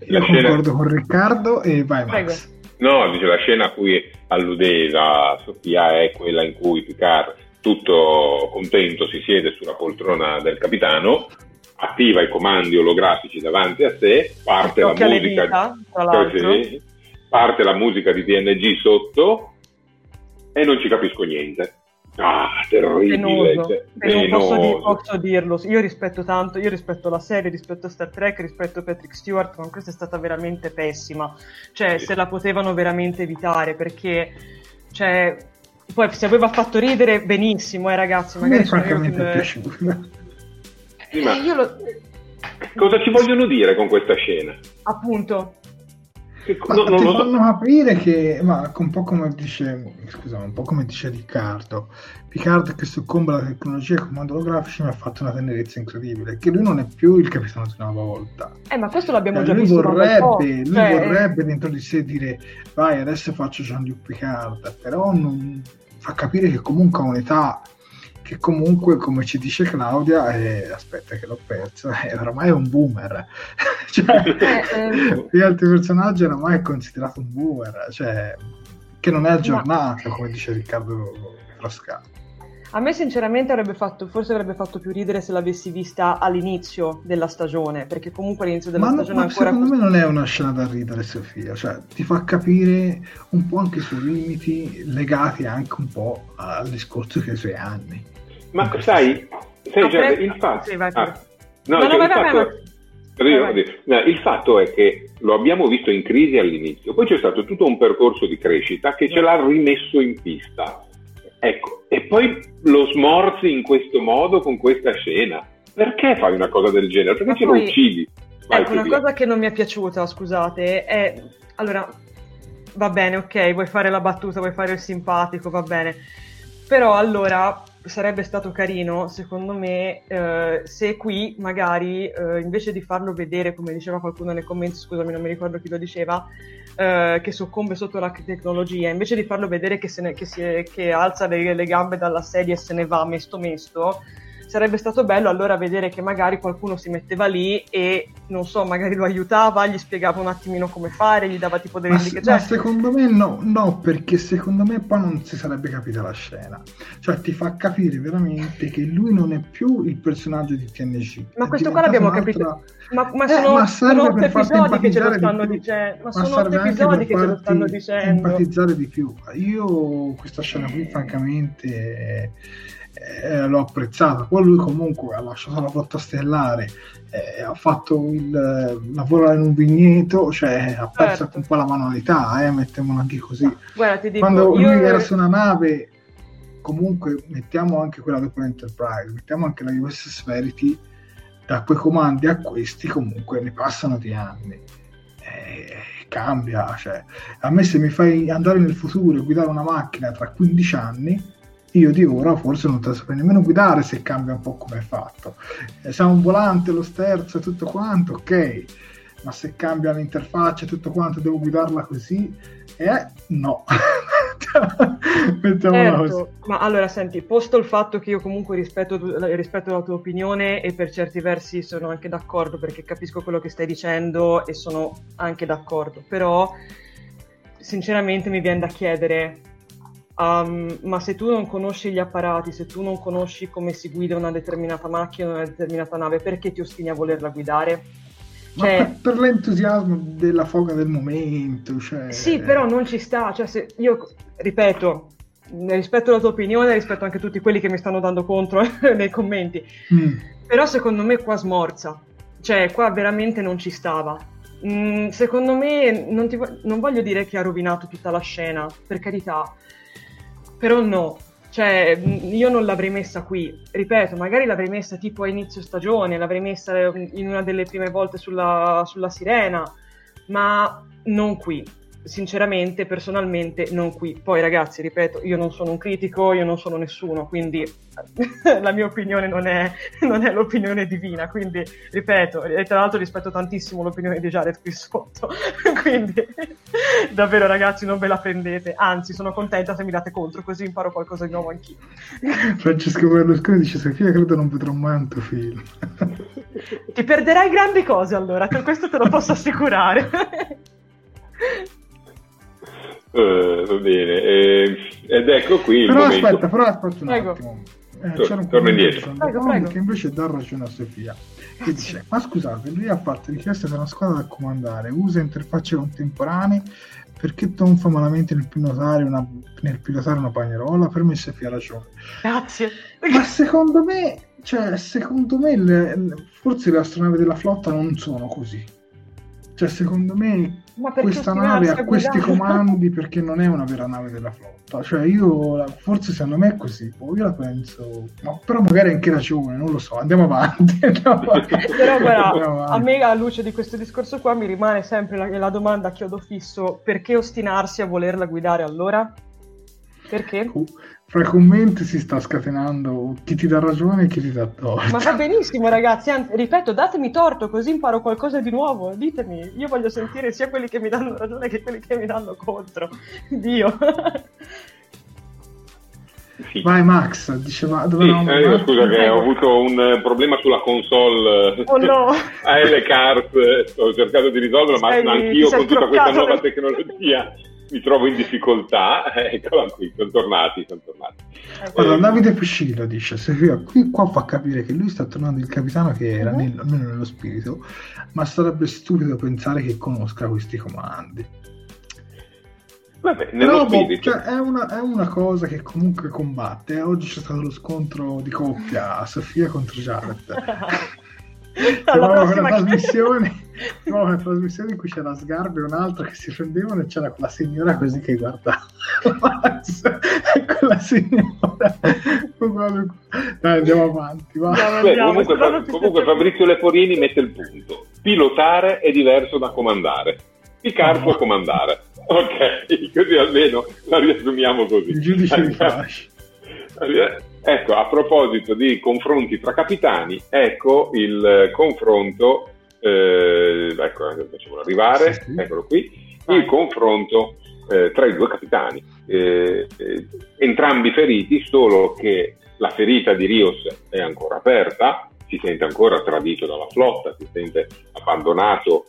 Io scena... concordo con Riccardo e vai Prego. Max. No, dice la scena a cui alludeva Sofia è quella in cui Picard, tutto contento, si siede sulla poltrona del capitano, attiva i comandi olografici davanti a sé, parte la musica, dita, sì, parte la musica di DNG sotto e non ci capisco niente. Ah, terribile. Penoso. cioè, Penoso, Posso, posso dirlo. Io rispetto tanto, io rispetto la serie, rispetto Star Trek, rispetto Patrick Stewart, ma questa è stata veramente pessima. Cioè, Sì. se la potevano veramente evitare, perché, cioè, poi se aveva fatto ridere, benissimo, eh ragazzi, magari sono io piaciuto. Sì, ma Eh, io lo... cosa ci vogliono dire con questa scena? Appunto, Che- Ma no, non ti lo so. fanno capire che, ma un po' come dice, scusa, un po' come dice Riccardo, Picard che soccombe alla tecnologia e ai comandi olografici mi ha fatto una tenerezza incredibile, che lui non è più il capitano di una volta. eh, ma questo l'abbiamo già lui visto vorrebbe, lui Cioè, vorrebbe dentro di sé dire vai adesso faccio Jean-Luc Picard, però non fa capire che comunque ha un'età che comunque come ci dice Claudia, eh, aspetta che l'ho persa, oramai è un boomer. cioè, Eh, eh. gli altri personaggi oramai è considerato un boomer, cioè che non è aggiornato, come dice Riccardo Frascati. A me sinceramente avrebbe fatto, forse avrebbe fatto più ridere se l'avessi vista all'inizio della stagione, perché comunque all'inizio della Ma, no- stagione ma ancora... secondo me non è una scena da ridere, Sofia, cioè ti fa capire un po' anche i suoi limiti legati anche un po' al discorso che ha i suoi anni. Ma sai, sai prego. il fatto... Sì, ah, no, No, no, cioè, vai, il vai, fatto- vai, no, il fatto è che lo abbiamo visto in crisi all'inizio, poi c'è stato tutto un percorso di crescita che ce l'ha rimesso in pista. Ecco, e poi lo smorzi in questo modo con questa scena. Perché fai una cosa del genere? Perché Ma ce poi- lo uccidi? Vai, Ecco, una Silvia. cosa che non mi è piaciuta, scusate, è... Allora, va bene, ok, vuoi fare la battuta, vuoi fare il simpatico, va bene. Però allora sarebbe stato carino, secondo me, eh, se qui magari eh, invece di farlo vedere, come diceva qualcuno nei commenti, scusami, non mi ricordo chi lo diceva, eh, che soccombe sotto la tecnologia, invece di farlo vedere che, ne- che si che alza le, le gambe dalla sedia e se ne va mesto mesto, sarebbe stato bello allora vedere che magari qualcuno si metteva lì e non so, magari lo aiutava, gli spiegava un attimino come fare, gli dava tipo delle Ma, indicazioni. ma secondo me no, no, perché secondo me poi non si sarebbe capita la scena. Cioè ti fa capire veramente che lui non è più il personaggio di TNG. Ma questo qua l'abbiamo un'altra- capito. Ma, ma Eh, sono, ma sono otto episodi che ce lo di stanno più. dicendo. Ma, Ma sono otto episodi che ce lo stanno dicendo. empatizzare di più. Io questa scena qui, francamente, eh, l'ho apprezzata. Poi lui comunque ha lasciato la flotta stellare, eh, ha fatto il eh, lavorare in un vigneto, cioè ha perso Certo. un po' la manualità, eh, mettiamola anche così. Guarda, ti dico, Quando io lui era su una nave, comunque mettiamo anche quella dopo l'Enterprise, mettiamo anche la USS Verity, da quei comandi a questi comunque ne passano di anni. Eh, cambia, cioè, a me se mi fai andare nel futuro e guidare una macchina tra 15 anni, io di ora forse non te la saprei nemmeno guidare se cambia un po' come è fatto. Eh, se ha un volante, lo sterzo e tutto quanto, ok, ma se cambia l'interfaccia e tutto quanto, devo guidarla così? Eh, no. Certo, ma allora senti, posto il fatto che io comunque rispetto, rispetto la tua opinione e per certi versi sono anche d'accordo perché capisco quello che stai dicendo e sono anche d'accordo, però sinceramente mi viene da chiedere, um, ma se tu non conosci gli apparati, se tu non conosci come si guida una determinata macchina, una determinata nave, perché ti ostini a volerla guidare? Ma Cioè, per, per l'entusiasmo della foga del momento, cioè... Sì, però non ci sta, cioè se io ripeto, rispetto la tua opinione, rispetto anche a tutti quelli che mi stanno dando contro nei commenti, Mm. però secondo me qua smorza, cioè qua veramente non ci stava. Mm, secondo me non, ti non voglio dire che ha rovinato tutta la scena, per carità, però no. Cioè, mm, io non l'avrei messa qui, ripeto, magari l'avrei messa tipo a inizio stagione, l'avrei messa in una delle prime volte sulla, sulla sirena, ma non qui. Sinceramente, personalmente, non qui. Poi, ragazzi, ripeto, io non sono un critico, io non sono nessuno, quindi la mia opinione non è, non è l'opinione divina. Quindi, ripeto, e tra l'altro rispetto tantissimo l'opinione di Jared qui sotto. quindi, davvero, ragazzi, non ve la prendete. Anzi, sono contenta se mi date contro, così imparo qualcosa di nuovo anch'io. Francesco Berlusconi dice Sofia credo non vedrò mai un tuo film Ti perderai grandi cose allora, questo te lo posso assicurare. Uh, va bene, eh, ed ecco qui però aspetta, però aspetta un Prego. attimo. Eh, Tor- c'era un torna commento indietro. Prego, prego. che invece dà ragione a Sofia che dice ma scusate lui ha fatto richiesta per una squadra da comandare usa interfacce contemporanee perché tonfa malamente nel pilotare una, nel pilotare una pagnerola per me Sofia ha ragione Grazie. ma secondo me cioè secondo me le- forse le astronavi della flotta non sono così cioè secondo me questa nave ha questi comandi perché non è una vera nave della flotta. Cioè, io forse secondo me è così. Io la penso, ma però magari anche ragione, non lo so. Andiamo avanti. Però guarda, Andiamo a me alla luce di questo discorso qua mi rimane sempre la, la domanda a chiodo fisso, perché ostinarsi a volerla guidare allora? Perché? Fra i commenti si sta scatenando chi ti dà ragione e chi ti dà torto. Ma va benissimo ragazzi, anzi, ripeto, datemi torto così imparo qualcosa di nuovo, ditemi, io voglio sentire sia quelli che mi danno ragione che quelli che mi danno contro. Dio. Sì. Vai Max, diceva dove Sì, eh, scusa che ho avuto un eh, problema sulla console Oh no. AL Cars, eh, sto cercando di risolverlo, ma anch'io con tutta questa nuova tecnologia mi trovo in difficoltà. Eccola qui, sono tornati, sono tornati. Guarda, Eh, Davide Piscillo dice: Sofia, qui qua fa capire che lui sta tornando il capitano che era, Mhm. nel- almeno nello spirito, ma sarebbe stupido pensare che conosca questi comandi. Vabbè, nello Però boh, spirito. cioè, è, una, è una cosa che comunque combatte. Oggi c'è stato lo scontro di coppia Sofia contro Jared. Alla prossima trasmissione, trovavo una trasmissione in cui c'era Sgarbi e un altro che si prendevano e c'era quella signora così che guardava Max quella signora dai andiamo avanti va. Beh, comunque, Fa- comunque Fabrizio Leporini mette il punto. Pilotare è diverso da comandare. Picard può comandare. Ok, così almeno la riassumiamo così. il giudice di fascia Ecco, a proposito di confronti tra capitani, ecco il eh, confronto, eh, ecco, eh, facevo arrivare, Sì, sì. eccolo qui, il confronto eh, tra i due capitani, Eh, eh, entrambi feriti, solo che la ferita di Rios è ancora aperta, si sente ancora tradito dalla flotta, si sente abbandonato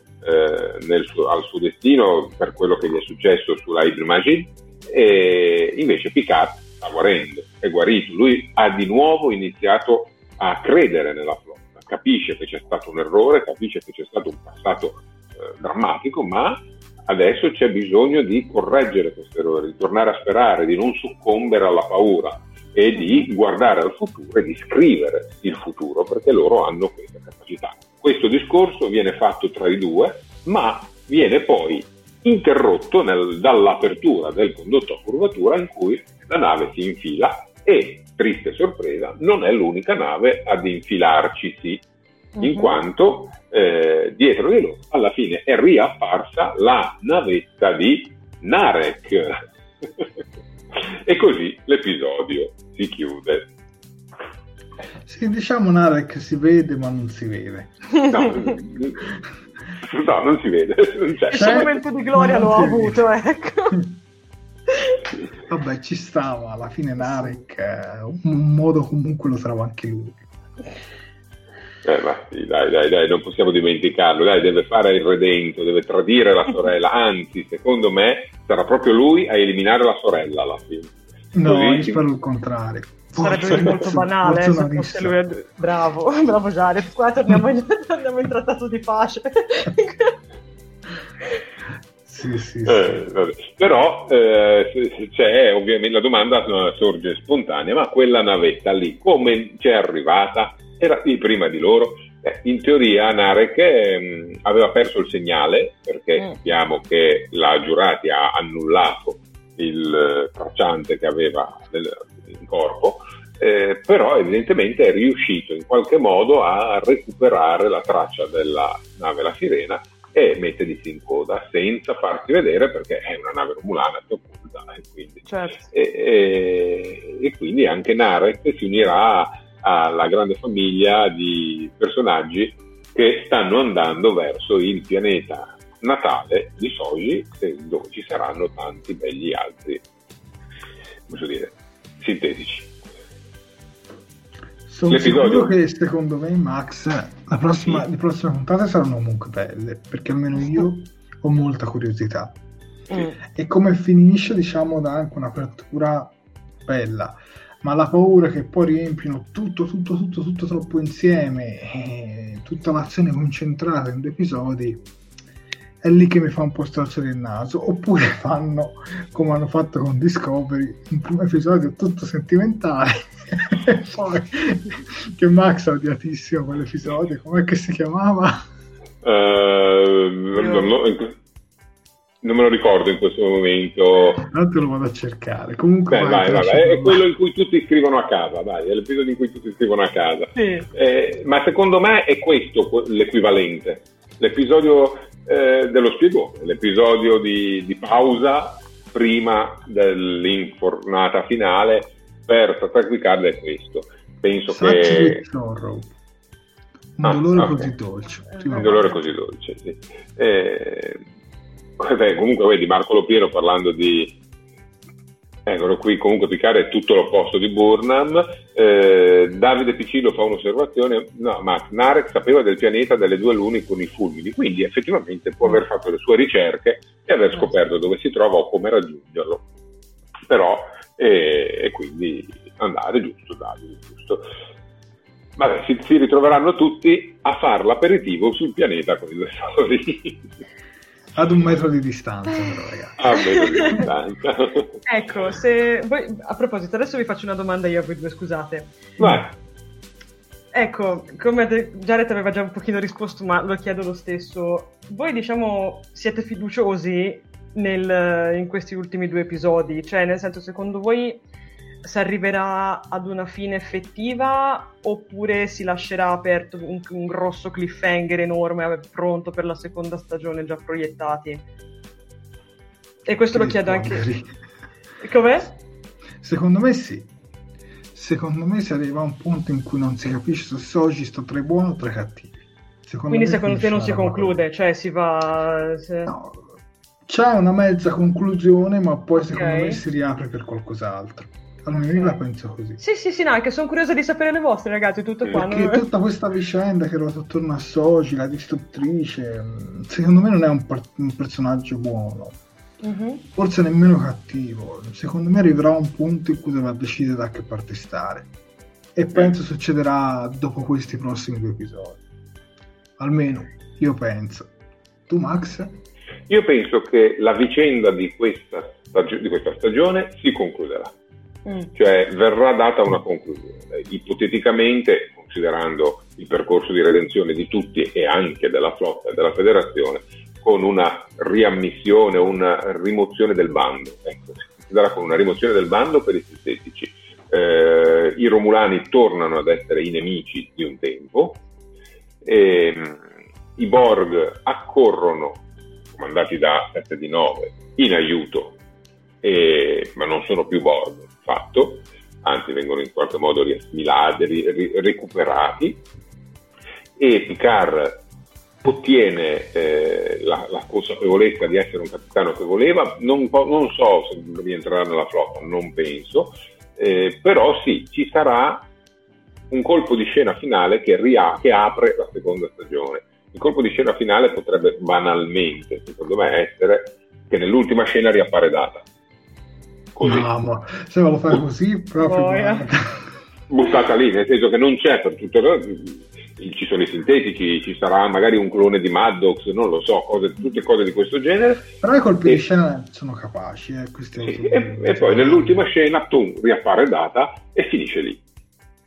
nel al suo destino per quello che gli è successo sulla Ibn Majid, e invece Picard sta guarendo, è guarito, lui ha di nuovo iniziato a credere nella flotta, capisce che c'è stato un errore, capisce che c'è stato un passato eh, drammatico, ma adesso c'è bisogno di correggere questo errore, di tornare a sperare, di non soccombere alla paura e di guardare al futuro e di scrivere il futuro perché loro hanno questa capacità. Questo discorso viene fatto tra i due, ma viene poi interrotto nel- dall'apertura del condotto a curvatura in cui la nave si infila e, triste sorpresa, non è l'unica nave ad infilarcisi, in Mhm. quanto eh, dietro di loro alla fine è riapparsa la navetta di Narek. e così l'episodio si chiude. sì, diciamo Narek si vede ma non si vede No, no, non si vede. non c'è. Il suo momento di gloria non l'ho si avuto, vede. ecco. vabbè ci stava alla fine Narek eh, un modo comunque lo trova anche lui Eh, ma sì, dai, dai, dai, non possiamo dimenticarlo. Dai, deve fare il redento, deve tradire la sorella. Anzi, secondo me, sarà proprio lui a eliminare la sorella alla fine. no Così- io spero il contrario Sarebbe Forza, molto banale se fosse lui. Bravo, bravo Jared. Qua torniamo in, torniamo in trattato di pace. sì sì. Eh. Però eh, c'è ovviamente la domanda eh, sorge spontanea, ma quella navetta lì come c'è arrivata? Era lì prima di loro? Eh, in teoria Narek ehm, aveva perso il segnale perché Mm. sappiamo che la Giurati ha annullato il eh, tracciante che aveva nel- in corpo, eh, però evidentemente è riuscito in qualche modo a recuperare la traccia della nave La Sirena e mettersi in coda senza farsi vedere perché è una nave romulana che occulta e quindi, certo. e, e- e quindi anche Narek si unirà alla grande famiglia di personaggi che stanno andando verso il pianeta natale di Soji eh, dove ci saranno tanti belli altri posso dire sintetici Sono L'episodio- sicuro che secondo me Max la prossima, Sì. le prossime puntate saranno comunque belle, perché almeno io ho molta curiosità. Mm. E come finisce, diciamo, dà anche un'apertura bella, ma la paura che poi riempiono tutto, tutto, tutto, tutto troppo insieme, e tutta l'azione concentrata in due episodi, è lì che mi fa un po' storcere il naso. Oppure fanno come hanno fatto con Discovery, un primo episodio tutto sentimentale, e poi che Max è odiatissimo quell'episodio, com'è che si chiamava? Eh, non, non- non me lo ricordo in questo momento. Non te lo vado a cercare. Comunque, Beh, vai, vai, vai, vai. È quello in cui tutti scrivono a casa, dai, è l'episodio in cui tutti scrivono a casa. Sì. Eh, ma secondo me è questo que- l'equivalente. L'episodio eh, dello spiegone, l'episodio di, di pausa prima dell'infornata finale per Picard è questo. Penso Such che. Un Ah, dolore ok. così dolce. Sì, un dolore così dolce. Sì. Eh, comunque vedi Marco Lopiero parlando di Eccolo qui, comunque Picard è tutto l'opposto di Burnham. Eh, Davide Piccillo fa un'osservazione: no, ma Narek sapeva del pianeta delle due lune con i fulmini, quindi effettivamente può aver fatto le sue ricerche e aver scoperto dove si trova o come raggiungerlo. Però, eh, e quindi andare giusto, Davide, giusto. Vabbè, si, si ritroveranno tutti a fare l'aperitivo sul pianeta con i due soli. Ad un metro di distanza, però, ragazzi. a metro di distanza. Ecco, se voi, a proposito, adesso vi faccio una domanda io a voi due, scusate. Vai. Ecco, come de- Jared aveva già un pochino risposto, ma lo chiedo lo stesso. Voi, diciamo, siete fiduciosi nel- in questi ultimi due episodi? Cioè, nel senso, secondo voi si arriverà ad una fine effettiva oppure si lascerà aperto un, un grosso cliffhanger enorme pronto per la seconda stagione già proiettati? E questo lo chiedo anche... Com'è? Secondo me sì. Secondo me si arriva a un punto in cui non si capisce se Soji sto tra i buoni o tra i cattivi. Secondo Quindi secondo te non si conclude, cioè si va... se- No, c'è una mezza conclusione, ma poi secondo Ok. me si riapre per qualcos'altro. Almeno io la penso così. Sì, sì, sì, no, anche sono curiosa di sapere le vostre, ragazzi, tutto qua. Perché non- tutta questa vicenda che ruota attorno a Soji, la distruttrice, secondo me non è un, par- un personaggio buono. Mhm. Forse nemmeno cattivo. Secondo me arriverà un punto in cui dovrà decidere da che parte stare. E penso succederà dopo questi prossimi due episodi. Almeno io penso. Tu, Max? Io penso che la vicenda di questa, stagio- di questa stagione si concluderà, Mm. cioè verrà data una conclusione. Ipoteticamente, considerando il percorso di redenzione di tutti e anche della flotta e della federazione, con una riammissione, una rimozione del bando. Ecco, si considererà con una rimozione del bando per i sintetici. Eh, I Romulani tornano ad essere i nemici di un tempo. e, mh, I Borg accorrono comandati da 7 di 9 in aiuto, e- ma non sono più Borg, fatto, anzi vengono in qualche modo riassimilati, ri- ri- recuperati e Picard ottiene eh, la, la consapevolezza di essere un capitano che voleva, non, non so se rientrerà nella flotta, non penso, eh, però sì, ci sarà un colpo di scena finale che, ria- che apre la seconda stagione. Il colpo di scena finale potrebbe banalmente, secondo me, essere che nell'ultima scena riappare Data. Così, No, ma se ve lo fai così, proprio. Boia. buttata lì, nel senso che non c'è per tutto. Ci sono i sintetici, ci sarà magari un clone di Maddox, non lo so, cose- tutte cose di questo genere. Però i colpi E- di scena sono capaci, eh, questi Sì, e, e poi nell'ultima scena, tum, riappare Data e finisce lì.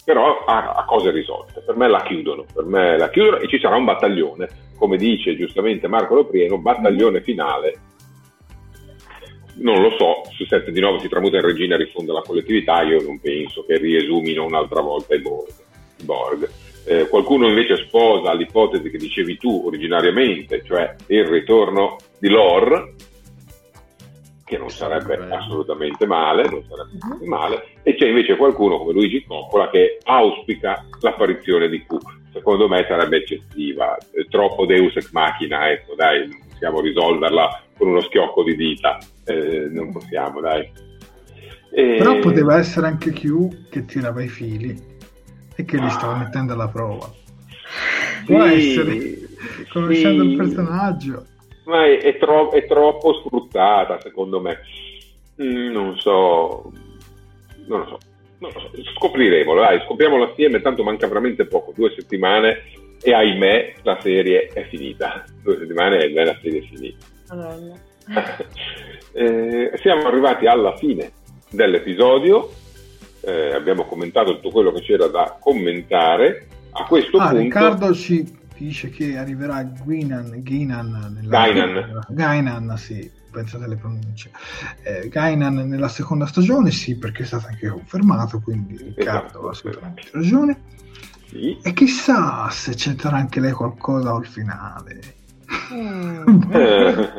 Però ha, ha cose risolte. Per me la chiudono, per me la chiudono e ci sarà un battaglione, come dice giustamente Marco Loprieno, battaglione finale. Non lo so, su 7 di 9 si tramuta in regina e rifonda la collettività, io non penso che riesumino un'altra volta i Borg. i Borg. Eh, qualcuno invece sposa l'ipotesi che dicevi tu originariamente, cioè il ritorno di Lore, che non sarebbe Bello. assolutamente male, non sarebbe assolutamente male, e c'è invece qualcuno come Luigi Coppola che auspica l'apparizione di Q. Secondo me sarebbe eccessiva, eh, troppo Deus ex machina, ecco, dai, possiamo risolverla con uno schiocco di dita, eh, non possiamo, dai. E- Però poteva essere anche Q che tirava i fili. e che li stava mettendo alla prova. Può sì, essere, conoscendo sì. il personaggio. Ma è, è, tro- è, troppo sfruttata, secondo me. Mm, non so, non lo so. Non lo so. Scopriremo, dai, scopriamolo assieme, tanto manca veramente poco, due settimane e ahimè la serie è finita. Due settimane e ahimè la serie è finita. eh, siamo arrivati alla fine dell'episodio, eh, abbiamo commentato tutto quello che c'era da commentare. A questo ah, punto... Riccardo ci dice che arriverà Guinan, Guinan nella... Gainan. Gainan, sì, pensate alle pronunce. Eh, Gainan nella seconda stagione, sì, perché è stato anche confermato, quindi Riccardo esatto, ha assolutamente esatto. ragione. Sì. E chissà se c'entrerà anche lei qualcosa al finale. Mm. eh,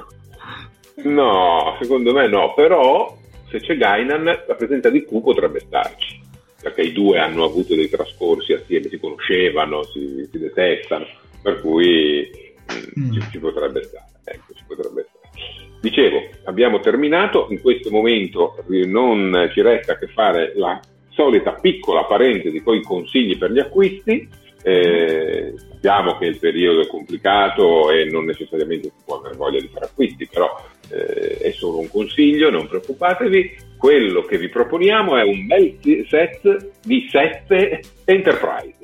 no, secondo me no, però se c'è Gainan la presenza di Q potrebbe starci perché i due hanno avuto dei trascorsi assieme, si conoscevano, si, si detestano, per cui mm. mm. ci, ci, potrebbe stare. Ecco, ci potrebbe stare. Dicevo, abbiamo terminato, in questo momento non ci resta che fare la solita piccola parentesi con i consigli per gli acquisti. Eh, sappiamo che il periodo è complicato e non necessariamente si può avere voglia di fare acquisti, però eh, è solo un consiglio, non preoccupatevi quello che vi proponiamo è un bel set di sette Enterprise.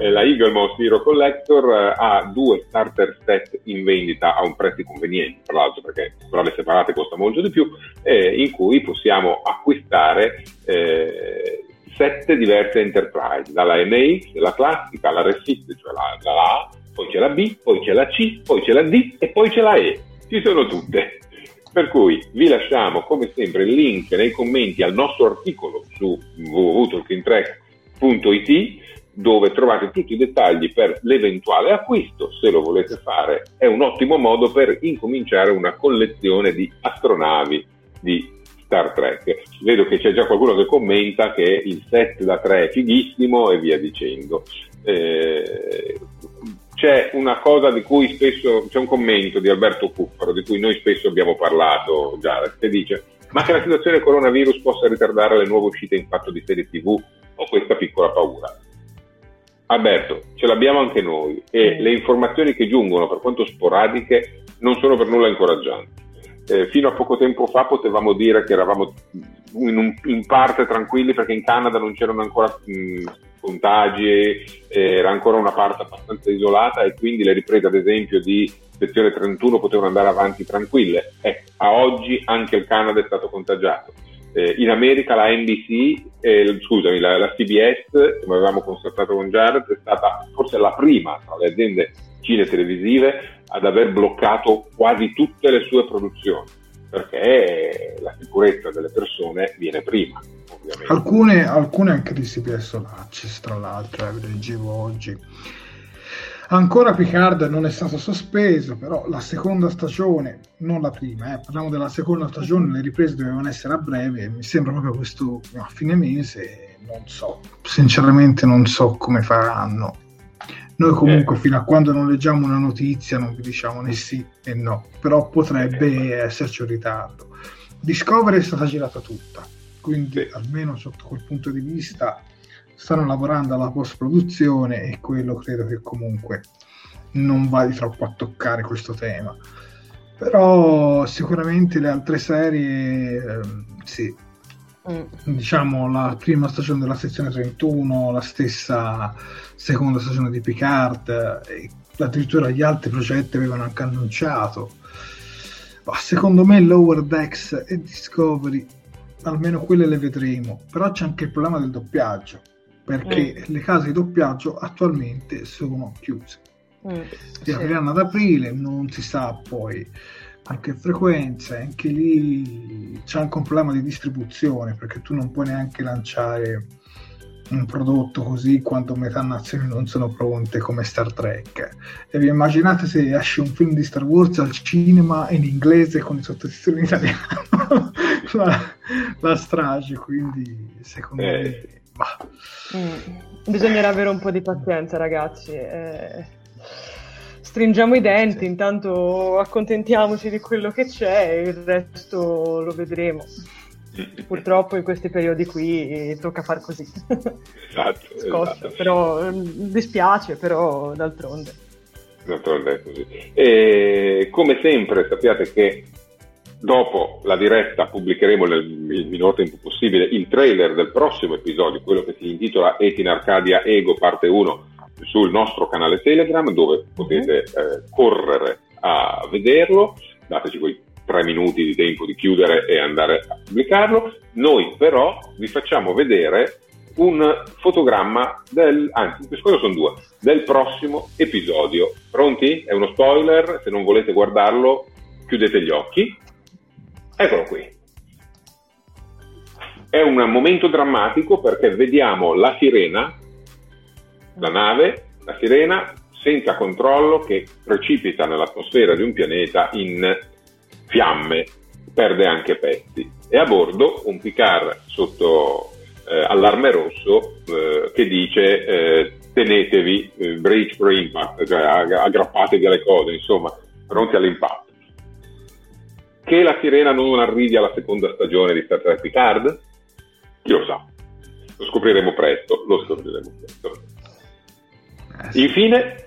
Eh, la Eaglemoss Hero Collector eh, ha due starter set in vendita a un prezzo conveniente, tra l'altro perché comprarle separate costa molto di più, eh, in cui possiamo acquistare eh, sette diverse Enterprise, dalla MX, la classica, la Refit, cioè la, la A, poi c'è la B, poi c'è la C, poi c'è la D e poi c'è la E. Ci sono tutte. Per cui vi lasciamo come sempre il link nei commenti al nostro articolo su www.talkingtrack.it dove trovate tutti i dettagli per l'eventuale acquisto, se lo volete fare è un ottimo modo per incominciare una collezione di astronavi di Star Trek. Vedo che c'è già qualcuno che commenta che il set da 3 è fighissimo e via dicendo. Eh, c'è una cosa di cui spesso, c'è un commento di Alberto Cuffaro di cui noi spesso abbiamo parlato già, che dice ma che la situazione coronavirus possa ritardare le nuove uscite in fatto di serie tv ho questa piccola paura. Alberto, ce l'abbiamo anche noi e le informazioni che giungono, per quanto sporadiche, non sono per nulla incoraggianti. Eh, fino a poco tempo fa potevamo dire che eravamo in, un, in parte tranquilli perché in Canada non c'erano ancora mh, contagi, eh, era ancora una parte abbastanza isolata e quindi le riprese ad esempio di sezione 31 potevano andare avanti tranquille. Eh, a oggi anche il Canada è stato contagiato. Eh, in America la NBC, eh, scusami, la, la, CBS, come avevamo constatato con Jared, è stata forse la prima tra le aziende cine televisive ad aver bloccato quasi tutte le sue produzioni, perché la sicurezza delle persone viene prima. Alcune, alcune anche di CBS All Access, tra l'altro, eh, leggevo oggi. Ancora Picard non è stato sospeso, però la seconda stagione, non la prima, eh, parliamo della seconda stagione, le riprese dovevano essere a breve, mi sembra proprio questo a fine mese, non so, sinceramente non so come faranno. Noi comunque eh. fino a quando non leggiamo una notizia non vi diciamo né sì né no, però potrebbe eh. esserci un ritardo. Discovery è stata girata tutta quindi sì. almeno sotto quel punto di vista stanno lavorando alla post produzione e quello credo che comunque non va di troppo a toccare questo tema però sicuramente le altre serie ehm, sì. Diciamo la prima stagione della sezione 31 la stessa seconda stagione di Picard e addirittura gli altri progetti avevano anche annunciato. Ma secondo me Lower Decks e Discovery almeno quelle le vedremo, però c'è anche il problema del doppiaggio, perché mm. le case di doppiaggio attualmente sono chiuse. Mm, si apriranno ad aprile, non si sa poi anche frequenze, anche lì c'è anche un problema di distribuzione, perché tu non puoi neanche lanciare un prodotto così quando metà nazioni non sono pronte come Star Trek. E vi immaginate se esce un film di Star Wars al cinema in inglese con i sottotitoli in italiano? la, la, strage, quindi secondo eh. me... Mm. Bisognerà avere un po' di pazienza ragazzi. Eh, stringiamo i denti, intanto accontentiamoci di quello che c'è e il resto lo vedremo. Purtroppo in questi periodi qui tocca far così. Esatto, esatto. Però mm, dispiace, però d'altronde. D'altronde è così. E come sempre sappiate che dopo la diretta pubblicheremo nel minor tempo possibile il trailer del prossimo episodio, quello che si intitola Etin Arcadia Ego parte 1 sul nostro canale Telegram dove potete eh, correre a vederlo, dateci quei tre minuti di tempo di chiudere e andare a pubblicarlo. Noi però vi facciamo vedere un fotogramma del, anzi, scusa sono due, del prossimo episodio. Pronti? È uno spoiler, se non volete guardarlo chiudete gli occhi. Eccolo qui. È un momento drammatico perché vediamo la sirena, la nave, la sirena senza controllo che precipita nell'atmosfera di un pianeta in fiamme, perde anche pezzi. E a bordo un Picard sotto eh, allarme rosso eh, che dice eh, tenetevi, eh, breach for impact, cioè aggrappatevi alle cose, insomma, pronti all'impatto. Che la sirena non arrivi alla seconda stagione di Star Trek Picard? Chi lo sa. Lo scopriremo presto, lo scopriremo presto. Eh, Infine,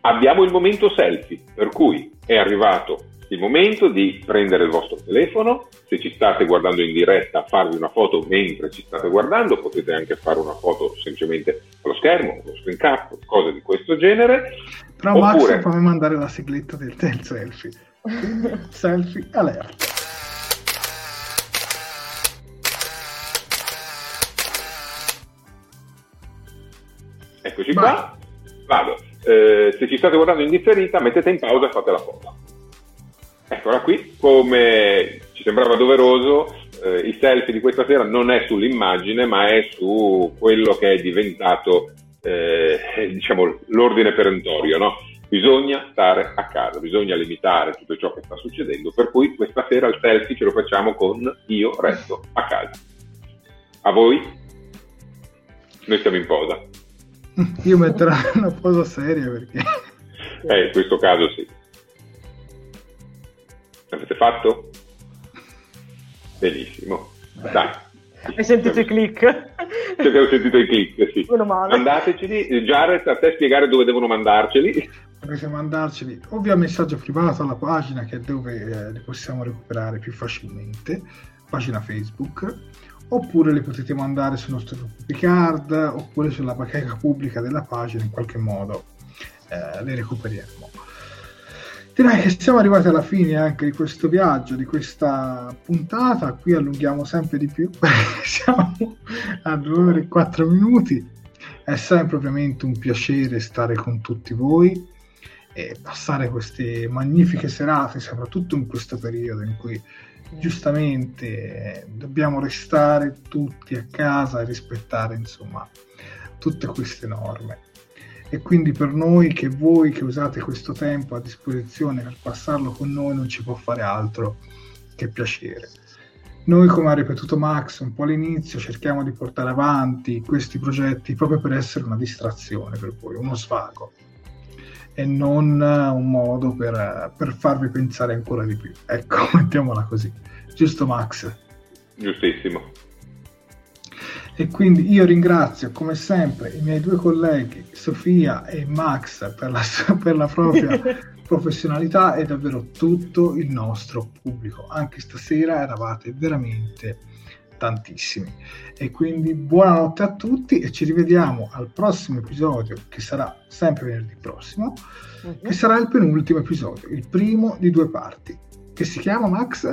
abbiamo il momento selfie, per cui è arrivato il momento di prendere il vostro telefono, se ci state guardando in diretta farvi una foto mentre ci state guardando, potete anche fare una foto semplicemente allo schermo, allo screen cap, cose di questo genere. Però Oppure... Max fammi mandare la sigletta del, del selfie. selfie alert. Eccoci Vai. qua. Vado. Eh, se ci state guardando in differita, mettete in pausa e fate la foto. Eccola qui, come ci sembrava doveroso, eh, il selfie di questa sera non è sull'immagine, ma è su quello che è diventato eh, diciamo, l'ordine perentorio. No? Bisogna stare a casa, bisogna limitare tutto ciò che sta succedendo, per cui questa sera il selfie ce lo facciamo con io resto a casa. A voi? Noi siamo in posa. Io metterò una posa seria perché... Eh, in questo caso sì. L'avete fatto? Benissimo. Beh. Dai. Hai sentito i click? Abbiamo sentito i click, sì. Mandateceli. Jared, a te spiegare dove devono mandarceli. Potete mandarceli o via messaggio privato alla pagina che è dove eh, li possiamo recuperare più facilmente, pagina Facebook, oppure li potete mandare sul nostro gruppo Picard oppure sulla bacheca pubblica della pagina in qualche modo eh, le recuperiamo direi che siamo arrivati alla fine anche di questo viaggio, di questa puntata. Qui allunghiamo sempre di più, siamo a due ore e quattro minuti. È sempre ovviamente un piacere stare con tutti voi e passare queste magnifiche serate, soprattutto in questo periodo in cui giustamente dobbiamo restare tutti a casa e rispettare insomma tutte queste norme. E quindi per noi che voi che usate questo tempo a disposizione per passarlo con noi non ci può fare altro che piacere. Noi, come ha ripetuto Max un po' all'inizio, cerchiamo di portare avanti questi progetti proprio per essere una distrazione per voi, uno svago e non un modo per, per farvi pensare ancora di più. Ecco, mettiamola così. Giusto Max? Giustissimo. E quindi io ringrazio come sempre i miei due colleghi, Sofia e Max, per la, per la propria professionalità e davvero tutto il nostro pubblico. Anche stasera eravate veramente tantissimi. E quindi buonanotte a tutti e ci rivediamo al prossimo episodio, che sarà sempre venerdì prossimo, uh-huh. che sarà il penultimo episodio, il primo di due parti, che si chiama Max?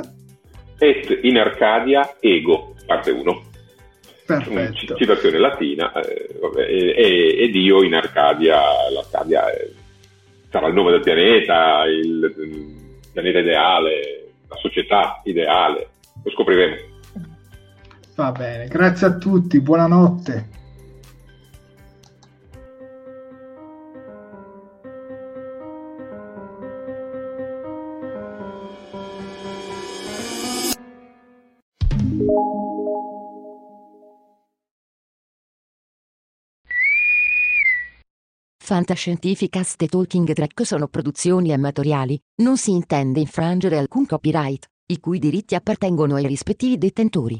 Et in Arcadia Ego, parte 1. Perfetto. citazione latina, eh, vabbè, e, e, Dio in Arcadia, l'Arcadia è, sarà il nome del pianeta, il, il pianeta ideale, la società ideale, lo scopriremo. Va bene, grazie a tutti, buonanotte. Fantascientificast e Talking Track sono produzioni amatoriali, non si intende infrangere alcun copyright. i cui diritti appartengono ai rispettivi detentori.